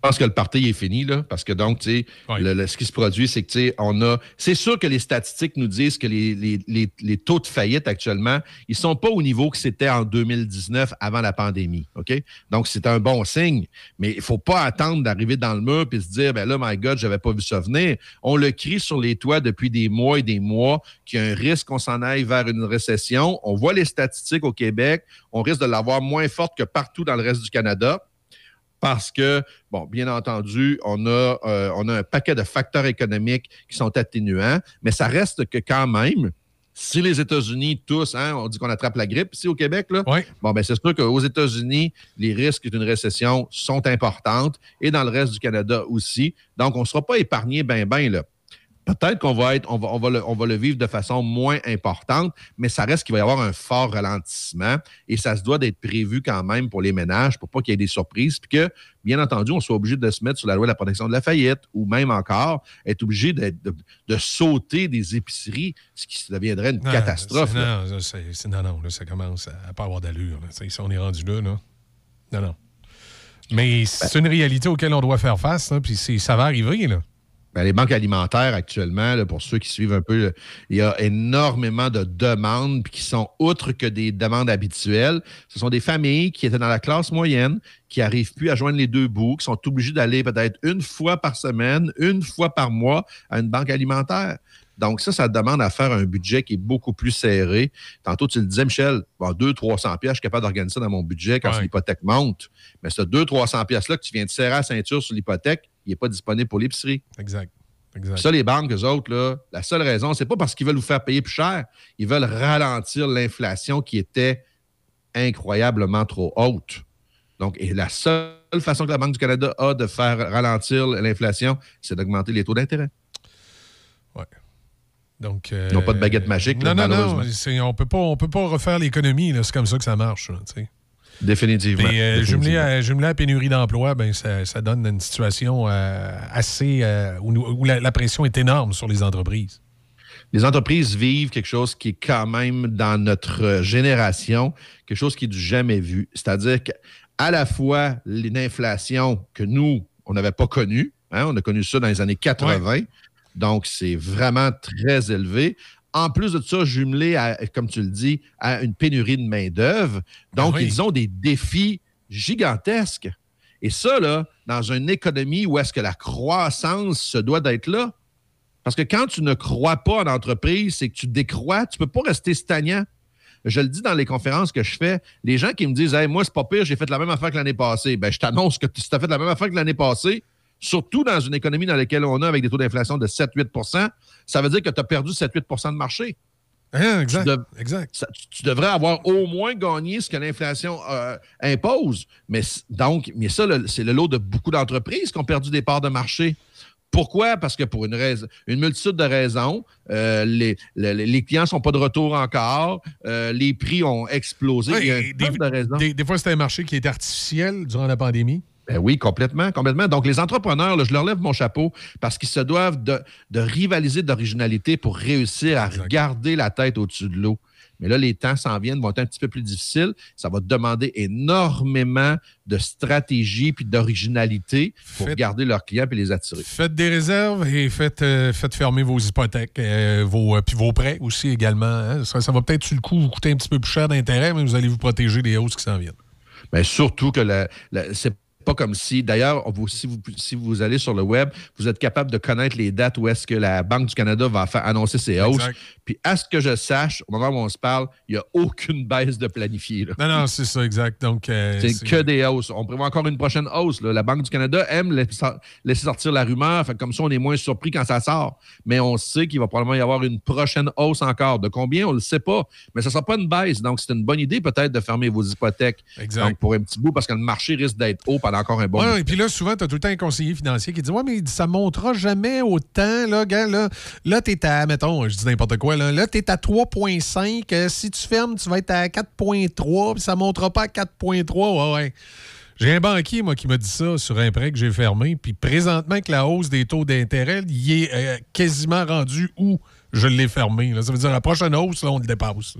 pense que le parti est fini, là, parce que donc, tu sais, le- le- ce qui se produit, c'est que, tu sais, on a. C'est sûr que les statistiques nous disent que les, les- les- les taux de faillite actuellement, ils sont pas au niveau que c'était en 2019 avant la pandémie, OK? Donc, c'est un bon signe, mais il faut pas attendre d'arriver dans le mur puis se dire, ben là, my God, j'avais pas vu ça venir. On le crie sur les toits depuis des mois et des mois qu'il y a un risque qu'on s'en aille vers une récession. On voit les statistiques au Québec, on risque de l'avoir moins forte que partout dans le reste du Canada parce que, bon, bien entendu, on a, euh, on a un paquet de facteurs économiques qui sont atténuants, mais ça reste que quand même, si les États-Unis, tous, hein, on dit qu'on attrape la grippe ici au Québec, là, bon, ben, c'est sûr qu'aux États-Unis, les risques d'une récession sont importantes et dans le reste du Canada aussi. Donc, on ne sera pas épargné ben, ben, là. Peut-être qu'on va être, on va, on, va le, on va le vivre de façon moins importante, mais ça reste qu'il va y avoir un fort ralentissement et ça se doit d'être prévu quand même pour les ménages pour pas qu'il y ait des surprises, puis que, bien entendu, on soit obligé de se mettre sur la loi de la protection de la faillite ou même encore être obligé de, de sauter des épiceries, ce qui deviendrait une Non, catastrophe. là. Non, non, non, là, ça commence à, à pas avoir d'allure. Si on est rendu là, là. Non, non. Mais c'est une réalité auquel on doit faire face, puis ça va arriver, là. Ben, les banques alimentaires actuellement, là, pour ceux qui suivent un peu, là, il y a énormément de demandes qui sont outre que des demandes habituelles. Ce sont des familles qui étaient dans la classe moyenne, qui n'arrivent plus à joindre les deux bouts, qui sont obligés d'aller peut-être une fois par semaine, une fois par mois à une banque alimentaire. Donc, ça, ça demande à faire un budget qui est beaucoup plus serré. Tantôt, tu le disais, Michel, bon, 200-300 pièces, je suis capable d'organiser ça dans mon budget quand Ouais. l'hypothèque monte. Mais ce 200-300 pièces-là que tu viens de serrer à la ceinture sur l'hypothèque, il n'est pas disponible pour l'épicerie. Exact. exact. Ça, les banques, eux autres, là, la seule raison, c'est pas parce qu'ils veulent vous faire payer plus cher. Ils veulent ralentir l'inflation qui était incroyablement trop haute. Donc, et la seule façon que la Banque du Canada a de faire ralentir l'inflation, c'est d'augmenter les taux d'intérêt. Donc, euh, Ils n'ont pas de baguette magique, là, Non, non, non. On peut pas, on peut pas refaire l'économie. C'est comme ça que ça marche. là. Définitivement. Puis, euh, jumelé, à, jumelé à pénurie d'emploi, ben, ça, ça donne une situation euh, assez. euh, où, où la, la pression est énorme sur les entreprises. les entreprises vivent quelque chose qui est quand même dans notre génération, quelque chose qui est du jamais vu. C'est-à-dire qu'à la fois l'inflation que nous, on n'avait pas connue, hein, on a connu ça dans les années 80, donc c'est vraiment très élevé. En plus de ça, jumelé, à, comme tu le dis, à une pénurie de main-d'œuvre. Donc, Ah oui. ils ont des défis gigantesques. Et ça, là, dans une économie où est-ce que la croissance se doit d'être là, parce que quand tu ne crois pas en entreprise, c'est que tu décrois, tu ne peux pas rester stagnant. Je le dis dans les conférences que je fais, les gens qui me disent Hey, moi, c'est pas pire, j'ai fait la même affaire que l'année passée. Ben, je t'annonce que si tu as fait la même affaire que l'année passée, surtout dans une économie dans laquelle on a avec des taux d'inflation de 7-8 ça veut dire que tu as perdu 7-8 de marché. exact. Tu, dev- exact. ça- tu- tu devrais avoir au moins gagné ce que l'inflation euh, impose. Mais donc, mais ça, c'est le lot de beaucoup d'entreprises qui ont perdu des parts de marché. Pourquoi? Parce que pour une raison, une multitude de raisons, euh, les, les, les clients ne sont pas de retour encore, euh, les prix ont explosé. Ouais, Il y a et un tas de raisons. Des, des fois, c'était un marché qui était artificiel durant la pandémie. Ben oui, complètement, complètement. Donc, les entrepreneurs, là, je leur lève mon chapeau parce qu'ils se doivent de, de rivaliser d'originalité pour réussir à garder la tête au-dessus de l'eau. Mais là, les temps s'en viennent, vont être un petit peu plus difficiles. Ça va demander énormément de stratégie puis d'originalité pour Faites- garder leurs clients et les attirer. Faites des réserves et faites, euh, faites fermer vos hypothèques, euh, vos, euh, puis vos prêts aussi également. hein. Ça, ça va peut-être sur le coup vous coûter un petit peu plus cher d'intérêt, mais vous allez vous protéger des hausses qui s'en viennent. Mais surtout que la, la- c'est pas comme si, d'ailleurs, vous- si vous, si vous allez sur le web, vous êtes capable de connaître les dates où est-ce que la Banque du Canada va faire annoncer ses hausses. Exact. Puis à ce que je sache, au moment où on se parle, il n'y a aucune baisse de planifiée. là. Non, non, c'est ça, exact. Donc, euh, C'est que des hausses. On prévoit encore une prochaine hausse. là. La Banque du Canada aime laisser sortir la rumeur. Fait comme ça, on est moins surpris quand ça sort. Mais on sait qu'il va probablement y avoir une prochaine hausse encore. De combien, on ne le sait pas. Mais ça ne sera pas une baisse. Donc, c'est une bonne idée peut-être de fermer vos hypothèques. Exact. Donc, pour un petit bout, parce que le marché risque d'être haut encore un bon et puis là, souvent, tu as tout le temps un conseiller financier qui dit Ouais, mais ça montera jamais autant. Là, gars, là, là tu es à, mettons, je dis n'importe quoi, là, là tu es à 3,5. Euh, si tu fermes, tu vas être à 4,3, puis ça ne montera pas à 4,3. Ouais, ouais. J'ai un banquier, moi, qui m'a dit ça sur un prêt que j'ai fermé. Puis présentement, que la hausse des taux d'intérêt, il est euh, quasiment rendu où je l'ai fermé. là. Ça veut dire la prochaine hausse, là, on le dépasse.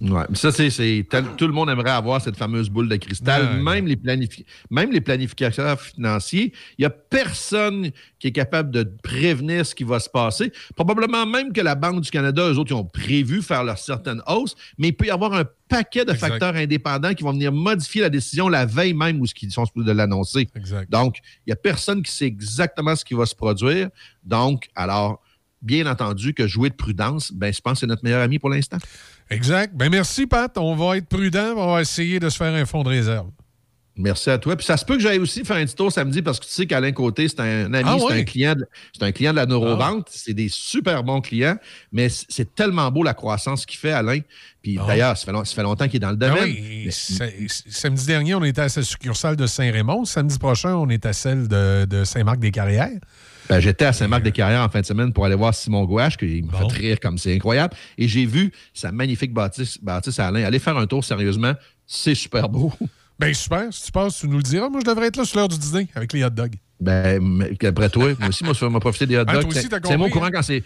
Ouais, mais ça, c'est, tout le monde aimerait avoir cette fameuse boule de cristal. Ouais, même, les planifi- même les planificateurs financiers, il n'y a personne qui est capable de prévenir ce qui va se passer. Probablement même que la Banque du Canada, eux autres, ils ont prévu faire leur certaine hausse, mais il peut y avoir un paquet de Exact. facteurs indépendants qui vont venir modifier la décision la veille même où ils sont supposés de l'annoncer. Exact. Donc, il n'y a personne qui sait exactement ce qui va se produire. Donc, alors, bien entendu que jouer de prudence, ben, je pense que c'est notre meilleur ami pour l'instant. Exact. Ben merci, Pat. On va être prudent. On va essayer de se faire un fonds de réserve. Merci à toi. Puis ça se peut que j'aille aussi faire un petit tour samedi parce que tu sais qu'Alain Côté, c'est un ami, Ah c'est un client c'est un client de la neurovente. C'est des super bons clients, mais c'est tellement beau la croissance qu'il fait, Alain. Puis d'ailleurs, ça fait, long- ça fait longtemps qu'il est dans le Ah domaine. oui, Mais- samedi dernier, on était à sa succursale de Saint-Raymond. Samedi prochain, on est à celle de, de Saint-Marc-des-Carrières. Ben, J'étais à Saint-Marc-des-Carrières en fin de semaine pour aller voir Simon Gouache, qui me fait rire comme c'est incroyable. Et j'ai vu sa magnifique bâtisse, bâtisse à Alain. Allez faire un tour sérieusement, c'est super beau. Ben super, si tu passes, tu nous le diras. Moi, je devrais être là sur l'heure du dîner avec les hot dogs. Ben, après toi, moi aussi, moi, je vais m'en profiter des hot Ah, dogs. C'est- c'est moi au compris, courant hein? quand c'est.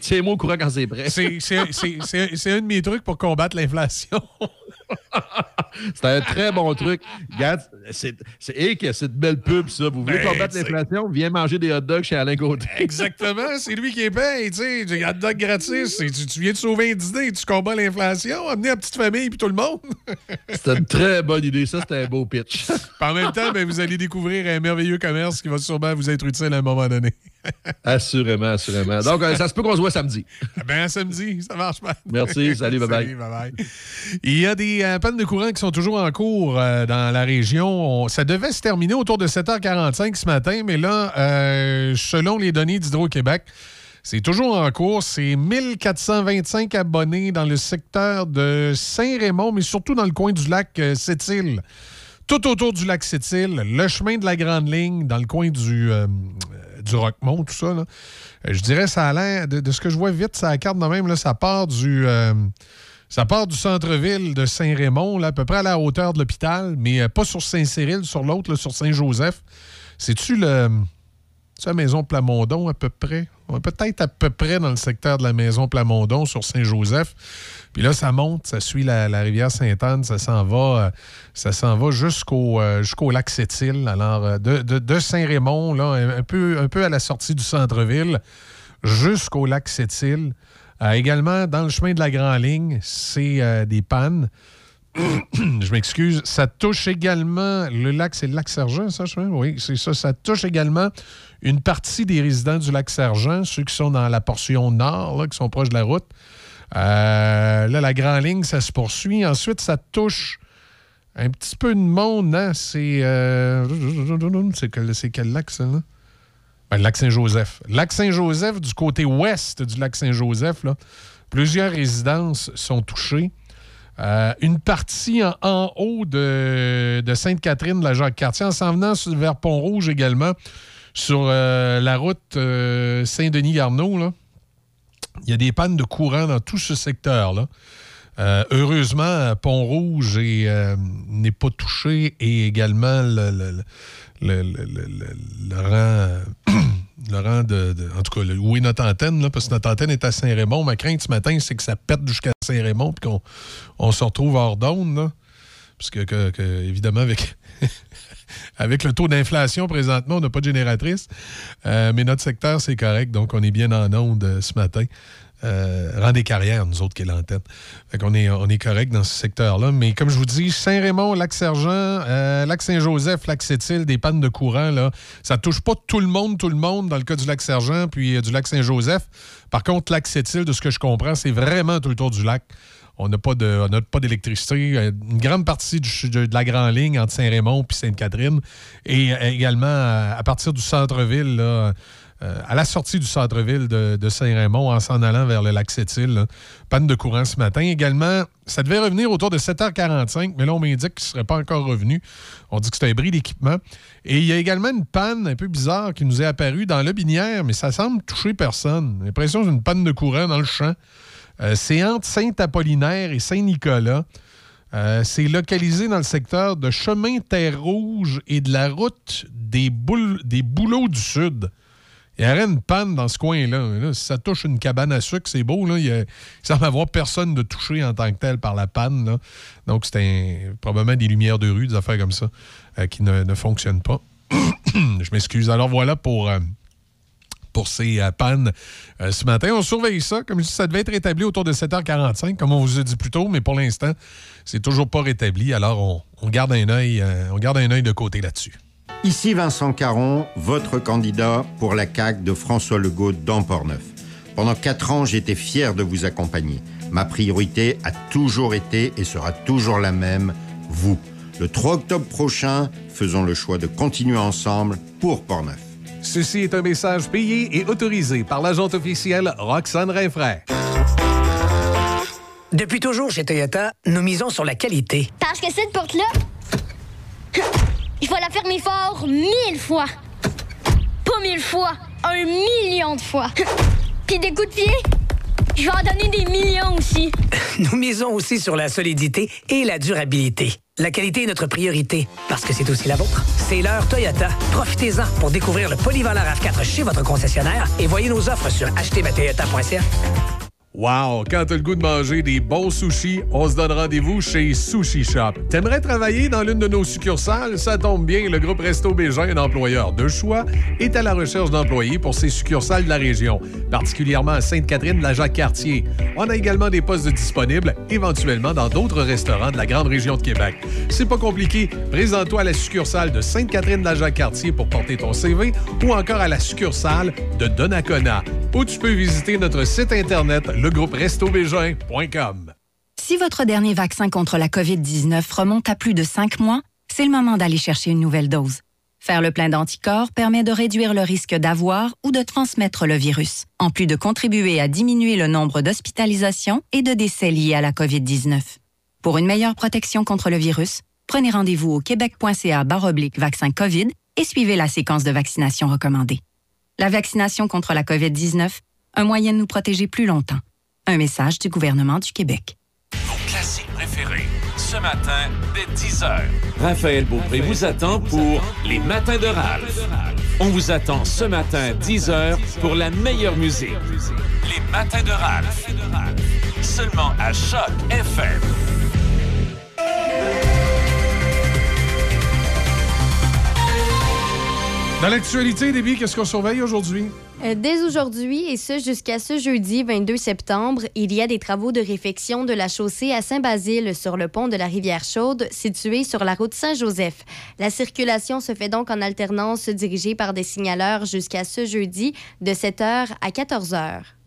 Tiens-moi au courant quand c'est prêt. C'est- C'est c'est- c'est- c'est un de mes trucs pour combattre l'inflation. C'est un très bon truc. Regarde, c'est c'est que cette belle pub, ça. Vous voulez Ben, combattre c'est- l'inflation? Viens manger des hot dogs chez Alain Côté. Exactement, c'est lui qui est paye, tu sais. Des hot dogs gratis. Tu, tu viens de sauver un dîner, tu combats l'inflation, amener la petite famille puis tout le monde. C'est une très bonne idée. Ça, c'était un beau pitch. En même temps, ben, vous allez découvrir un merveilleux commerce qui va sûrement vous être utile à un moment donné. assurément, assurément. Donc, euh, ça se peut qu'on se voit samedi. Ben, à samedi, ça marche pas. Merci, salut, bye-bye. Il y a des euh, pannes de courant qui sont toujours en cours euh, dans la région. On- ça devait se terminer autour de 7h45 ce matin, mais là, euh, selon les données d'Hydro-Québec, c'est toujours en cours. C'est 1425 abonnés dans le secteur de Saint-Raymond, mais surtout dans le coin du lac Sept-Îles. Tout autour du lac Sept-Îles, le chemin de la Grande Ligne, dans le coin du, euh, du Roquemont, tout ça. là. Euh, Je dirais, ça a l'air, de, de ce que je vois vite, ça la carte de même, là, ça part du. euh, ça part du centre-ville de Saint-Raymond, à peu près à la hauteur de l'hôpital, mais pas sur Saint-Cyril, sur l'autre, sur Saint-Joseph. C'est-tu le. La maison Plamondon à peu près? Peut-être à peu près dans le secteur de la maison Plamondon sur Saint-Joseph. Puis là, ça monte, ça suit la, rivière Sainte-Anne, ça s'en va, euh, va jusqu'au euh, jusqu'au lac Sept-Îles. Alors, euh, de, de- Saint-Raymond, un, peu, un peu à la sortie du centre-ville, jusqu'au lac Sept-Îles. Également, dans le chemin de la Grande Ligne, c'est des pannes. je m'excuse. Ça touche également le lac, c'est le lac Sergent, ça, je? Oui, c'est ça. Ça touche également une partie des résidents du lac Sergent, ceux qui sont dans la portion nord, là, qui sont proches de la route. Euh, là, la Grande Ligne, ça se poursuit. Ensuite, ça touche un petit peu de monde, hein? C'est. euh, c'est quel, lac, ça, là? Ben, lac Saint-Joseph. Lac Saint-Joseph, du côté ouest du lac Saint-Joseph, plusieurs résidences sont touchées. Euh, une partie en, haut de, de Sainte-Catherine, de la Jacques-Cartier, en s'en venant vers Pont-Rouge également, sur la route Saint-Denis-Garneau. Il y a des pannes de courant dans tout ce secteur-là. Euh, heureusement, Pont-Rouge euh, n'est pas touché et également le, rang, le de, En tout cas, où est notre antenne, là, parce que notre antenne est à Saint-Raymond. Ma crainte ce matin, c'est que ça pète jusqu'à Saint-Raymond puis qu'on on se retrouve hors d'onde. Parce que- que, évidemment, avec, avec le taux d'inflation présentement, on n'a pas de génératrice. Euh, mais notre secteur, c'est correct. Donc, on est bien en onde euh, ce matin. Euh, rang des carrières, nous autres, qui est l'antenne. Fait est, on est correct dans ce secteur-là. Mais comme je vous dis, Saint-Raymond, Lac-Sergent, euh, Lac-Saint-Joseph, Lac-Sept-Îles, des pannes de courant, là, ça touche pas tout le monde, tout le monde, dans le cas du Lac-Sergent puis du Lac-Saint-Joseph. Par contre, Lac-Sept-Îles, de ce que je comprends, c'est vraiment tout le tour du lac. On n'a pas d'électricité. Euh, Une grande partie de, la grande ligne entre Saint-Raymond et Sainte-Catherine. Et euh, également, à, à partir du centre-ville, euh, à la sortie du centre-ville de, Saint-Raymond, en s'en allant vers le lac Sept-Îles, panne de courant ce matin. Également, ça devait revenir autour de 7h45, mais là, on m'indique qu'il ne serait pas encore revenu. On dit que c'est un bris d'équipement. Et il y a également une panne un peu bizarre qui nous est apparue dans le Binière, mais ça semble toucher personne. L'impression que c'est une panne de courant dans le champ. Euh, c'est entre Saint-Apollinaire et Saint-Nicolas. Euh, c'est localisé dans le secteur de Chemin Terre Rouge et de la route des, Bouleaux du Sud. Il y aurait une panne dans ce coin-là. Là, si ça touche une cabane à sucre, c'est beau. Là. Il, a- semble avoir personne de touché en tant que tel par la panne. Donc, c'est probablement des lumières de rue, des affaires comme ça, euh, qui ne, ne fonctionnent pas. Je m'excuse. Alors, voilà pour, pour ces euh, pannes euh, ce matin. On surveille ça. Comme je dis, ça devait être rétabli autour de 7h45, comme on vous a dit plus tôt, mais pour l'instant, c'est toujours pas rétabli. Alors, on, garde un œil, euh, on garde un de côté là-dessus. Ici Vincent Caron, votre candidat pour la CAQ de François Legault dans Portneuf. Pendant quatre ans, j'étais fier de vous accompagner. Ma priorité a toujours été et sera toujours la même, vous. Le 3 octobre prochain, faisons le choix de continuer ensemble pour Portneuf. Ceci est un message payé et autorisé par l'agente officielle Roxane Rinfraie. Depuis toujours chez Toyota, nous misons sur la qualité. Parce que cette porte-là, il faut la fermer fort mille fois. Pas mille fois, un million de fois. Puis des coups de pied, je vais en donner des millions aussi. Nous misons aussi sur la solidité et la durabilité. La qualité est notre priorité, parce que c'est aussi la vôtre. C'est l'heure Toyota. Profitez-en pour découvrir le polyvalent RAV4 chez votre concessionnaire et voyez nos offres sur achetermatoyota.ca. Wow! Quand t'as le goût de manger des bons sushis, on se donne rendez-vous chez Sushi Shop. T'aimerais travailler dans l'une de nos succursales? Ça tombe bien, le groupe Resto Bégin, un employeur de choix, est à la recherche d'employés pour ses succursales de la région, particulièrement à Sainte-Catherine, la Jacques-Cartier. On a également des postes disponibles, éventuellement dans d'autres restaurants de la grande région de Québec. C'est pas compliqué. Présente-toi à la succursale de Sainte-Catherine, la Jacques-Cartier pour porter ton CV ou encore à la succursale de Donnacona, où tu peux visiter notre site internet Si votre dernier vaccin contre la COVID-19 remonte à plus de cinq mois, c'est le moment d'aller chercher une nouvelle dose. Faire le plein d'anticorps permet de réduire le risque d'avoir ou de transmettre le virus, en plus de contribuer à diminuer le nombre d'hospitalisations et de décès liés à la COVID-19. Pour une meilleure protection contre le virus, prenez rendez-vous au québec.ca baroblique vaccin COVID et suivez la séquence de vaccination recommandée. La vaccination contre la COVID-19, un moyen de nous protéger plus longtemps. Un message du gouvernement du Québec. Vos classiques préférés, ce matin, dès 10h. Raphaël Beaupré vous attend pour Les Matins de Ralph. On vous attend ce matin, 10h, pour la meilleure musique. Les Matins de Ralph. Seulement à Choc FM. Dans l'actualité, Déby, qu'est-ce qu'on surveille aujourd'hui? Euh, Dès aujourd'hui, et ce jusqu'à ce jeudi 22 septembre, il y a des travaux de réfection de la chaussée à Saint-Basile sur le pont de la rivière Chaude, situé sur la route Saint-Joseph. La circulation se fait donc en alternance dirigée par des signaleurs jusqu'à ce jeudi de 7h à 14h.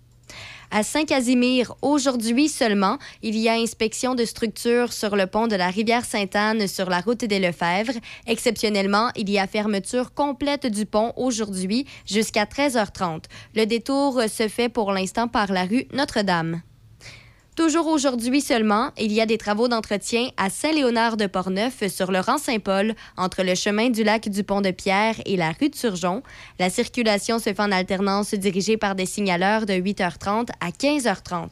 À Saint-Casimir, aujourd'hui seulement, il y a inspection de structures sur le pont de la rivière Sainte-Anne sur la route des Lefebvre. Exceptionnellement, il y a fermeture complète du pont aujourd'hui jusqu'à 13h30. Le détour se fait pour l'instant par la rue Notre-Dame. Toujours aujourd'hui seulement, il y a des travaux d'entretien à Saint-Léonard-de-Portneuf sur le rang Saint-Paul, entre le chemin du lac du Pont-de-Pierre et la rue de Surgeon. La circulation se fait en alternance dirigée par des signaleurs de 8h30 à 15h30.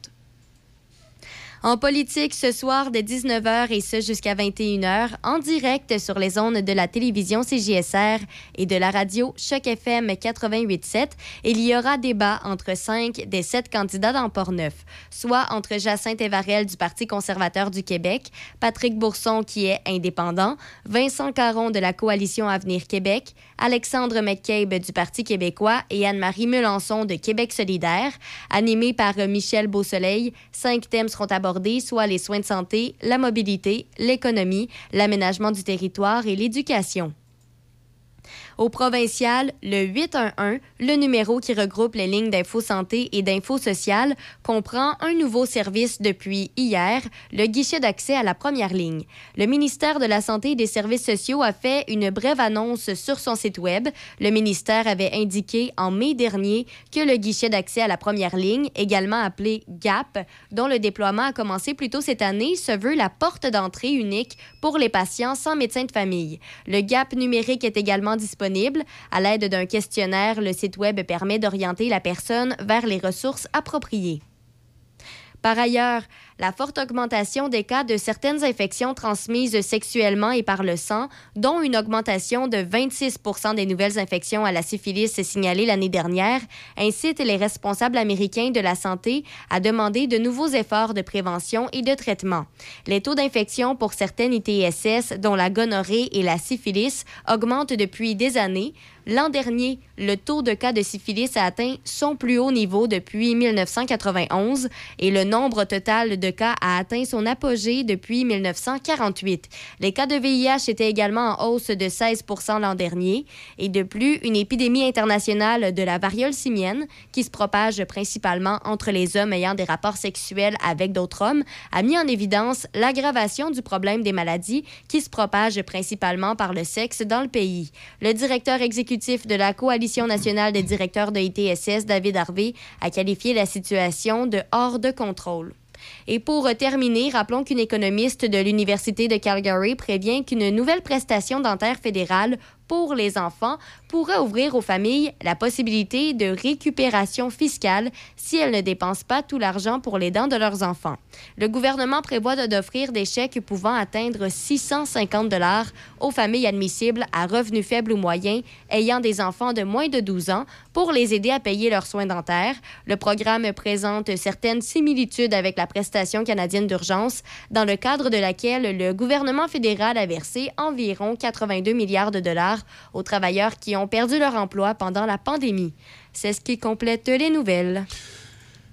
En politique, ce soir de 19h et ce jusqu'à 21h, en direct sur les ondes de la télévision CJSR et de la radio Choc FM 88.7, il y aura débat entre cinq des sept candidats dans Port-Neuf, soit entre Jacinthe Evarel du Parti conservateur du Québec, Patrick Bourson qui est indépendant, Vincent Caron de la Coalition Avenir Québec, Alexandre McCabe du Parti québécois et Anne-Marie Melançon de Québec solidaire, animé par Michel Beausoleil. Cinq thèmes seront abordés soit les soins de santé, la mobilité, l'économie, l'aménagement du territoire et l'éducation. Au provincial, le 811, le numéro qui regroupe les lignes d'info santé et d'info sociale, comprend un nouveau service depuis hier, le guichet d'accès à la première ligne. Le ministère de la Santé et des Services sociaux a fait une brève annonce sur son site Web. Le ministère avait indiqué en mai dernier que le guichet d'accès à la première ligne, également appelé GAP, dont le déploiement a commencé plus tôt cette année, se veut la porte d'entrée unique pour les patients sans médecin de famille. Le GAP numérique est également disponible à l'aide d'un questionnaire, le site Web permet d'orienter la personne vers les ressources appropriées. Par ailleurs, la forte augmentation des cas de certaines infections transmises sexuellement et par le sang, dont une augmentation de 26% des nouvelles infections à la syphilis signalées l'année dernière, incite les responsables américains de la santé à demander de nouveaux efforts de prévention et de traitement. Les taux d'infection pour certaines ITSS, dont la gonorrhée et la syphilis, augmentent depuis des années, L'an dernier, le taux de cas de syphilis a atteint son plus haut niveau depuis 1991 et le nombre total de cas a atteint son apogée depuis 1948. Les cas de VIH étaient également en hausse de 16 l'an dernier et de plus, une épidémie internationale de la variole simienne qui se propage principalement entre les hommes ayant des rapports sexuels avec d'autres hommes a mis en évidence l'aggravation du problème des maladies qui se propagent principalement par le sexe dans le pays. Le directeur exécutif de la Coalition nationale des directeurs de ITSS, David Harvey, a qualifié la situation de hors de contrôle. Et pour terminer, rappelons qu'une économiste de l'Université de Calgary prévient qu'une nouvelle prestation dentaire fédérale pour les enfants pourrait ouvrir aux familles la possibilité de récupération fiscale si elles ne dépensent pas tout l'argent pour les dents de leurs enfants. Le gouvernement prévoit d'offrir des chèques pouvant atteindre 650 dollars aux familles admissibles à revenus faibles ou moyens ayant des enfants de moins de 12 ans pour les aider à payer leurs soins dentaires. Le programme présente certaines similitudes avec la prestation canadienne d'urgence, dans le cadre de laquelle le gouvernement fédéral a versé environ 82 milliards de dollars aux travailleurs qui ont perdu leur emploi pendant la pandémie. C'est ce qui complète les nouvelles.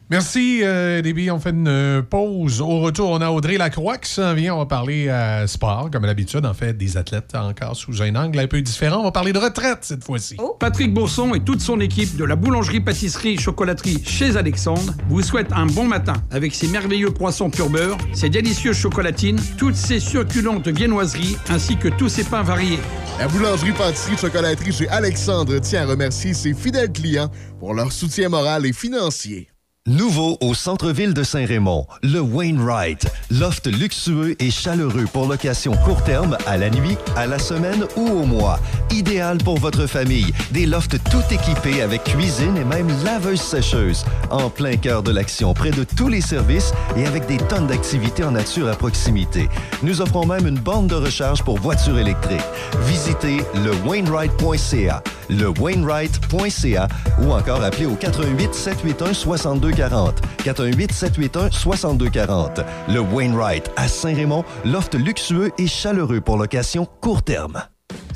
Merci, euh, Déby. On fait une euh, pause. Au retour, on a Audrey Lacroix qui s'en vient. On va parler euh, sport, comme d'habitude, en fait, des athlètes encore sous un angle un peu différent. On va parler de retraite cette fois-ci. Patrick Bourson et toute son équipe de la boulangerie-pâtisserie-chocolaterie chez Alexandre vous souhaitent un bon matin avec ses merveilleux croissants pur beurre, ses délicieuses chocolatines, toutes ses succulentes viennoiseries ainsi que tous ses pains variés. La boulangerie-pâtisserie-chocolaterie chez Alexandre tient à remercier ses fidèles clients pour leur soutien moral et financier. Nouveau au centre-ville de Saint-Raymond, le Wainwright. Loft luxueux et chaleureux pour location court terme, à la nuit, à la semaine ou au mois. Idéal pour votre famille. Des lofts tout équipés avec cuisine et même laveuse sécheuse. En plein cœur de l'action, près de tous les services et avec des tonnes d'activités en nature à proximité. Nous offrons même une borne de recharge pour voitures électriques. Visitez le Wainwright.ca, le Wainwright.ca ou encore appelez au 88 781 62 40. 418 781 6240. Le Wainwright à Saint-Raymond, loft luxueux et chaleureux pour location court terme.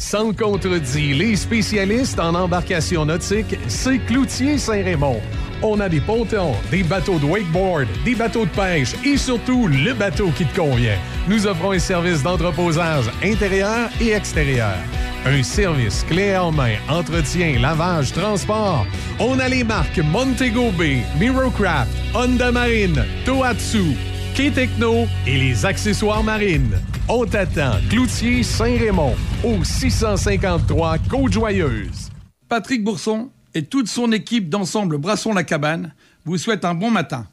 Sans contredit, les spécialistes en embarcation nautique, c'est Cloutier Saint-Raymond. On a des pontons, des bateaux de wakeboard, des bateaux de pêche et surtout le bateau qui te convient. Nous offrons un service d'entreposage intérieur et extérieur. Un service clé en main, entretien, lavage, transport. On a les marques Montego Bay, Mirocraft, Honda Marine, Tohatsu, K-Techno et les accessoires marines. On t'attend, Cloutier Saint-Raymond, au 653 Côte-Joyeuse. Patrick Bourson et toute son équipe d'ensemble Brasson la Cabane vous souhaitent un bon matin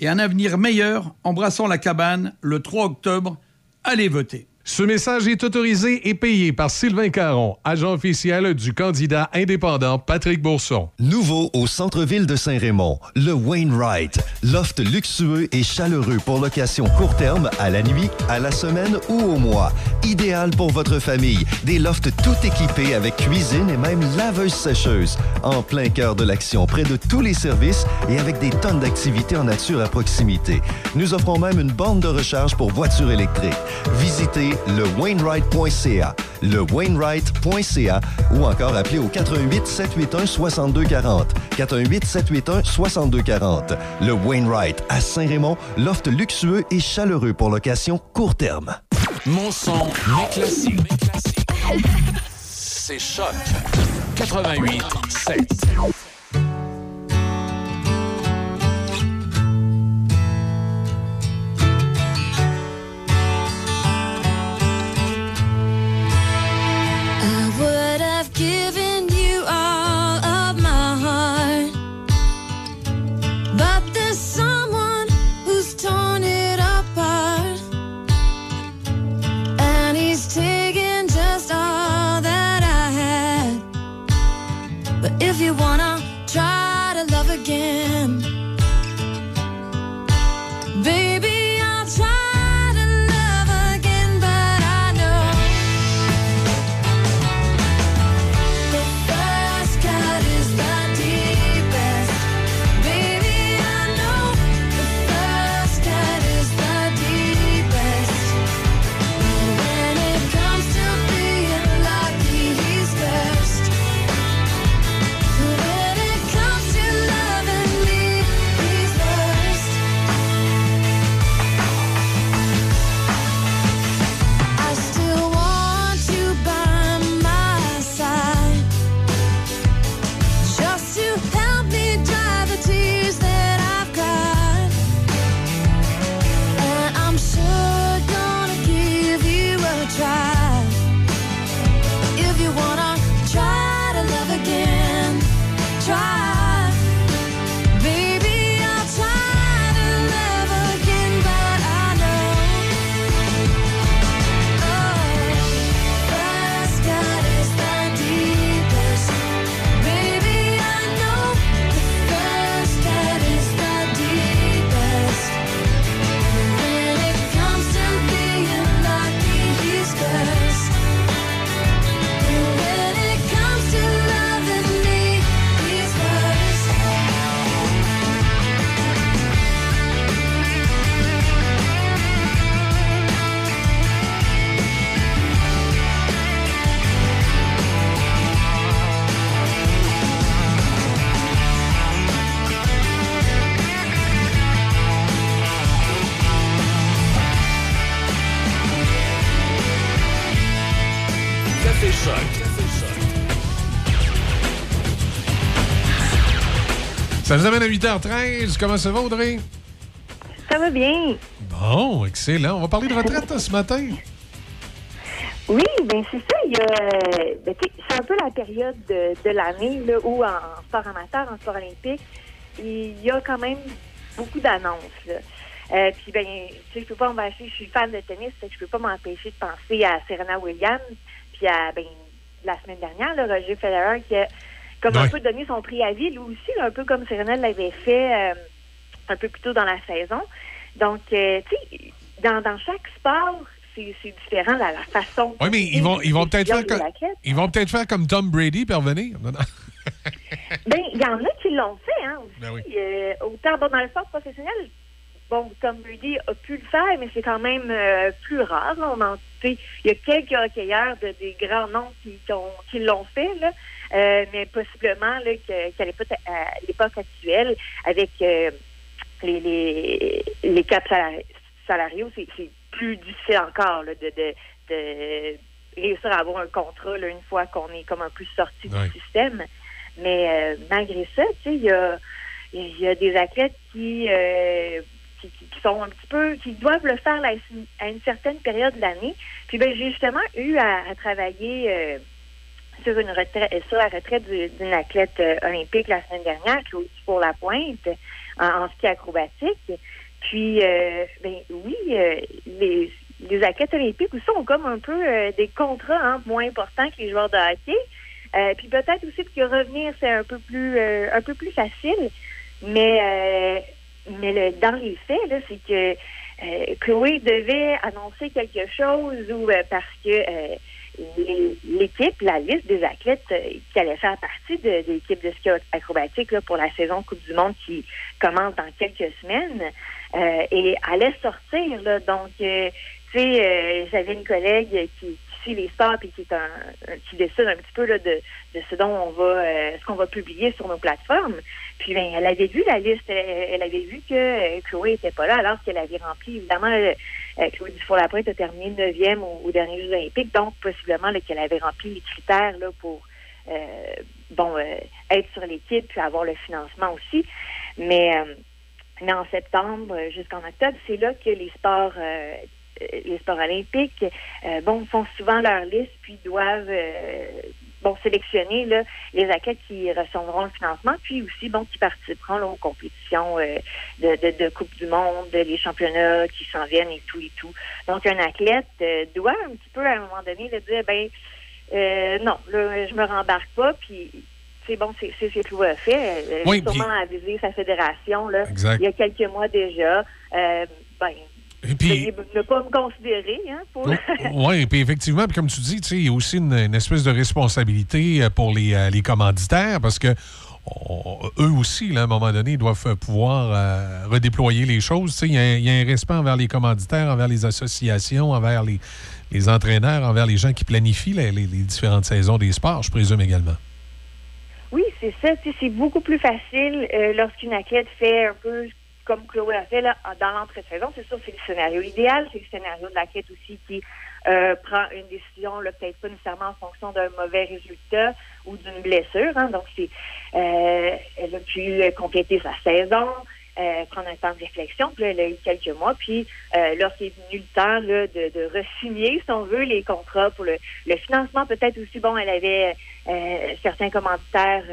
et un avenir meilleur en brassant la cabane le 3 octobre. Allez voter. Ce message est autorisé et payé par Sylvain Caron, agent officiel du candidat indépendant Patrick Bourson. Nouveau au centre-ville de Saint-Raymond, le Wainwright. Loft luxueux et chaleureux pour location court terme, à la nuit, à la semaine ou au mois. Idéal pour votre famille. Des lofts tout équipés avec cuisine et même laveuse-sécheuse. En plein cœur de l'action, près de tous les services et avec des tonnes d'activités en nature à proximité. Nous offrons même une borne de recharge pour voitures électriques. Visitez le Wainwright.ca, le Wainwright.ca ou encore appelez au 88 781 6240. 88 781 6240. Le Wainwright à Saint-Raymond, loft luxueux et chaleureux pour location court terme. Mon son, mes classiques. C'est Choc 88 7. If you wanna Ça nous amène à 8h13. Comment ça va, Audrey? Ça va bien. Bon, excellent. On va parler de retraite hein, ce matin. Oui, ben c'est ça. Il y a, euh, ben, c'est un peu la période de, de l'année là, où en sport amateur, en sport olympique, il y a quand même beaucoup d'annonces. là. Euh, puis ben, tu sais, je peux pas m'empêcher. Je suis fan de tennis, fait que je peux pas m'empêcher de penser à Serena Williams, puis à ben la semaine dernière, là, Roger Federer qui a comme un peu donné son préavis, lui aussi, là, un peu comme Serena l'avait fait euh, un peu plus tôt dans la saison. Donc, euh, tu sais, dans, dans chaque sport, c'est différent la, la façon. Oui, mais ils vont, ils vont peut-être faire, comme- ils vont peut-être faire comme Tom Brady revenir. Non. Ben, il y en a qui l'ont fait, hein, aussi. Ben oui. Euh, autant bon, dans le sport professionnel, bon, Tom Brady a pu le faire, mais c'est quand même euh, plus rare. là. On en- il y a quelques hockeyeurs de, des grands noms qui, qui l'ont fait, là. Euh, mais possiblement qu'à l'époque, actuelle, avec euh, les, les, les caps salari- salariaux, c'est plus difficile encore là, de, de, de réussir à avoir un contrat là, une fois qu'on est comme un peu sorti du système. Mais euh, malgré ça, tu sais, il y a, y a des athlètes qui, euh, qui, qui- qui sont un petit peu, qui doivent le faire là, à une certaine période de l'année. Puis ben, j'ai justement eu à, à travailler euh, euh, sur la retraite du- d'une athlète euh, olympique la semaine dernière, Claude pour la pointe, en, ski acrobatique. Puis, euh, ben oui, euh, les, athlètes olympiques aussi ont comme un peu des contrats hein, moins importants que les joueurs de hockey. Puis peut-être aussi que revenir, c'est un peu plus un peu plus facile. Mais mais le- dans les faits, c'est que Chloé devait annoncer quelque chose ou parce que l'équipe, la liste des athlètes euh, qui allaient faire partie de, de l'équipe de ski acrobatique là, pour la saison Coupe du Monde qui commence dans quelques semaines euh, et allait sortir. Là, donc, euh, tu sais, euh, j'avais une collègue qui, qui suit les sports et qui est un, qui décide un petit peu là, de, de ce dont on va, euh, ce qu'on va publier sur nos plateformes. Puis, ben, elle avait vu la liste, elle, elle avait vu que euh, Chloé était pas là, alors qu'elle avait rempli, évidemment, euh, Chloé Dufour-Lapointe a terminé 9e au, au dernier Jeux olympiques, donc possiblement qu'elle avait rempli les critères là, pour euh, bon euh, être sur l'équipe puis avoir le financement aussi. Mais, euh, mais en septembre jusqu'en octobre, c'est là que les sports euh, les sports olympiques euh, bon font souvent leur liste puis doivent bon sélectionner là, les athlètes qui recevront le financement puis aussi bon qui participeront là, aux compétitions euh, de, de, de Coupe du Monde, les championnats qui s'en viennent et tout et tout. Donc un athlète euh, doit un petit peu à un moment donné le dire ben euh, non, là, je me rembarque pas puis c'est bon, c'est ce que a fait. Oui, sûrement puis- avisé sa fédération là, Exact. il y a quelques mois déjà. Euh, ben, puis- ne pas me considérer hein, pour Oui, puis effectivement, puis comme tu dis, il y a aussi une, une espèce de responsabilité euh, pour les, euh, les commanditaires parce que on- eux aussi, là, à un moment donné, doivent euh, pouvoir euh, redéployer les choses. Il y, a un- il y a un respect envers les commanditaires, envers les associations, envers les, les entraîneurs, envers les gens qui planifient les, les- les différentes saisons des sports, je présume également. Oui, c'est ça. C'est beaucoup plus facile euh, lorsqu'une athlète fait un peu comme Chloé a fait là, dans l'entre-saison. C'est sûr, c'est le scénario idéal. C'est le scénario de l'athlète aussi qui euh, prend une décision, là, peut-être pas nécessairement en fonction d'un mauvais résultat ou d'une blessure. hein. Donc, c'est euh, elle a pu euh, compléter sa saison, euh, prendre un temps de réflexion. Puis là, elle a eu quelques mois. Puis, euh, lorsqu'il est venu le temps là, de, de re-signer, si on veut, les contrats pour le, le financement, peut-être aussi, bon, elle avait euh, certains commanditaires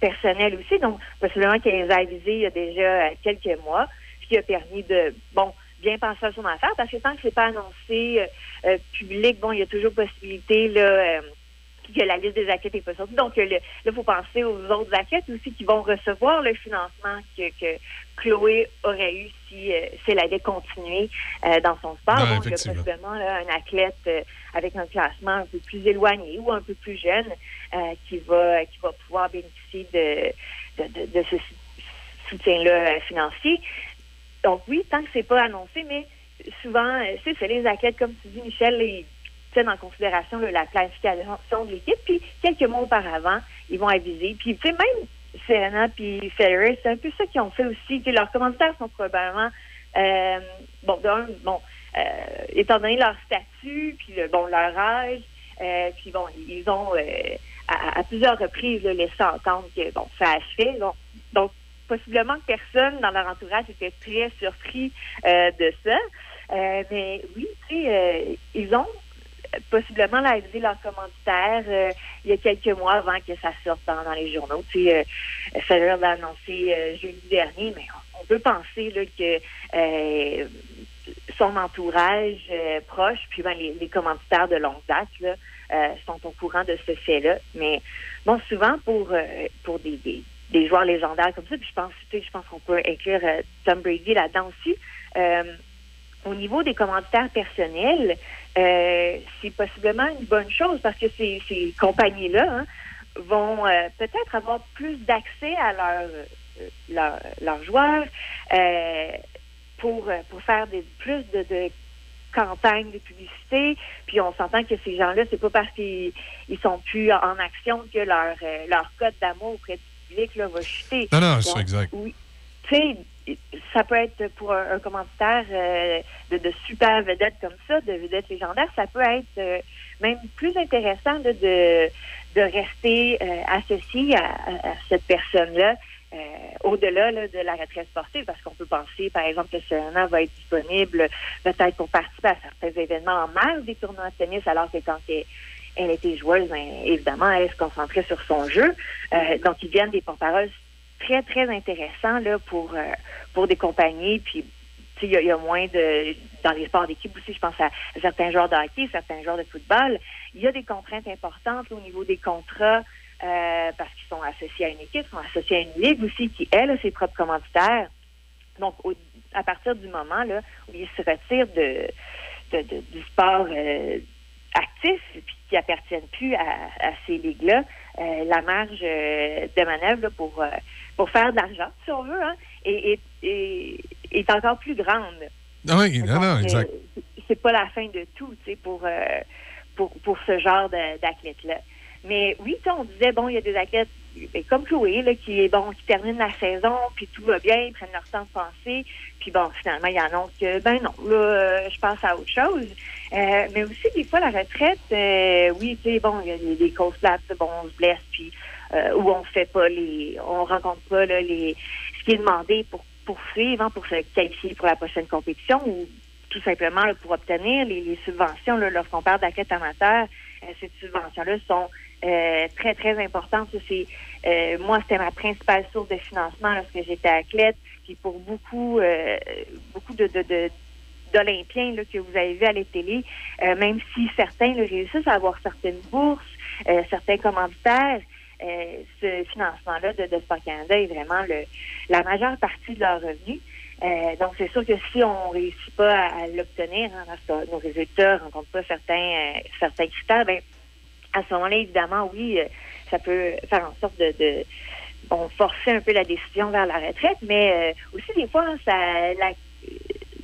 personnels aussi. Donc, possiblement qu'elle les a avisés il y a déjà euh, quelques mois, ce qui a permis de, bon, bien penser à son affaire, parce que tant que c'est pas annoncé euh, euh, public, bon, il y a toujours possibilité, là, euh, que la liste des athlètes n'est pas sortie. Donc, le- là, il faut penser aux autres athlètes aussi qui vont recevoir le financement que, que Chloé aurait eu si, euh, si elle avait continué euh, dans son sport. Ouais, effectivement. possiblement là, un athlète euh, avec un classement un peu plus éloigné ou un peu plus jeune qui va qui va pouvoir bénéficier de, de, de- de ce soutien-là financier. Donc oui, tant que c'est pas annoncé, mais souvent, c'est les athlètes, comme tu dis, Michel, ils en considération la planification de l'équipe, puis quelques mois auparavant, ils vont aviser. Puis, tu sais, même Serena puis Federer, c'est un peu ça qu'ils ont fait aussi. Tu sais, leurs commanditaires sont probablement, euh, bon, bon, euh, étant donné leur statut, puis le, bon, leur âge, euh, puis bon, ils ont à, plusieurs reprises laissé entendre que bon, ça achevait. Donc, donc, possiblement que personne dans leur entourage était très surpris de ça. Mais oui, tu sais, ils ont possiblement avisé leur commanditaire euh, il y a quelques mois avant que ça sorte dans, dans les journaux. Tu sais, euh, Federer l'a annoncé euh, jeudi dernier, mais on, peut penser là, que euh, son entourage euh, proche, puis ben, les, les commanditaires de longue date euh, sont au courant de ce fait-là. Mais bon, souvent pour pour des, des, des joueurs légendaires comme ça, puis je pense, tu sais, je pense qu'on peut inclure Tom Brady là-dedans aussi. Au niveau des commanditaires personnels, euh, c'est possiblement une bonne chose parce que ces, ces compagnies-là hein, vont euh, peut-être avoir plus d'accès à leurs euh, leur, leurs joueurs pour, pour faire des, plus de, de campagnes de publicité. Puis on s'entend que ces gens-là, c'est pas parce qu'ils ils sont plus en action que leur, leur code d'amour auprès du public là, va chuter. Non, non, c'est exact. Oui. Tu sais, ça peut être pour un, un euh, de, de super vedettes comme ça, de vedettes légendaires, ça peut être euh, même plus intéressant là, de, de rester euh, associé à, à- cette personne-là euh, au-delà là, de la retraite sportive, parce qu'on peut penser, par exemple, que Serena va être disponible peut-être pour participer à certains événements en mars des tournois de tennis, alors que quand elle, elle était joueuse, ben, évidemment, elle se concentrait sur son jeu. Euh, donc, ils viennent des porte-paroles très, très intéressants là, pour, euh, pour des compagnies, puis il y, a- moins de dans les sports d'équipe aussi, je pense à certains joueurs de hockey, certains joueurs de football. Il y a des contraintes importantes au niveau des contrats euh, parce qu'ils sont associés à une équipe, sont associés à une ligue aussi qui, elle, a ses propres commanditaires. Donc, à partir du moment là, où ils se retirent de, du sport euh, actif puis qui appartiennent plus à, ces ligues-là, la marge de manœuvre là, pour, pour faire de l'argent, si on veut, hein, est, est- est- est encore plus grande. Ah Oui, non, non, Donc, exact. euh, c'est pas la fin de tout, tu sais, pour, euh, pour, pour ce genre d'athlètes-là. Mais oui, on disait, bon, il y a des athlètes ben, comme Chloé, là, qui, bon, qui terminent la saison, puis tout va bien, ils prennent leur temps de penser, puis bon, finalement, ils annoncent que, ben non, là, euh, je pense à autre chose. Euh, mais aussi, des fois, la retraite, euh, oui, tu sais, bon, il y a des, des causes plates, bon, on se blesse, puis euh, où on fait pas les, on rencontre pas là, les, ce qui est demandé pour poursuivre, hein, pour se qualifier pour la prochaine compétition, ou tout simplement là, pour obtenir les, les subventions, lorsqu'on parle d'athlètes amateurs, euh, ces subventions-là sont euh, très, très importantes. C'est, euh, moi, c'était ma principale source de financement lorsque j'étais athlète. Puis pour beaucoup, euh, beaucoup de, de, d'Olympiens que vous avez vu à la télé, euh, même si certains là, réussissent à avoir certaines bourses, euh, certains commanditaires, euh, ce financement-là de, de Sport Canada est vraiment le, la majeure partie de leur revenu. Euh, donc, c'est sûr que si on réussit pas à, l'obtenir, hein, parce que nos résultats ne rencontrent pas certains, euh, certains critères, ben, à ce moment-là, évidemment, oui, ça peut faire en sorte de, bon, forcer un peu la décision vers la retraite, mais aussi des fois, ça, la,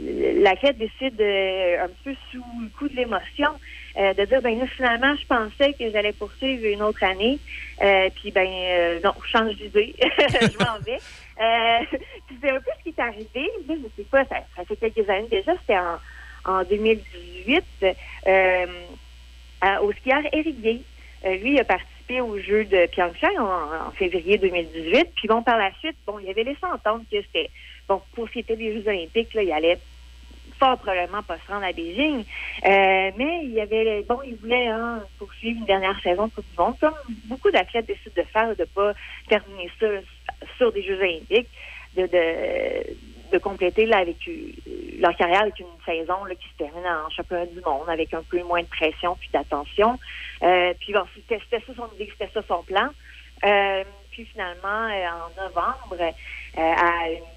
l'athlète décide euh, un peu sous le coup de l'émotion euh, de dire ben là, finalement je pensais que j'allais poursuivre une autre année euh, puis ben euh, non je change d'idée je m'en vais euh, puis c'est un peu ce qui est arrivé je sais pas ça, ça fait quelques années déjà c'était en, en 2018 euh, à- au skieur Éric Gay. Lui, il a participé aux Jeux de Pyeongchang en, en février 2018. Puis bon, par la suite, bon, il avait laissé entendre que c'était, bon, pour était des Jeux olympiques, là, il allait probablement pas se rendre à Beijing. Euh, mais il y avait, bon, il voulait hein, poursuivre une dernière saison de Coupe du Monde, comme beaucoup d'athlètes décident de faire, de pas terminer ça sur des Jeux olympiques, de, de, de compléter là, avec leur carrière avec une saison là, qui se termine en championnat du monde avec un peu moins de pression puis d'attention. Euh, puis bon, c'était ça son c'était ça son plan. Euh, puis finalement, euh, en novembre, euh, à une,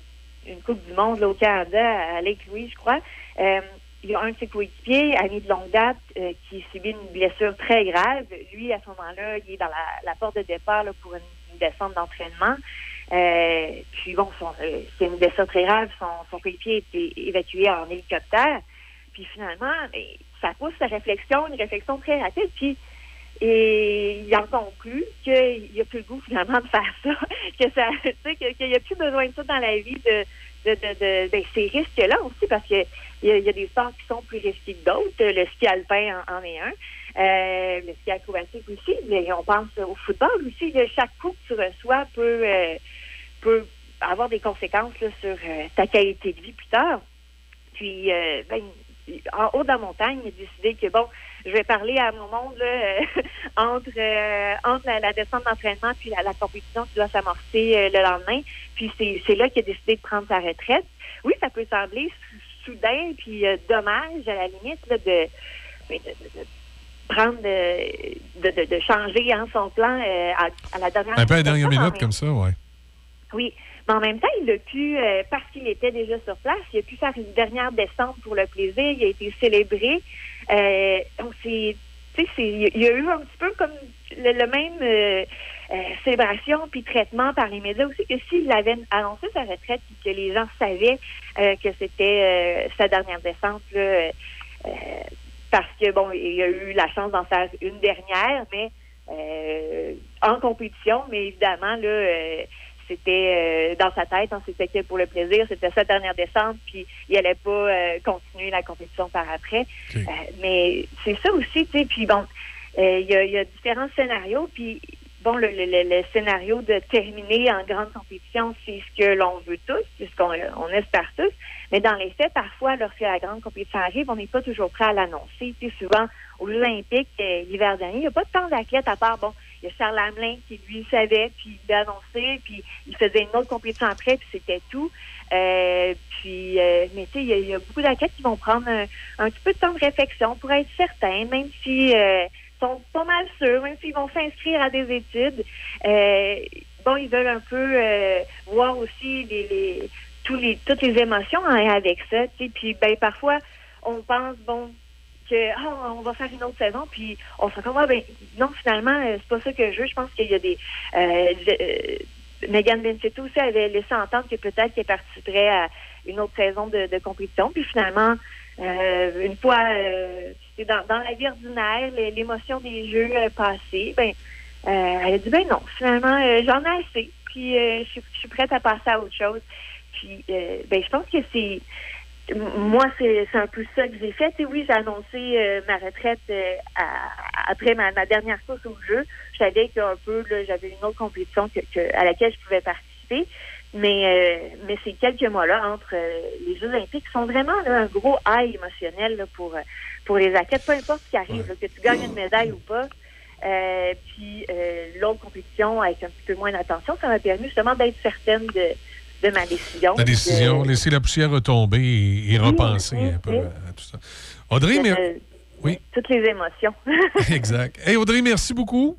une Coupe du Monde là, au Canada, à Lake Louise, je crois, euh, il y a un de ses coéquipiers, ami de longue date, euh, qui subit une blessure très grave. Lui, à ce moment-là, il est dans la, la porte de départ là, pour une, descente d'entraînement. Euh, puis bon, euh, c'est une blessure très grave. Son, son coéquipier a été évacué en hélicoptère. Puis finalement, ça pousse sa réflexion, une réflexion très rapide. Puis et il en conclut qu'il n'y a plus le goût finalement de faire ça, que ça, qu'il n'y a plus besoin de ça dans la vie de, de, de, de- ben, ces risques-là aussi, parce que il y, y a des sports qui sont plus risqués que d'autres. Le ski alpin en, est un. Euh, le ski acrobatique aussi, mais on pense au football aussi. chaque coup que tu reçois peut, euh, peut avoir des conséquences là, sur euh, ta qualité de vie plus tard. Puis, euh, ben, en haut de la montagne, il a décidé que, bon, je vais parler à mon monde là, euh, entre, euh, entre la, la descente d'entraînement puis la, la compétition qui doit s'amorcer euh, le lendemain. Puis c'est là qu'il a décidé de prendre sa retraite. Oui, ça peut sembler sou- soudain puis dommage à la limite là, de, de, de- de prendre de, de, changer hein, son plan euh, à, à la dernière Un peu à la dernière minute, comme ça, ouais. oui, mais en même temps, il a pu, euh, parce qu'il était déjà sur place, il a pu faire une dernière descente pour le plaisir. Il a été célébré. Euh, sais, c'est- il y a eu un petit peu comme le, même euh, euh, célébration puis traitement par les médias aussi que s'il avait annoncé sa retraite et que les gens savaient euh, que c'était euh, sa dernière descente, là, parce que, bon, il a eu la chance d'en faire une dernière, mais en compétition, mais évidemment, là, c'était euh, dans sa tête, hein, c'était que pour le plaisir, c'était sa dernière descente, puis il allait pas euh, continuer la compétition par après. Euh, mais c'est ça aussi, tu sais, puis bon, il y, a, il y a différents scénarios, puis bon, le, le- le- le scénario de terminer en grande compétition, c'est ce que l'on veut tous, c'est ce qu'on on espère tous, mais dans les faits, parfois, lorsque la grande compétition arrive, on n'est pas toujours prêt à l'annoncer. Tu sais, souvent, aux Jeux olympiques, l'hiver dernier, il n'y a pas tant d'athlètes à part, bon, il y a Charles Hamelin qui, lui, savait, puis il l'a annoncé, puis il faisait une autre compétition après, puis c'était tout. Euh, puis, euh, mais tu sais, il y, a- beaucoup d'athlètes qui vont prendre un, petit peu de temps de réflexion pour être certains, même si euh, sont pas mal sûrs, même s'ils vont s'inscrire à des études. Euh, bon, ils veulent un peu euh, voir aussi les, les, tous les, toutes les émotions hein, avec ça. Puis, ben, parfois, on pense, bon, que ah, on va faire une autre saison, puis on se rend compte, ah, ben, non, finalement, euh, c'est pas ça que je veux. Je pense qu'il y a des. Euh, euh, Megan Benceto aussi avait laissé entendre que peut-être qu'elle participerait à une autre saison de, compétition. Puis finalement, euh, une fois euh, dans, dans la vie ordinaire, l'émotion des jeux passés, ben, elle a dit ben non, finalement, j'en ai assez. Puis je suis- prête à passer à autre chose. Puis ben je pense que c'est moi, c'est un peu ça que j'ai fait. Et oui, j'ai annoncé euh, ma retraite euh, à- après ma, dernière course au jeu. Je savais qu'un peu, j'avais une autre compétition que, que- à laquelle je pouvais participer. Mais, euh, mais ces quelques mois-là entre euh, les Jeux olympiques sont vraiment là, un gros high émotionnel là, pour, euh, pour les athlètes, peu importe ce qui arrive, là, que tu gagnes une médaille ou pas. Euh, puis l'autre compétition avec un petit peu moins d'attention, ça m'a permis justement d'être certaine de, de ma décision. La décision, De- laisser la poussière retomber et, et repenser un peu à tout ça. Audrey, mais... Oui. Toutes les émotions. exact. Hey Audrey, merci beaucoup.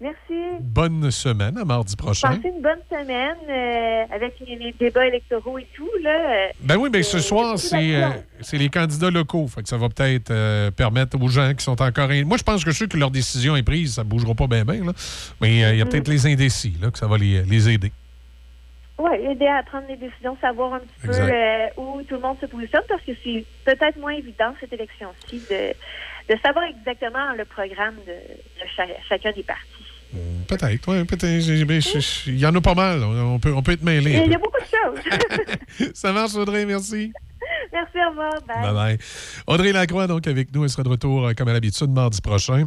Merci. Bonne semaine à mardi prochain. Passez une bonne semaine euh, avec les, les débats électoraux et tout. Là, Ben oui, ben ce soir, c'est euh, c'est les candidats locaux. Fait que ça va peut-être euh, permettre aux gens qui sont encore... Moi, je pense que ceux que leur décision est prise, ça ne bougera pas bien, bien. Mais il y a Mm. peut-être les indécis là, que ça va les, les aider. Oui, aider à prendre les décisions, savoir un petit Exact. peu euh, où tout le monde se positionne, parce que c'est peut-être moins évident, cette élection-ci, de, de savoir exactement le programme de, de cha- chacun des partis. Peut-être, oui, peut-être. Il y en a pas mal. On peut, on peut être mêlé. Il y a beaucoup de choses. ça marche, Audrey, merci. Merci, au revoir. Bye. Bye bye. Audrey Lacroix, donc, avec nous. Elle sera de retour, euh, comme à l'habitude, mardi prochain.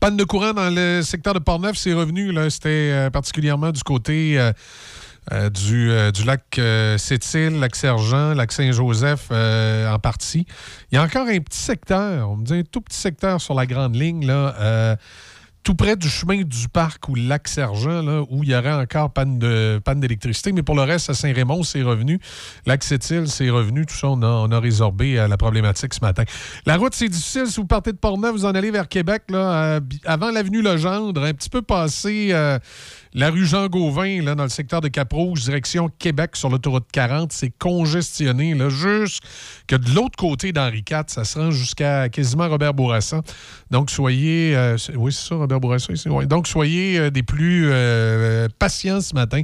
Panne de courant dans le secteur de Portneuf, c'est revenu. là. C'était euh, particulièrement du côté euh, euh, du, euh, du lac euh, lac Sergent, lac Saint-Joseph euh, en partie. Il y a encore un petit secteur, on me dit un tout petit secteur sur la grande ligne, là. tout près du chemin du parc ou lac Sergent, là, où il y aurait encore panne de panne d'électricité. Mais pour le reste, à Saint-Raymond, c'est revenu. Lac Sept-Îles, c'est revenu. Tout ça, on a, on a résorbé la problématique ce matin. La route, c'est difficile. Si vous partez de Portneuf, vous en allez vers Québec, là, avant l'avenue Legendre, un petit peu passé la rue Jean-Gauvin, dans le secteur de Cap-Rouge, direction Québec sur l'autoroute 40. C'est congestionné, là, juste que de l'autre côté d'Henri IV, ça se rend jusqu'à quasiment Robert Bourassa. Donc, soyez... euh, oui, c'est ça, Robert Bourassa, ici. Donc, soyez euh, des plus euh, patients ce matin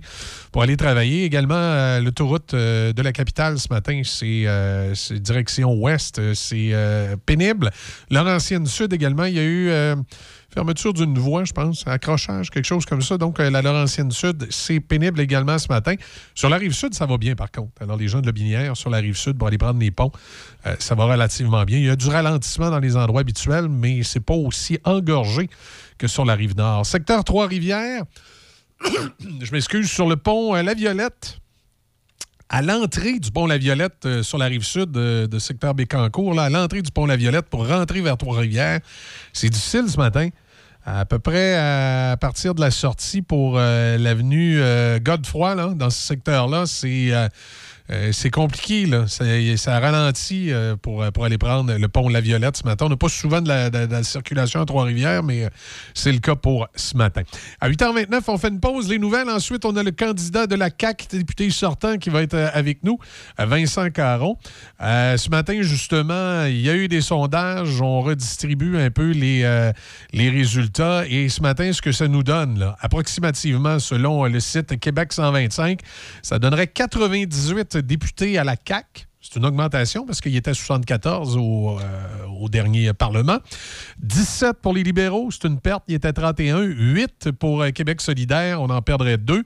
pour aller travailler. Également, l'autoroute de la capitale ce matin, c'est direction ouest. C'est pénible. Laurentienne Sud également, il y a eu... Fermeture d'une voie, je pense, accrochage, quelque chose comme ça. Donc, euh, la Laurentienne Sud, c'est pénible également ce matin. Sur la rive sud, ça va bien, par contre. Alors, les gens de Lobinière, sur la rive sud, pour aller prendre les ponts, euh, ça va relativement bien. Il y a du ralentissement dans les endroits habituels, mais c'est pas aussi engorgé que sur la rive nord. Secteur Trois-Rivières, je m'excuse, sur le pont euh, La Violette, à l'entrée du pont La Violette sur la rive sud de secteur Bécancourt, là, à l'entrée du pont La Violette pour rentrer vers Trois-Rivières, c'est difficile ce matin. À peu près à partir de la sortie pour euh, l'avenue euh, Godefroy, là, dans ce secteur-là, c'est euh, euh, c'est compliqué. Là. Ça, ça ralentit euh, pour, pour aller prendre le pont La Violette ce matin. On n'a pas souvent de la, circulation à Trois-Rivières, mais euh, c'est le cas pour ce matin. À 8h29, on fait une pause. Les nouvelles. Ensuite, on a le candidat de la CAQ, député sortant, qui va être euh, avec nous, euh, Vincent Caron. Euh, ce matin, justement, il y a eu des sondages. On redistribue un peu les, euh, les résultats. Et ce matin, ce que ça nous donne, là, approximativement, selon euh, le site Québec 125, ça donnerait 98 députés à la CAQ. C'est une augmentation parce qu'il était 74 au, euh, au dernier Parlement. 17 pour les libéraux, c'est une perte. Il était 31. 8 pour euh, Québec solidaire, on en perdrait 2.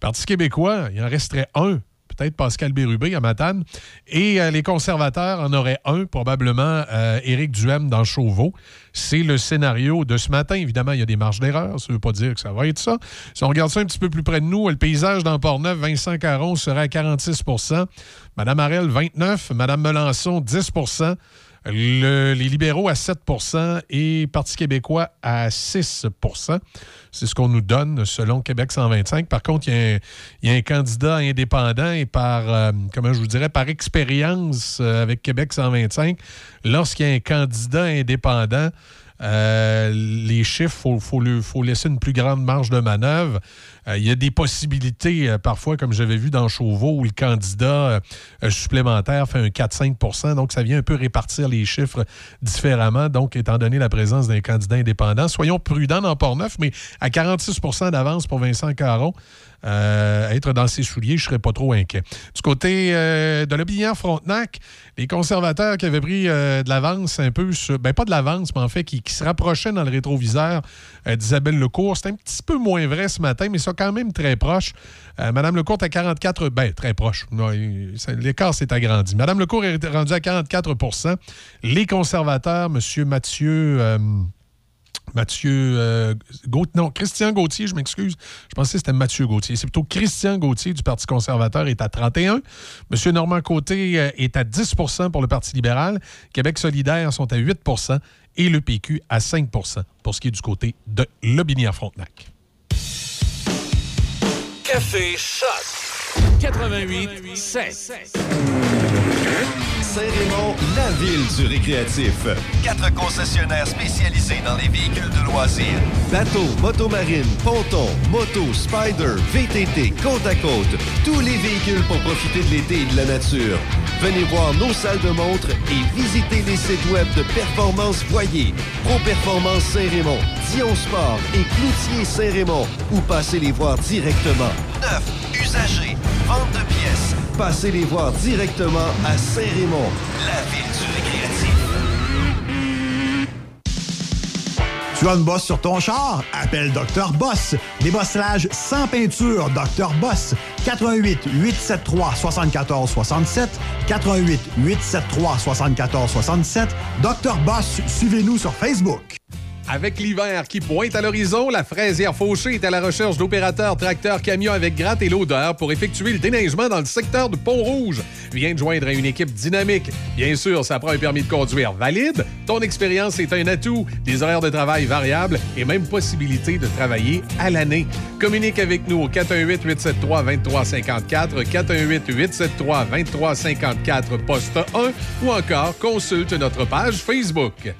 Parti québécois, il en resterait un. Peut-être Pascal Bérubé à Matane. Et euh, les conservateurs en auraient un, probablement euh, Éric Duhem dans Chauveau. C'est le scénario de ce matin. Évidemment, il y a des marges d'erreur. Ça ne veut pas dire que ça va être ça. Si on regarde ça un petit peu plus près de nous, le paysage dans Port-Neuf, Vincent Caron serait à 46% Madame Harel, 29 Madame Melançon, 10 Le- les libéraux à 7% et Parti québécois à 6% C'est ce qu'on nous donne selon Québec 125. Par contre, il y a un, il y a un candidat indépendant et par, euh, comment je vous dirais, par expérience euh, avec Québec 125, lorsqu'il y a un candidat indépendant, euh, les chiffres, il faut, faut laisser une plus grande marge de manœuvre. Euh, il y a des possibilités, euh, parfois, comme j'avais vu dans Chauveau, où le candidat supplémentaire fait un 4-5% donc ça vient un peu répartir les chiffres différemment. Donc, étant donné la présence d'un candidat indépendant, soyons prudents dans Port-Neuf, mais à 46% d'avance pour Vincent Caron, euh, être dans ses souliers, je ne serais pas trop inquiet. Du côté euh, de l'Aubignan Frontenac, les conservateurs qui avaient pris euh, de l'avance un peu, ben pas de l'avance, mais en fait qui, se rapprochaient dans le rétroviseur euh, d'Isabelle Lecourt. C'est un petit peu moins vrai ce matin, mais ça quand même très proche. Madame Lecourt à 44, ben très proche. L'écart s'est agrandi. Madame Lecourt est rendue à 44% Les conservateurs, Monsieur Mathieu. Mathieu euh, Gaut- non, Christian Gauthier, je m'excuse. Je pensais que c'était Mathieu Gauthier. C'est plutôt Christian Gauthier du Parti conservateur est à 31. Monsieur Normand Côté euh, est à 10% pour le Parti libéral. Québec solidaire sont à 8% et le PQ à 5% pour ce qui est du côté de Lobinière-Frontenac. Café Choc 88 7. Saint-Raymond, la ville du récréatif. Quatre concessionnaires spécialisés dans les véhicules de loisirs. Bateaux, motomarine, ponton, moto, spider, VTT, côte à côte. Tous les véhicules pour profiter de l'été et de la nature. Venez voir nos salles de montre et visitez les sites web de Performance Voyer, Pro Performance Saint-Raymond, Dion Sport et Cloutier Saint-Raymond ou passez les voir directement. Neuf, usagers, vente de pièces. Passez les voir directement à Saint-Raymond, la ville du récréatif. Tu as une bosse sur ton char? Appelle Dr. Boss. Débossage sans peinture, Dr. Boss. 88 873 74 67 88 873 74 67 Dr. Boss, suivez-nous sur Facebook. Avec l'hiver qui pointe à l'horizon, la fraisière Fauché est à la recherche d'opérateurs tracteurs camions avec gratte et l'odeur pour effectuer le déneigement dans le secteur de Pont-Rouge. Viens te joindre à une équipe dynamique. Bien sûr, ça prend un permis de conduire valide. Ton expérience est un atout. Des horaires de travail variables et même possibilité de travailler à l'année. Communique avec nous au 418-873-2354, 418-873-2354, poste 1 ou encore consulte notre page Facebook.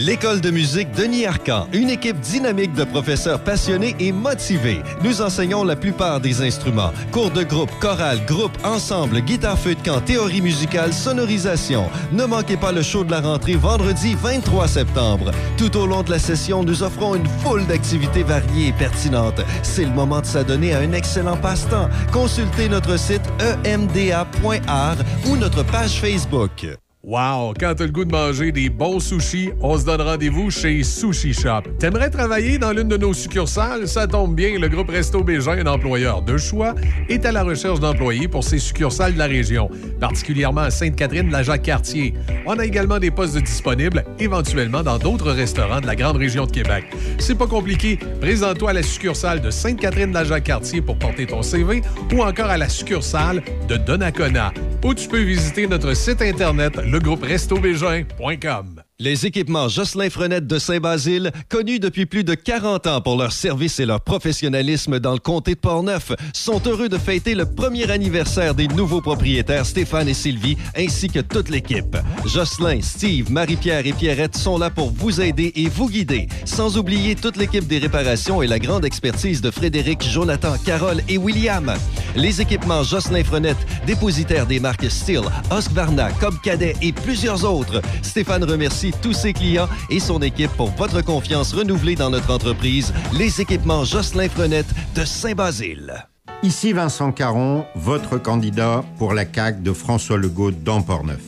L'école de musique Denis Arcan, une équipe dynamique de professeurs passionnés et motivés. Nous enseignons la plupart des instruments. Cours de groupe, chorale, groupe, ensemble, guitare feu de camp, théorie musicale, sonorisation. Ne manquez pas le show de la rentrée vendredi 23 septembre. Tout au long de la session, nous offrons une foule d'activités variées et pertinentes. C'est le moment de s'adonner à un excellent passe-temps. Consultez notre site emda.art ou notre page Facebook. Wow! Quand t'as le goût de manger des bons sushis, on se donne rendez-vous chez Sushi Shop. T'aimerais travailler dans l'une de nos succursales? Ça tombe bien, le groupe Resto Bégin, un employeur de choix, est à la recherche d'employés pour ses succursales de la région, particulièrement à Sainte-Catherine, la Jacques-Cartier. On a également des postes disponibles, éventuellement dans d'autres restaurants de la grande région de Québec. C'est pas compliqué. Présente-toi à la succursale de Sainte-Catherine, la Jacques-Cartier pour porter ton CV ou encore à la succursale de Donnacona. Ou tu peux visiter notre site internet legrouperestobégin.com. Les équipements Jocelyn Frenette de Saint-Basile, connus depuis plus de 40 ans pour leur service et leur professionnalisme dans le comté de Portneuf, sont heureux de fêter le premier anniversaire des nouveaux propriétaires Stéphane et Sylvie, ainsi que toute l'équipe. Jocelyn, Steve, Marie-Pierre et Pierrette sont là pour vous aider et vous guider, sans oublier toute l'équipe des réparations et la grande expertise de Frédéric, Jonathan, Carole et William. Les équipements Jocelyn Frenette, dépositaires des marques Steel, Husqvarna, Cobb Cadet et plusieurs autres. Stéphane remercie tous ses clients et son équipe pour votre confiance renouvelée dans notre entreprise, les équipements Jocelyn Frenette de Saint-Basile. Ici Vincent Caron, votre candidat pour la CAQ de François Legault dans Portneuf.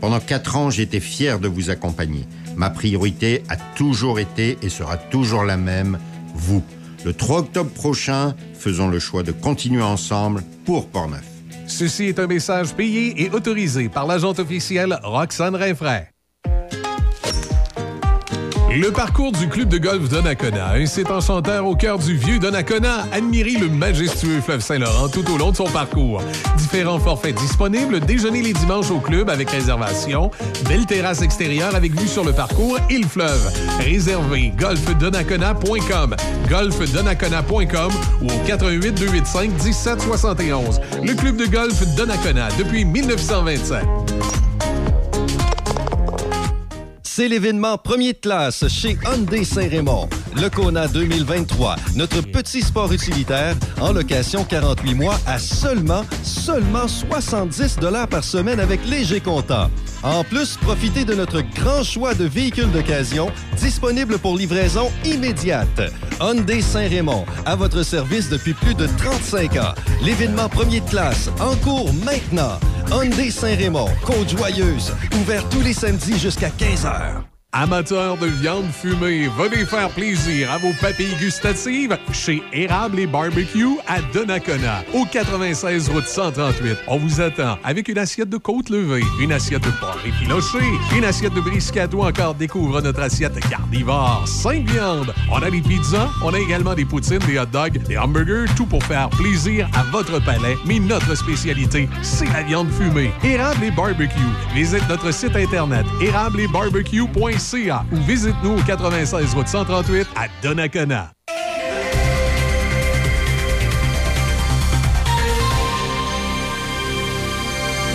Pendant quatre ans, j'étais fier de vous accompagner. Ma priorité a toujours été et sera toujours la même, vous. Le 3 octobre prochain, faisons le choix de continuer ensemble pour Portneuf. Ceci est un message payé et autorisé par l'agente officielle Roxane Rinfraie. Le parcours du club de golf Donnacona, un site enchanteur au cœur du vieux Donnacona. Admirez le majestueux fleuve Saint-Laurent tout au long de son parcours. Différents forfaits disponibles, déjeuner les dimanches au club avec réservation, belle terrasse extérieure avec vue sur le parcours et le fleuve. Réservez golfdonnacona.com, golfdonnacona.com ou au 88 285 1771. Le club de golf Donnacona depuis 1927. C'est l'événement premier de classe chez Hyundai Saint-Raymond. Le Kona 2023, notre petit sport utilitaire en location 48 mois à seulement, seulement 70 par semaine avec léger comptant. En plus, profitez de notre grand choix de véhicules d'occasion disponibles pour livraison immédiate. Hyundai Saint-Raymond, à votre service depuis plus de 35 ans. L'événement premier de classe, en cours maintenant. Hyundai Saint-Raymond, Côte-Joyeuse, ouvert tous les samedis jusqu'à 15h. Amateurs de viande fumée, venez faire plaisir à vos papilles gustatives chez Érable et Barbecue à Donnacona, au 96 route 138. On vous attend avec une assiette de côte levée, une assiette de porc effiloché, une assiette de brisket ou encore découvre notre assiette carnivore, 5 viandes. On a des pizzas, on a également des poutines, des hot dogs, des hamburgers, tout pour faire plaisir à votre palais. Mais notre spécialité, c'est la viande fumée. Érable et Barbecue. Visite notre site internet ou visite-nous au 96 route 138 à Donnacona.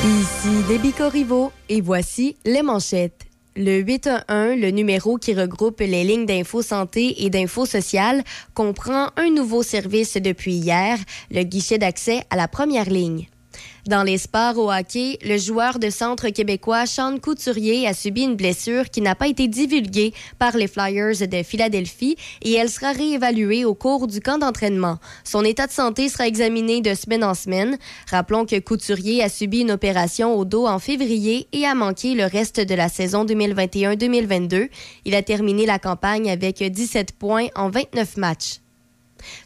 Ici Déby Corriveau et voici les manchettes. Le 811, le numéro qui regroupe les lignes d'info santé et d'info sociale, comprend un nouveau service depuis hier, le guichet d'accès à la première ligne. Dans les sports au hockey, le joueur de centre québécois Sean Couturier a subi une blessure qui n'a pas été divulguée par les Flyers de Philadelphie et elle sera réévaluée au cours du camp d'entraînement. Son état de santé sera examiné de semaine en semaine. Rappelons que Couturier a subi une opération au dos en février et a manqué le reste de la saison 2021-2022. Il a terminé la campagne avec 17 points en 29 matchs.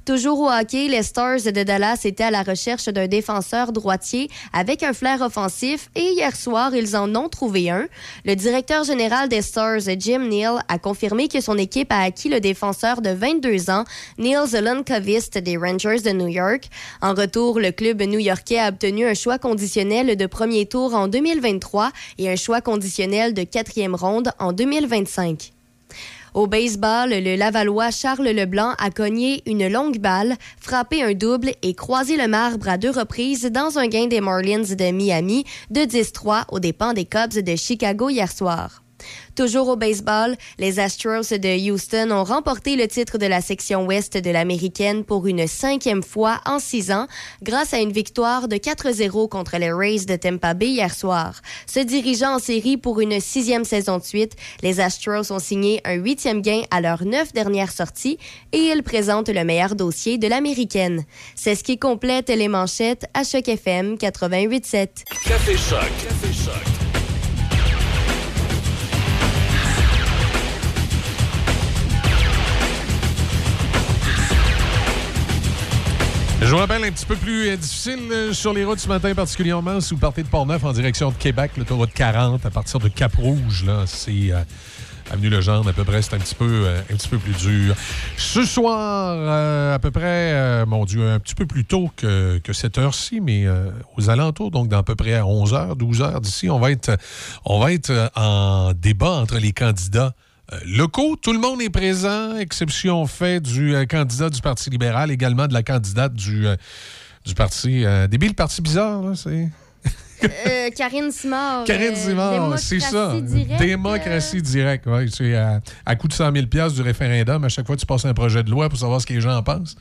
Toujours au hockey, les Stars de Dallas étaient à la recherche d'un défenseur droitier avec un flair offensif et hier soir, ils en ont trouvé un. Le directeur général des Stars, Jim Neal, a confirmé que son équipe a acquis le défenseur de 22 ans, Neil Zelonkovist des Rangers de New York. En retour, le club new-yorkais a obtenu un choix conditionnel de premier tour en 2023 et un choix conditionnel de quatrième ronde en 2025. Au baseball, le Lavallois Charles Leblanc a cogné une longue balle, frappé un double et croisé le marbre à deux reprises dans un gain des Marlins de Miami de 10-3 aux dépens des Cubs de Chicago hier soir. Toujours au baseball, les Astros de Houston ont remporté le titre de la section ouest de l'américaine pour une cinquième fois en six ans grâce à une victoire de 4-0 contre les Rays de Tampa Bay hier soir. Se dirigeant en série pour une sixième saison de suite, les Astros ont signé un huitième gain à leurs neuf dernières sorties et ils présentent le meilleur dossier de l'américaine. C'est ce qui complète les manchettes à Choc FM 88.7. Café. Je vous rappelle un petit peu plus euh, difficile euh, sur les routes ce matin, particulièrement si vous partez de Port-Neuf en direction de Québec, l'autoroute 40 à partir de Cap-Rouge. Là, c'est euh, avenue Legendre à peu près, c'est un petit peu euh, un petit peu plus dur. Ce soir, à peu près, mon Dieu, un petit peu plus tôt que, que cette heure-ci, mais aux alentours, donc dans à peu près à 11h, 12h d'ici, on va être on va être en débat entre les candidats locaux. Tout le monde est présent, exception fait du euh, candidat du Parti libéral, également de la candidate du, euh, du Parti... Euh, débile, le Parti bizarre, là, c'est... Euh, Karine Simard. Karine euh, Simard, c'est ça. démocratie directe, Démocratie directe, oui. C'est à, à coût de 100 000 du référendum. À chaque fois, tu passes un projet de loi pour savoir ce que les gens en pensent.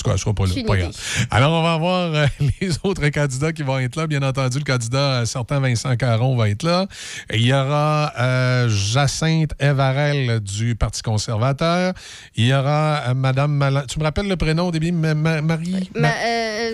En tout cas, elle sera pas là. C'est une Pas grave. Alors, on va voir euh, les autres candidats qui vont être là. Bien entendu, le candidat euh, certain Vincent Caron va être là. Il y aura euh, Jacinthe Evarel du Parti conservateur. Il y aura euh, Madame Malan- Tu me rappelles le prénom au début? Ma- Ma- Marie? Ma-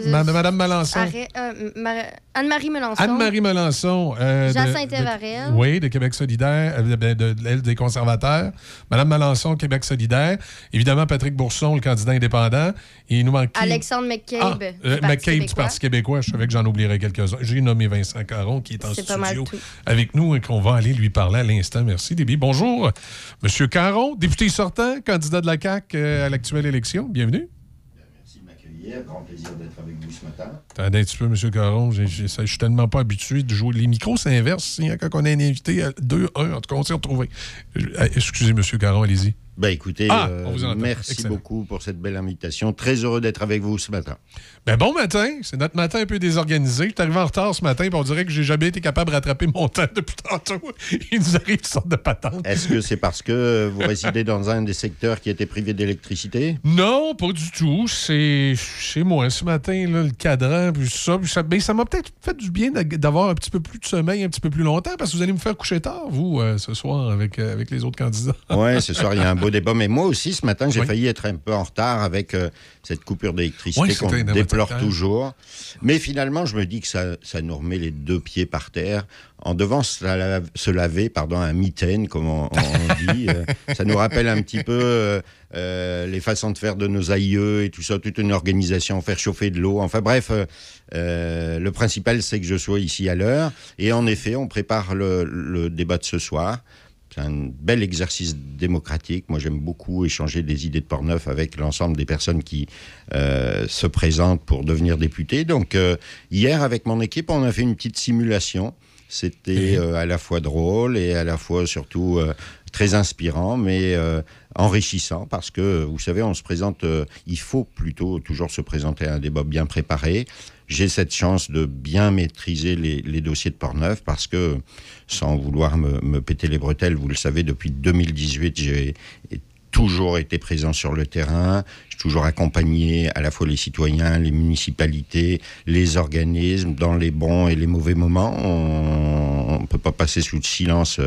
Ma- Madame Mar- Anne-Marie Melançon. Anne-Marie Melançon. Jacinthe Evarel. Oui, de Québec solidaire, de, de- des conservateurs. Madame Melançon, Québec solidaire. Évidemment, Patrick Bourson, le candidat indépendant. Il nous manque qui? Alexandre McCabe. Ah, du euh, Parti McCabe du québécois. Parti québécois. Je savais que j'en oublierais quelques-uns. J'ai nommé Vincent Caron qui est en studio avec nous et qu'on va aller lui parler à l'instant. Merci, Déby. Bonjour, Monsieur Caron, député sortant, candidat de la CAQ euh, à l'actuelle élection. Bienvenue. Hier, grand plaisir d'être avec vous ce matin. Attendez un petit peu, M. Caron. Je suis tellement pas habitué de jouer. Les micros, c'est inverse. hein, Quand on a un invité, 2-1, en tout cas, on s'est retrouvé. Euh, Excusez, M. Caron, allez-y. Ben écoutez, Ah, euh, vous merci Excellent. beaucoup pour cette belle invitation. Très heureux d'être avec vous ce matin. Ben bon matin, c'est notre matin un peu désorganisé. Je suis arrivé en retard ce matin, puis on dirait que j'ai jamais été capable de rattraper mon temps depuis tantôt. Il nous arrive toutes sortes de patentes. Est-ce que c'est parce que vous résidez dans un des secteurs qui était privé d'électricité? Non, pas du tout. C'est chez moi ce matin, là, le cadran, puis ça. puis ça ben, ça m'a peut-être fait du bien d'avoir un petit peu plus de sommeil un petit peu plus longtemps, parce que vous allez me faire coucher tard, vous, euh, ce soir, avec, euh, avec les autres candidats. Oui, ce soir, il y a un beau débat. Mais moi aussi, ce matin, j'ai Oui. failli être un peu en retard avec euh, cette coupure d'électricité Oui, qu'on déplore toujours. Mais finalement, je me dis que ça, ça nous remet les deux pieds par terre. En devant se, la- se laver, pardon, un mitaine, comme on, on dit, euh, ça nous rappelle un petit peu euh, euh, les façons de faire de nos aïeux et tout ça, toute une organisation, faire chauffer de l'eau. Enfin bref, le principal, c'est que je sois ici à l'heure. Et en effet, on prépare le, le débat de ce soir. C'est un bel exercice démocratique. Moi, j'aime beaucoup échanger des idées de Portneuf avec l'ensemble des personnes qui euh, se présentent pour devenir députés. Donc, euh, hier, avec mon équipe, on a fait une petite simulation. C'était euh, à la fois drôle et à la fois surtout très inspirant, mais euh, enrichissant parce que, vous savez, on se présente, euh, il faut plutôt toujours se présenter à un débat bien préparé. J'ai cette chance de bien maîtriser les, les dossiers de Portneuf parce que, sans vouloir me, péter les bretelles, vous le savez, depuis 2018, j'ai toujours été présent sur le terrain, j'ai toujours accompagné à la fois les citoyens, les municipalités, les organismes dans les bons et les mauvais moments. On ne peut pas passer sous le silence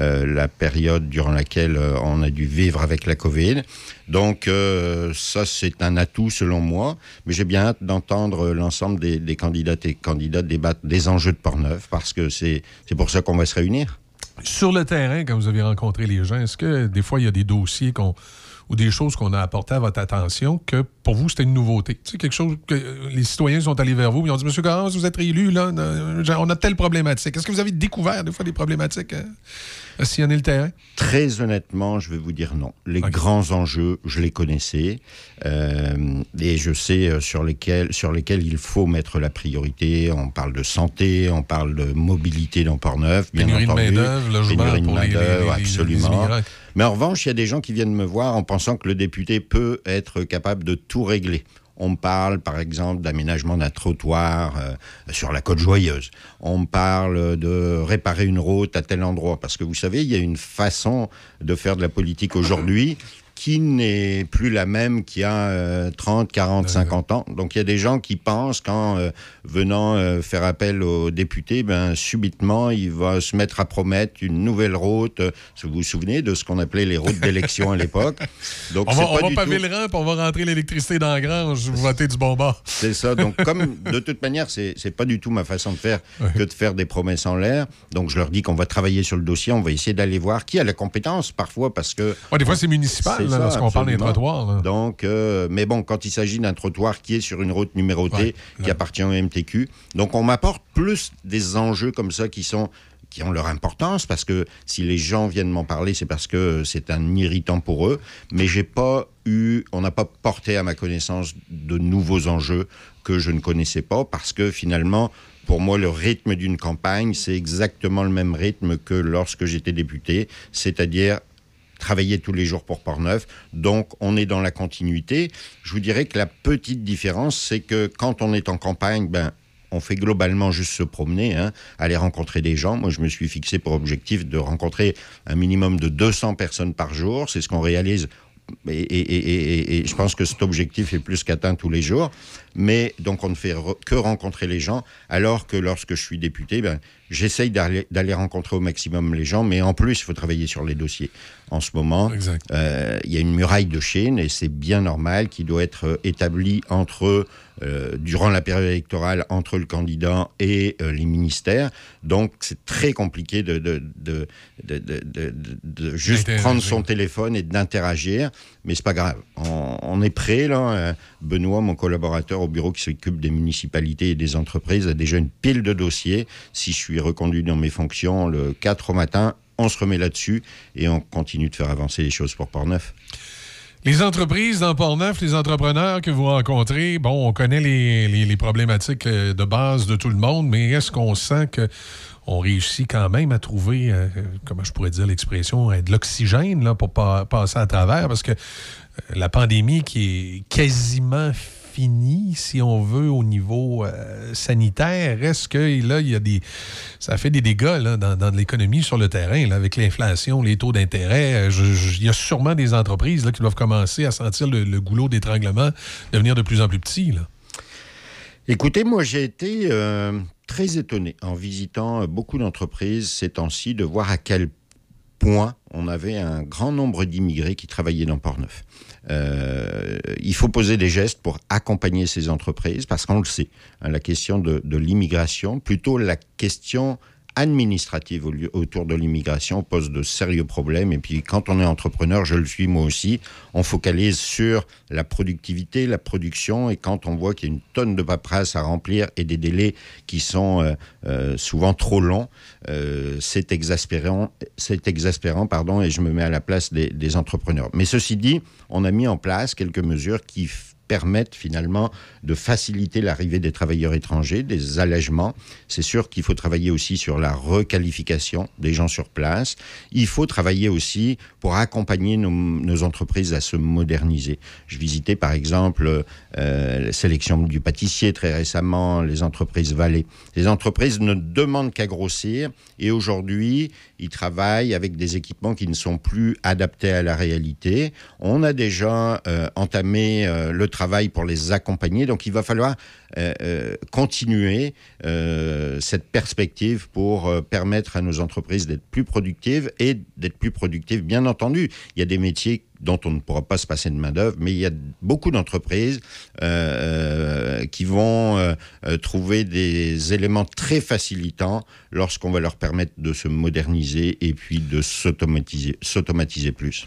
euh, la période durant laquelle euh, on a dû vivre avec la Covid. Donc euh, ça, c'est un atout selon moi, mais j'ai bien hâte d'entendre l'ensemble des, des candidates et candidats débattre des enjeux de Portneuf parce que c'est pour ça qu'on va se réunir. Sur le terrain, quand vous avez rencontré les gens, est-ce que des fois, il y a des dossiers ou des choses qu'on a apportées à votre attention que pour vous, c'était une nouveauté? Tu quelque chose que euh, les citoyens sont allés vers vous et ont dit Monsieur Garance, vous êtes réélu, là, on a telle problématique. Est-ce que vous avez découvert des fois des problématiques euh, à sillonner le terrain? Très honnêtement, je vais vous dire non. Les grands enjeux, je les connaissais euh, et je sais euh, sur lesquels, sur lesquels il faut mettre la priorité. On parle de santé, on parle de mobilité dans Port-Neuf, bien Pénurie de entendu. logement Pénurie de main-d'œuvre, les- absolument. Mais en revanche, il y a des gens qui viennent me voir en pensant que le député peut être capable de tout régler. On parle, par exemple, d'aménagement d'un trottoir euh, sur la côte Joyeuse. On parle de réparer une route à tel endroit. Parce que vous savez, il y a une façon de faire de la politique aujourd'hui qui n'est plus la même qu'il y a euh, 30, 40, 50 ans. Donc il y a des gens qui pensent qu'en euh, venant euh, faire appel aux députés, ben, subitement, il va se mettre à promettre une nouvelle route. Euh, Vous vous souvenez de ce qu'on appelait les routes d'élection à l'époque? Donc on va, on pas va du paver tout- le rang puis on va rentrer l'électricité dans la grange, vous votez du bon bord. c'est ça. Donc, comme de toute manière, c'est c'est pas du tout ma façon de faire que de faire des promesses en l'air. Donc, je leur dis qu'on va travailler sur le dossier, on va essayer d'aller voir qui a la compétence parfois parce que. Ouais, des fois, c'est municipal, lorsqu'on parle des trottoirs, là. Donc, euh, mais bon, quand il s'agit d'un trottoir qui est sur une route numérotée, qui appartient au MTQ, donc on m'apporte plus des enjeux comme ça qui sont qui ont leur importance parce que si les gens viennent m'en parler, c'est parce que c'est un irritant pour eux. Mais j'ai pas eu, on n'a pas porté à ma connaissance de nouveaux enjeux que je ne connaissais pas parce que finalement, pour moi, le rythme d'une campagne, c'est exactement le même rythme que lorsque j'étais député, c'est-à-dire travailler tous les jours pour Portneuf. Donc, on est dans la continuité. Je vous dirais que la petite différence, c'est que quand on est en campagne, ben, on fait globalement juste se promener, hein, aller rencontrer des gens. Moi, je me suis fixé pour objectif de rencontrer un minimum de 200 personnes par jour. C'est ce qu'on réalise. Et je pense que cet objectif est plus qu'atteint tous les jours. Mais donc on ne fait re- que rencontrer les gens, alors que lorsque je suis député, ben, j'essaye d'aller rencontrer au maximum les gens, mais en plus, il faut travailler sur les dossiers. En ce moment, euh, il y a une muraille de Chine et c'est bien normal qui doit être euh, établie entre, euh, durant la période électorale, entre le candidat et euh, les ministères. Donc, c'est très compliqué de, juste prendre son téléphone et d'interagir, mais c'est pas grave. On, on est prêt, là. Euh, Benoît, mon collaborateur au bureau qui s'occupe des municipalités et des entreprises, a déjà une pile de dossiers. Si je suis reconduit dans mes fonctions le 4 au matin, on se remet là-dessus et on continue de faire avancer les choses pour Port-Neuf. Les entreprises dans Port-Neuf, les entrepreneurs que vous rencontrez, bon, on connaît les, problématiques euh, de base de tout le monde, mais est-ce qu'on sent que on réussit quand même à trouver, euh, comment je pourrais dire l'expression, euh, de l'oxygène pour pas passer à travers? Parce que euh, la pandémie qui est quasiment si on veut, au niveau euh, sanitaire, est-ce que là, il y a des. Ça fait des dégâts là, dans, l'économie sur le terrain, là, avec l'inflation, les taux d'intérêt? Euh, Il y a sûrement des entreprises là, qui doivent commencer à sentir le, goulot d'étranglement devenir de plus en plus petit. Là. Écoutez, moi j'ai été euh, très étonné en visitant beaucoup d'entreprises ces temps-ci de voir à quel point on avait un grand nombre d'immigrés qui travaillaient dans Port-Neuf. Euh, il faut poser des gestes pour accompagner ces entreprises parce qu'on le sait, hein, la question de, de l'immigration, plutôt la question administrative autour de l'immigration pose de sérieux problèmes. Et puis quand on est entrepreneur, je le suis moi aussi, on focalise sur la productivité, la production. Et quand on voit qu'il y a une tonne de paperasse à remplir et des délais qui sont euh, euh, souvent trop longs, euh, c'est exaspérant, c'est exaspérant, pardon, et je me mets à la place des, des entrepreneurs. Mais ceci dit, on a mis en place quelques mesures qui permettent finalement de faciliter l'arrivée des travailleurs étrangers, des allègements. C'est sûr qu'il faut travailler aussi sur la requalification des gens sur place. Il faut travailler aussi pour accompagner nos, entreprises à se moderniser. Je visitais par exemple euh, la sélection du pâtissier très récemment, les entreprises Vallée. Les entreprises ne demandent qu'à grossir et aujourd'hui, ils travaillent avec des équipements qui ne sont plus adaptés à la réalité. On a déjà euh, entamé euh, le travail pour les accompagner, donc il va falloir euh, continuer cette perspective pour permettre à nos entreprises d'être plus productives et d'être plus productives. Bien entendu, il y a des métiers dont on ne pourra pas se passer de main-d'œuvre, mais il y a beaucoup d'entreprises euh, qui vont euh, euh, trouver des éléments très facilitants lorsqu'on va leur permettre de se moderniser et puis de s'automatiser plus.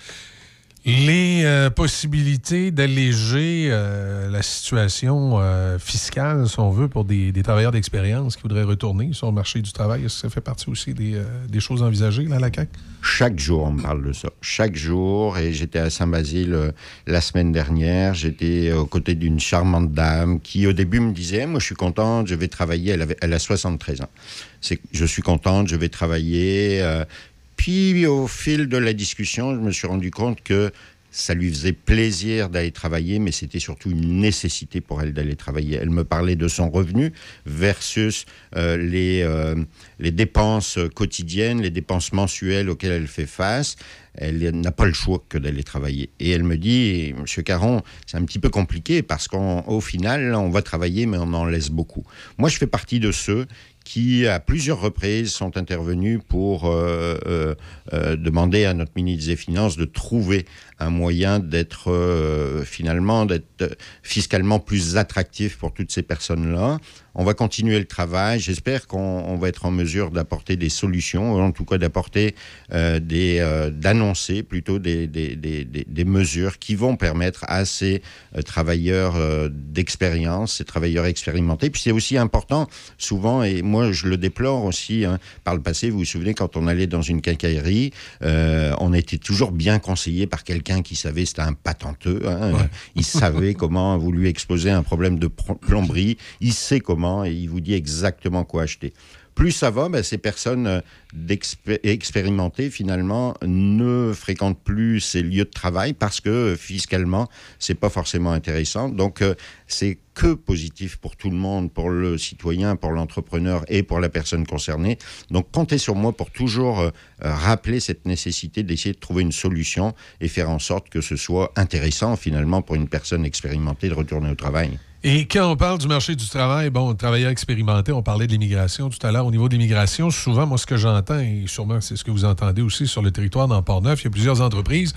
Les euh, possibilités d'alléger euh, la situation euh, fiscale, si on veut, pour des, travailleurs d'expérience qui voudraient retourner sur le marché du travail, est-ce que ça fait partie aussi des, choses envisagées là, à la CAQ? Chaque jour, on me parle de ça. Chaque jour. Et j'étais à Saint-Basile la semaine dernière. J'étais aux côtés d'une charmante dame qui, au début, me disait Moi, je suis contente, je vais travailler. Elle, avait, elle a 73 ans. Je suis contente, je vais travailler. Puis, au fil de la discussion, je me suis rendu compte que ça lui faisait plaisir d'aller travailler, mais c'était surtout une nécessité pour elle d'aller travailler. Elle me parlait de son revenu versus euh, les, euh, les dépenses quotidiennes, les dépenses mensuelles auxquelles elle fait face. Elle n'a pas le choix que d'aller travailler. Et elle me dit, Monsieur Caron, c'est un petit peu compliqué parce qu'au final, on va travailler, mais on en laisse beaucoup. Moi, je fais partie de ceux qui, à plusieurs reprises, sont intervenus pour euh, euh, euh, demander à notre ministre des Finances de trouver un moyen d'être finalement d'être fiscalement plus attractif pour toutes ces personnes-là. On va continuer le travail. J'espère qu'on on va être en mesure d'apporter des solutions, ou en tout cas d'apporter euh, des euh, d'annoncer plutôt des, des, des, des, mesures qui vont permettre à ces euh, travailleurs d'expérience, ces travailleurs expérimentés. Puis c'est aussi important, souvent, et moi je le déplore aussi, hein, par le passé, vous vous souvenez, quand on allait dans une quincaillerie, on était toujours bien conseillé par quelqu'un qui savait, c'était un patenteux, hein, il savait comment vous lui exposer un problème de plomberie, il sait comment et il vous dit exactement quoi acheter. Plus ça va, ben, ces personnes euh, expérimentées, finalement, ne fréquentent plus ces lieux de travail parce que euh, fiscalement, c'est pas forcément intéressant. Donc, euh, c'est que positif pour tout le monde, pour le citoyen, pour l'entrepreneur et pour la personne concernée. Donc comptez sur moi pour toujours euh, rappeler cette nécessité d'essayer de trouver une solution et faire en sorte que ce soit intéressant finalement pour une personne expérimentée de retourner au travail. Et quand on parle du marché du travail, bon, travailleurs expérimentés, on parlait de l'immigration tout à l'heure. Au niveau de l'immigration, souvent, moi, ce que j'entends, et sûrement c'est ce que vous entendez aussi sur le territoire dans Port-Neuf, il y a plusieurs entreprises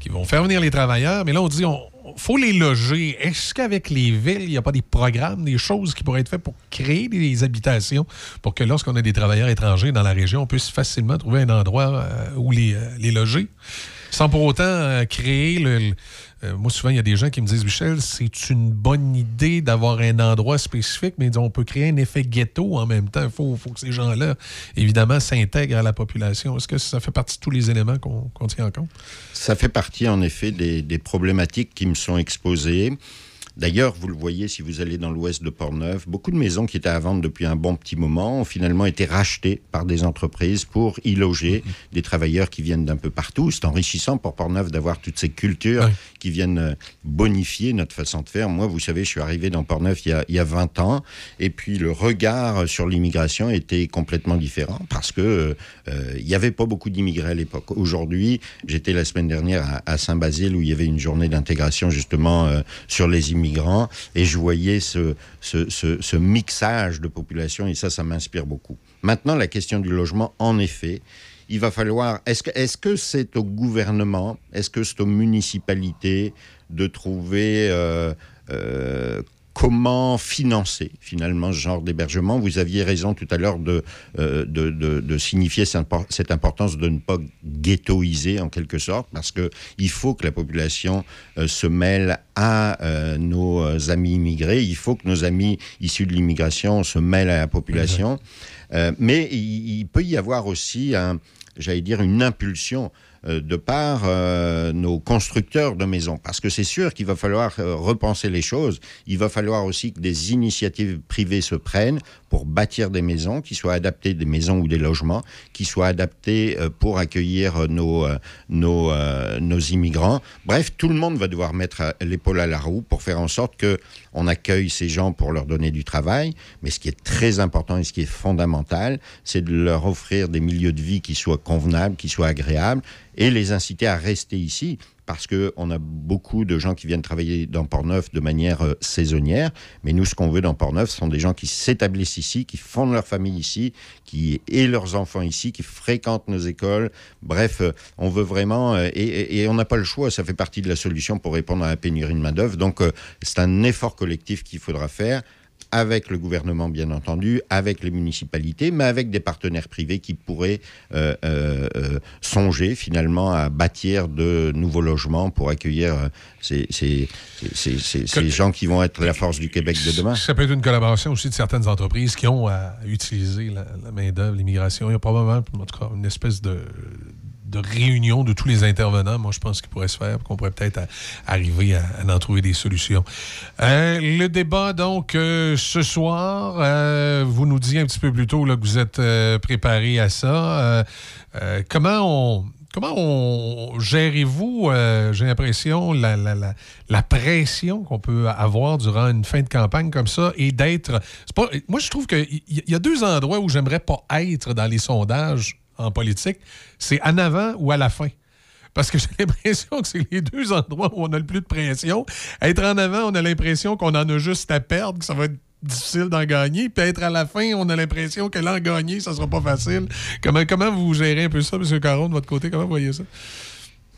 qui vont faire venir les travailleurs, mais là, on dit, on faut les loger. Est-ce qu'avec les villes, il n'y a pas des programmes, des choses qui pourraient être faites pour créer des habitations, pour que lorsqu'on a des travailleurs étrangers dans la région, on puisse facilement trouver un endroit euh, où les, euh, les loger, sans pour autant euh, créer le... euh, moi, souvent, il y a des gens qui me disent, Michel, c'est une bonne idée d'avoir un endroit spécifique, mais on peut créer un effet ghetto en même temps. Il faut, que ces gens-là, évidemment, s'intègrent à la population. Est-ce que ça fait partie de tous les éléments qu'on tient en compte? Ça fait partie en effet des problématiques qui me sont exposées. D'ailleurs, vous le voyez si vous allez dans l'ouest de Portneuf, beaucoup de maisons qui étaient à vendre depuis un bon petit moment ont finalement été rachetées par des entreprises pour y loger des travailleurs qui viennent d'un peu partout. C'est enrichissant pour Portneuf d'avoir toutes ces cultures qui viennent euh, bonifier notre façon de faire. Moi, vous savez, je suis arrivé dans Portneuf il y a, il y a 20 ans et puis le regard sur l'immigration était complètement différent parce que euh, il n'y avait pas beaucoup d'immigrés à l'époque. Aujourd'hui, j'étais la semaine dernière à, Saint-Basile où il y avait une journée d'intégration justement euh, sur les immigrants et je voyais ce- ce mixage de population et ça, ça m'inspire beaucoup. Maintenant, la question du logement, en effet, il va falloir. Est-ce que c'est au gouvernement, est-ce que c'est aux municipalités de trouver euh, euh, comment financer finalement ce genre d'hébergement? Vous aviez raison tout à l'heure de, euh, signifier cette impor- cette importance de ne pas ghettoiser en quelque sorte, parce que il faut que la population se mêle à nos amis immigrés. Il faut que nos amis issus de l'immigration se mêlent à la population. Euh, mais il, peut y avoir aussi, j'allais dire, une impulsion euh, de par euh, nos constructeurs de maisons. Parce que c'est sûr qu'il va falloir repenser les choses. Il va falloir aussi que des initiatives privées se prennent pour bâtir des maisons qui soient adaptées, des maisons ou des logements, qui soient adaptés euh, pour accueillir nos, nos, nos immigrants. Bref, tout le monde va devoir mettre l'épaule à la roue pour faire en sorte que on accueille ces gens pour leur donner du travail. Mais ce qui est très important et ce qui est fondamental, c'est de leur offrir des milieux de vie qui soient convenables, qui soient agréables et les inciter à rester ici parce qu'on a beaucoup de gens qui viennent travailler dans Portneuf de manière euh, saisonnière. Mais nous, ce qu'on veut dans Portneuf, ce sont des gens qui s'établissent ici, qui fondent leur famille ici, qui et leurs enfants ici, qui fréquentent nos écoles. Bref, euh, on veut vraiment, euh, et, et- on n'a pas le choix, ça fait partie de la solution pour répondre à la pénurie de main-d'œuvre. Donc, c'est un effort collectif qu'il faudra faire avec le gouvernement, bien entendu, avec les municipalités, mais avec des partenaires privés qui pourraient euh, euh, euh, songer finalement à bâtir de nouveaux logements pour accueillir ces, ces- ces- ces- ces gens qui vont être la force du Québec de demain. Ça peut être une collaboration aussi de certaines entreprises qui ont à utiliser la, la main-d'œuvre, l'immigration. Il y a probablement, en tout cas, une espèce de, réunion de tous les intervenants, moi, je pense qu'il pourrait se faire, qu'on pourrait peut-être arriver à, en trouver des solutions. Euh, le débat, donc, euh, ce soir, euh, vous nous disiez un petit peu plus tôt là, que vous êtes préparé à ça. Comment on. Comment on gérez-vous, j'ai l'impression, la, la, la, la pression qu'on peut avoir durant une fin de campagne comme ça et d'être. moi, je trouve qu'il y, y a deux endroits où j'aimerais pas être dans les sondages en politique. C'est en avant ou à la fin? Parce que j'ai l'impression que c'est les deux endroits où on a le plus de pression. Être en avant, on a l'impression qu'on en a juste à perdre, que ça va être difficile d'en gagner. Puis être à la fin, on a l'impression que l'en gagner, ça sera pas facile. Comment, comment vous gérez un peu ça, M. Caron, de votre côté? Comment vous voyez ça?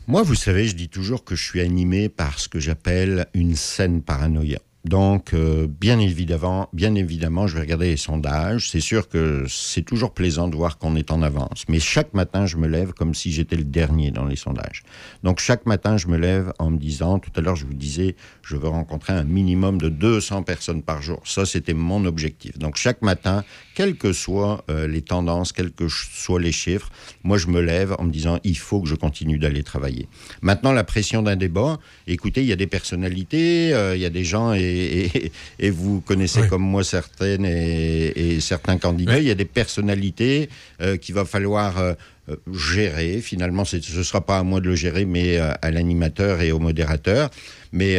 Moi, vous savez, je dis toujours que je suis animé par ce que j'appelle une saine paranoïa. Donc, euh, bien évidemment, bien évidemment, je vais regarder les sondages. C'est sûr que c'est toujours plaisant de voir qu'on est en avance. Mais chaque matin, je me lève comme si j'étais le dernier dans les sondages. Donc, chaque matin, je me lève en me disant, tout à l'heure, je vous disais, je veux rencontrer un minimum de 200 personnes par jour. Ça, c'était mon objectif. Donc, chaque matin, quelles que soient euh, les tendances, quels que soient les chiffres, moi, je me lève en me disant, il faut que je continue d'aller travailler. Maintenant, la pression d'un débat, écoutez, il y a des personnalités, euh, il y a des gens, et- et vous connaissez comme moi certaines et, et certains candidats, il y a des personnalités euh, qu'il va falloir euh, euh, gérer. Finalement, ce ne sera pas à moi de le gérer, mais euh, à l'animateur et au modérateur. Mais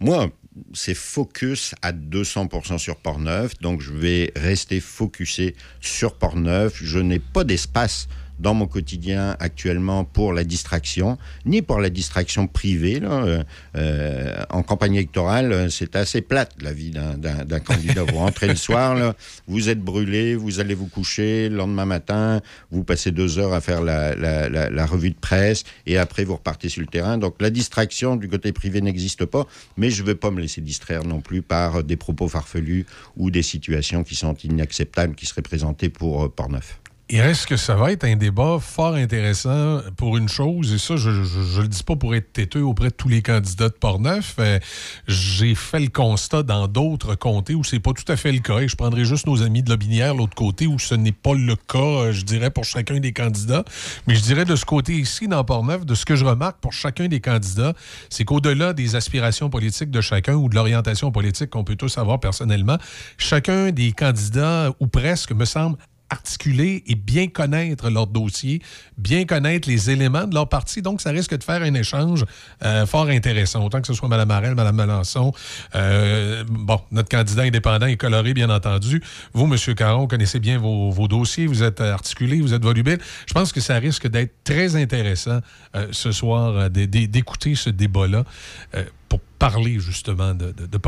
moi, c'est focus à 200% sur Portneuf. Donc, je vais rester focusé sur Portneuf. Je n'ai pas d'espace dans mon quotidien actuellement pour la distraction, ni pour la distraction privée. Euh, euh, en campagne électorale, euh, c'est assez plate la vie d'un- candidat. Vous rentrez le soir, vous êtes brûlé, vous allez vous coucher, le lendemain matin, vous passez deux heures à faire la, revue de presse, et après vous repartez sur le terrain. Donc la distraction du côté privé n'existe pas, mais je ne veux pas me laisser distraire non plus par des propos farfelus ou des situations qui sont inacceptables qui seraient présentées pour Portneuf. Il reste que ça va être un débat fort intéressant pour une chose, et ça, je ne le dis pas pour être têteux auprès de tous les candidats de Portneuf. Euh, J'ai fait le constat dans d'autres comtés où c'est pas tout à fait le cas, et je prendrai juste nos amis de Lobinière, l'autre côté, où ce n'est pas le cas, euh, je dirais, pour chacun des candidats. Mais je dirais de ce côté ici, dans Portneuf, de ce que je remarque pour chacun des candidats, c'est qu'au-delà des aspirations politiques de chacun ou de l'orientation politique qu'on peut tous avoir personnellement, chacun des candidats, ou presque, me semble articuler et bien connaître leur dossier, bien connaître les éléments de leur parti. Donc, ça risque de faire un échange euh, fort intéressant. Autant que ce soit Mme Marel, Mme Melançon, euh, bon, notre candidat indépendant est coloré, bien entendu. Vous, M. Caron, connaissez bien vos, dossiers, vous êtes articulé, vous êtes volubile. Je pense que ça risque d'être très intéressant euh, ce soir d'écouter ce débat-là pour parler justement de, de.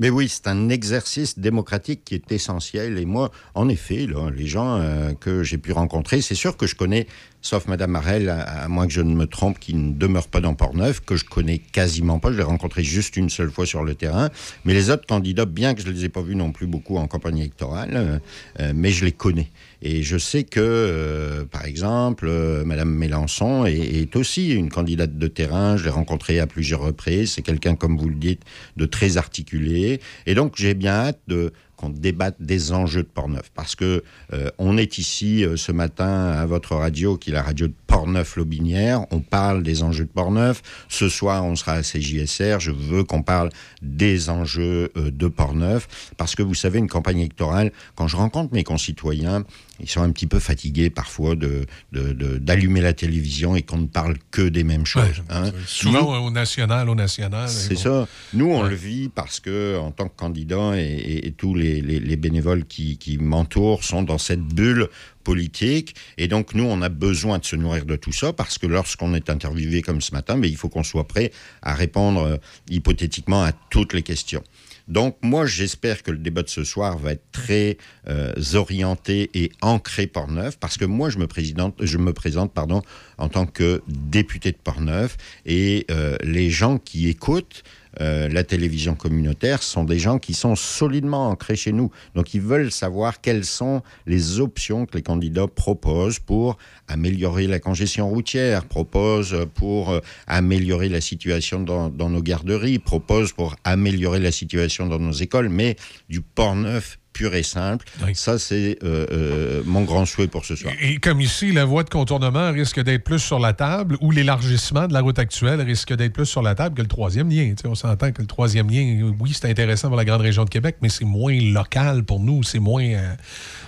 Mais oui, c'est un exercice démocratique qui est essentiel. Et moi, en effet, les gens euh, que j'ai pu rencontrer, c'est sûr que je connais, sauf Mme Marel, à, à moins que je ne me trompe, qui ne demeure pas dans Portneuf, que je connais quasiment pas. Je l'ai rencontré juste une seule fois sur le terrain. Mais les autres candidats, bien que je ne les ai pas vus non plus beaucoup en campagne électorale, euh, euh, mais je les connais. Et je sais que, euh, par exemple, euh, Mme Mélenchon est, aussi une candidate de terrain. Je l'ai rencontrée à plusieurs reprises. C'est quelqu'un, comme vous le dites, de très articulé. Et donc, j'ai bien hâte qu'on débatte des enjeux de Portneuf. Parce que euh, on est ici euh, ce matin à votre radio, qui est la radio de Portneuf-Lobinière. On parle des enjeux de Portneuf. Ce soir, on sera à CJSR. Je veux qu'on parle des enjeux de Portneuf. Parce que vous savez, une campagne électorale, quand je rencontre mes concitoyens, ils sont un petit peu fatigués parfois de, de- de- d'allumer la télévision et qu'on ne parle que des mêmes choses. hein. Souvent au national, au national. C'est ça. Nous, on le vit parce que, en tant que candidat, et, et- et tous les, les- les bénévoles qui, qui m'entourent sont dans cette bulle politique. Et donc, nous, on a besoin de se nourrir de tout ça parce que lorsqu'on est interviewé comme ce matin, mais il faut qu'on soit prêt à répondre euh, hypothétiquement à toutes les questions. Donc, moi, j'espère que le débat de ce soir va être très euh, orienté et ancré Portneuf, parce que moi, je me, présidente, je me présente pardon, en tant que député de Portneuf, et euh, les gens qui écoutent euh, la télévision communautaire sont des gens qui sont solidement ancrés chez nous. Donc, ils veulent savoir quelles sont les options que les candidats proposent pour améliorer la congestion routière, proposent pour euh, améliorer la situation dans, dans nos garderies, proposent pour améliorer la situation dans nos écoles, mais du port neuf pur et simple. Ça, c'est euh, euh, mon grand souhait pour ce soir. Et comme ici, la voie de contournement risque d'être plus sur la table ou l'élargissement de la route actuelle risque d'être plus sur la table que le troisième lien. On s'entend que le troisième lien, oui, c'est intéressant pour la grande région de Québec, mais c'est moins local pour nous, c'est moins euh,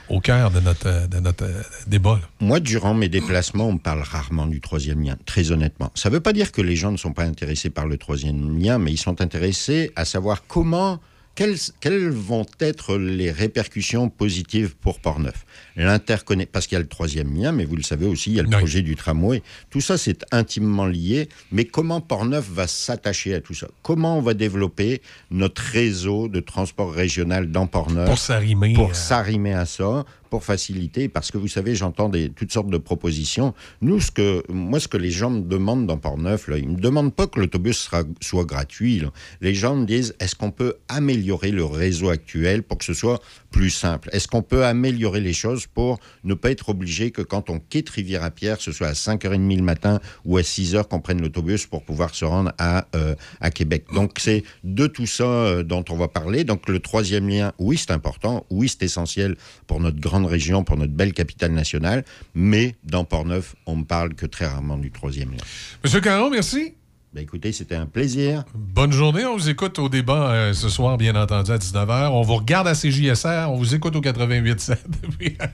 au cœur de notre, de notre débat. là. Moi, durant mes déplacements, on me parle rarement du troisième lien, très honnêtement. Ça ne veut pas dire que les gens ne sont pas intéressés par le troisième lien, mais ils sont intéressés à savoir comment, quelles, vont être les répercussions positives pour Portneuf? L'interconne... Parce qu'il y a le troisième lien, mais vous le savez aussi, il y a le projet du tramway. Tout ça, c'est intimement lié. Mais comment Portneuf va s'attacher à tout ça? Comment on va développer notre réseau de transport régional dans Portneuf Pour s'arrimer, Pour euh, s'arrimer à ça pour faciliter, parce que vous savez, j'entends des, toutes sortes de propositions. Nous, ce que, moi, ce que les gens me demandent dans Port-Neuf, là, ils ne me demandent pas que l'autobus sera- soit gratuit. là. Les gens me disent, est-ce qu'on peut améliorer le réseau actuel pour que ce soit plus simple Est-ce qu'on peut améliorer les choses pour ne pas être obligé que quand on quitte Rivière-à-Pierre, ce soit à 5h30 le matin ou à 6h qu'on prenne l'autobus pour pouvoir se rendre à, euh, à Québec? Donc, c'est de tout ça euh, dont on va parler. Donc, le troisième lien, oui, c'est important. Oui, c'est essentiel pour notre grande région, pour notre belle capitale nationale. Mais dans Port-Neuf, on ne parle que très rarement du troisième lien. Monsieur Caron, merci. Ben, écoutez, c'était un plaisir. Bonne journée. On vous écoute au débat euh, ce soir, bien entendu, à 19h. On vous regarde à CJSR. On vous écoute au 88.7. Puis, euh,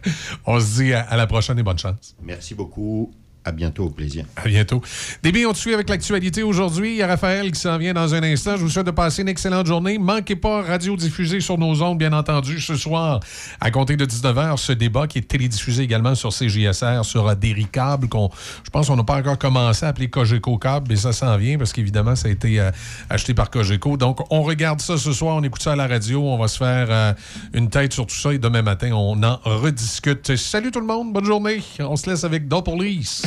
on se dit à, à la prochaine et bonne chance. Merci beaucoup. À bientôt, au plaisir. À bientôt. Déby, on te suit avec l'actualité aujourd'hui. Il y a Raphaël qui s'en vient dans un instant. Je vous souhaite de passer une excellente journée. Manquez pas radio diffusée sur nos ondes, bien entendu, ce soir, à compter de 19h, ce débat qui est télédiffusé également sur CJSR, sur câbles qu'on, je pense qu'on n'a pas encore commencé à appeler Cogeco Câble, mais ça s'en vient parce qu'évidemment, ça a été euh, acheté par Cogeco. Donc, on regarde ça ce soir, on écoute ça à la radio, on va se faire euh, une tête sur tout ça et demain matin, on en rediscute. Salut tout le monde, bonne journée. On se laisse avec Doll Police.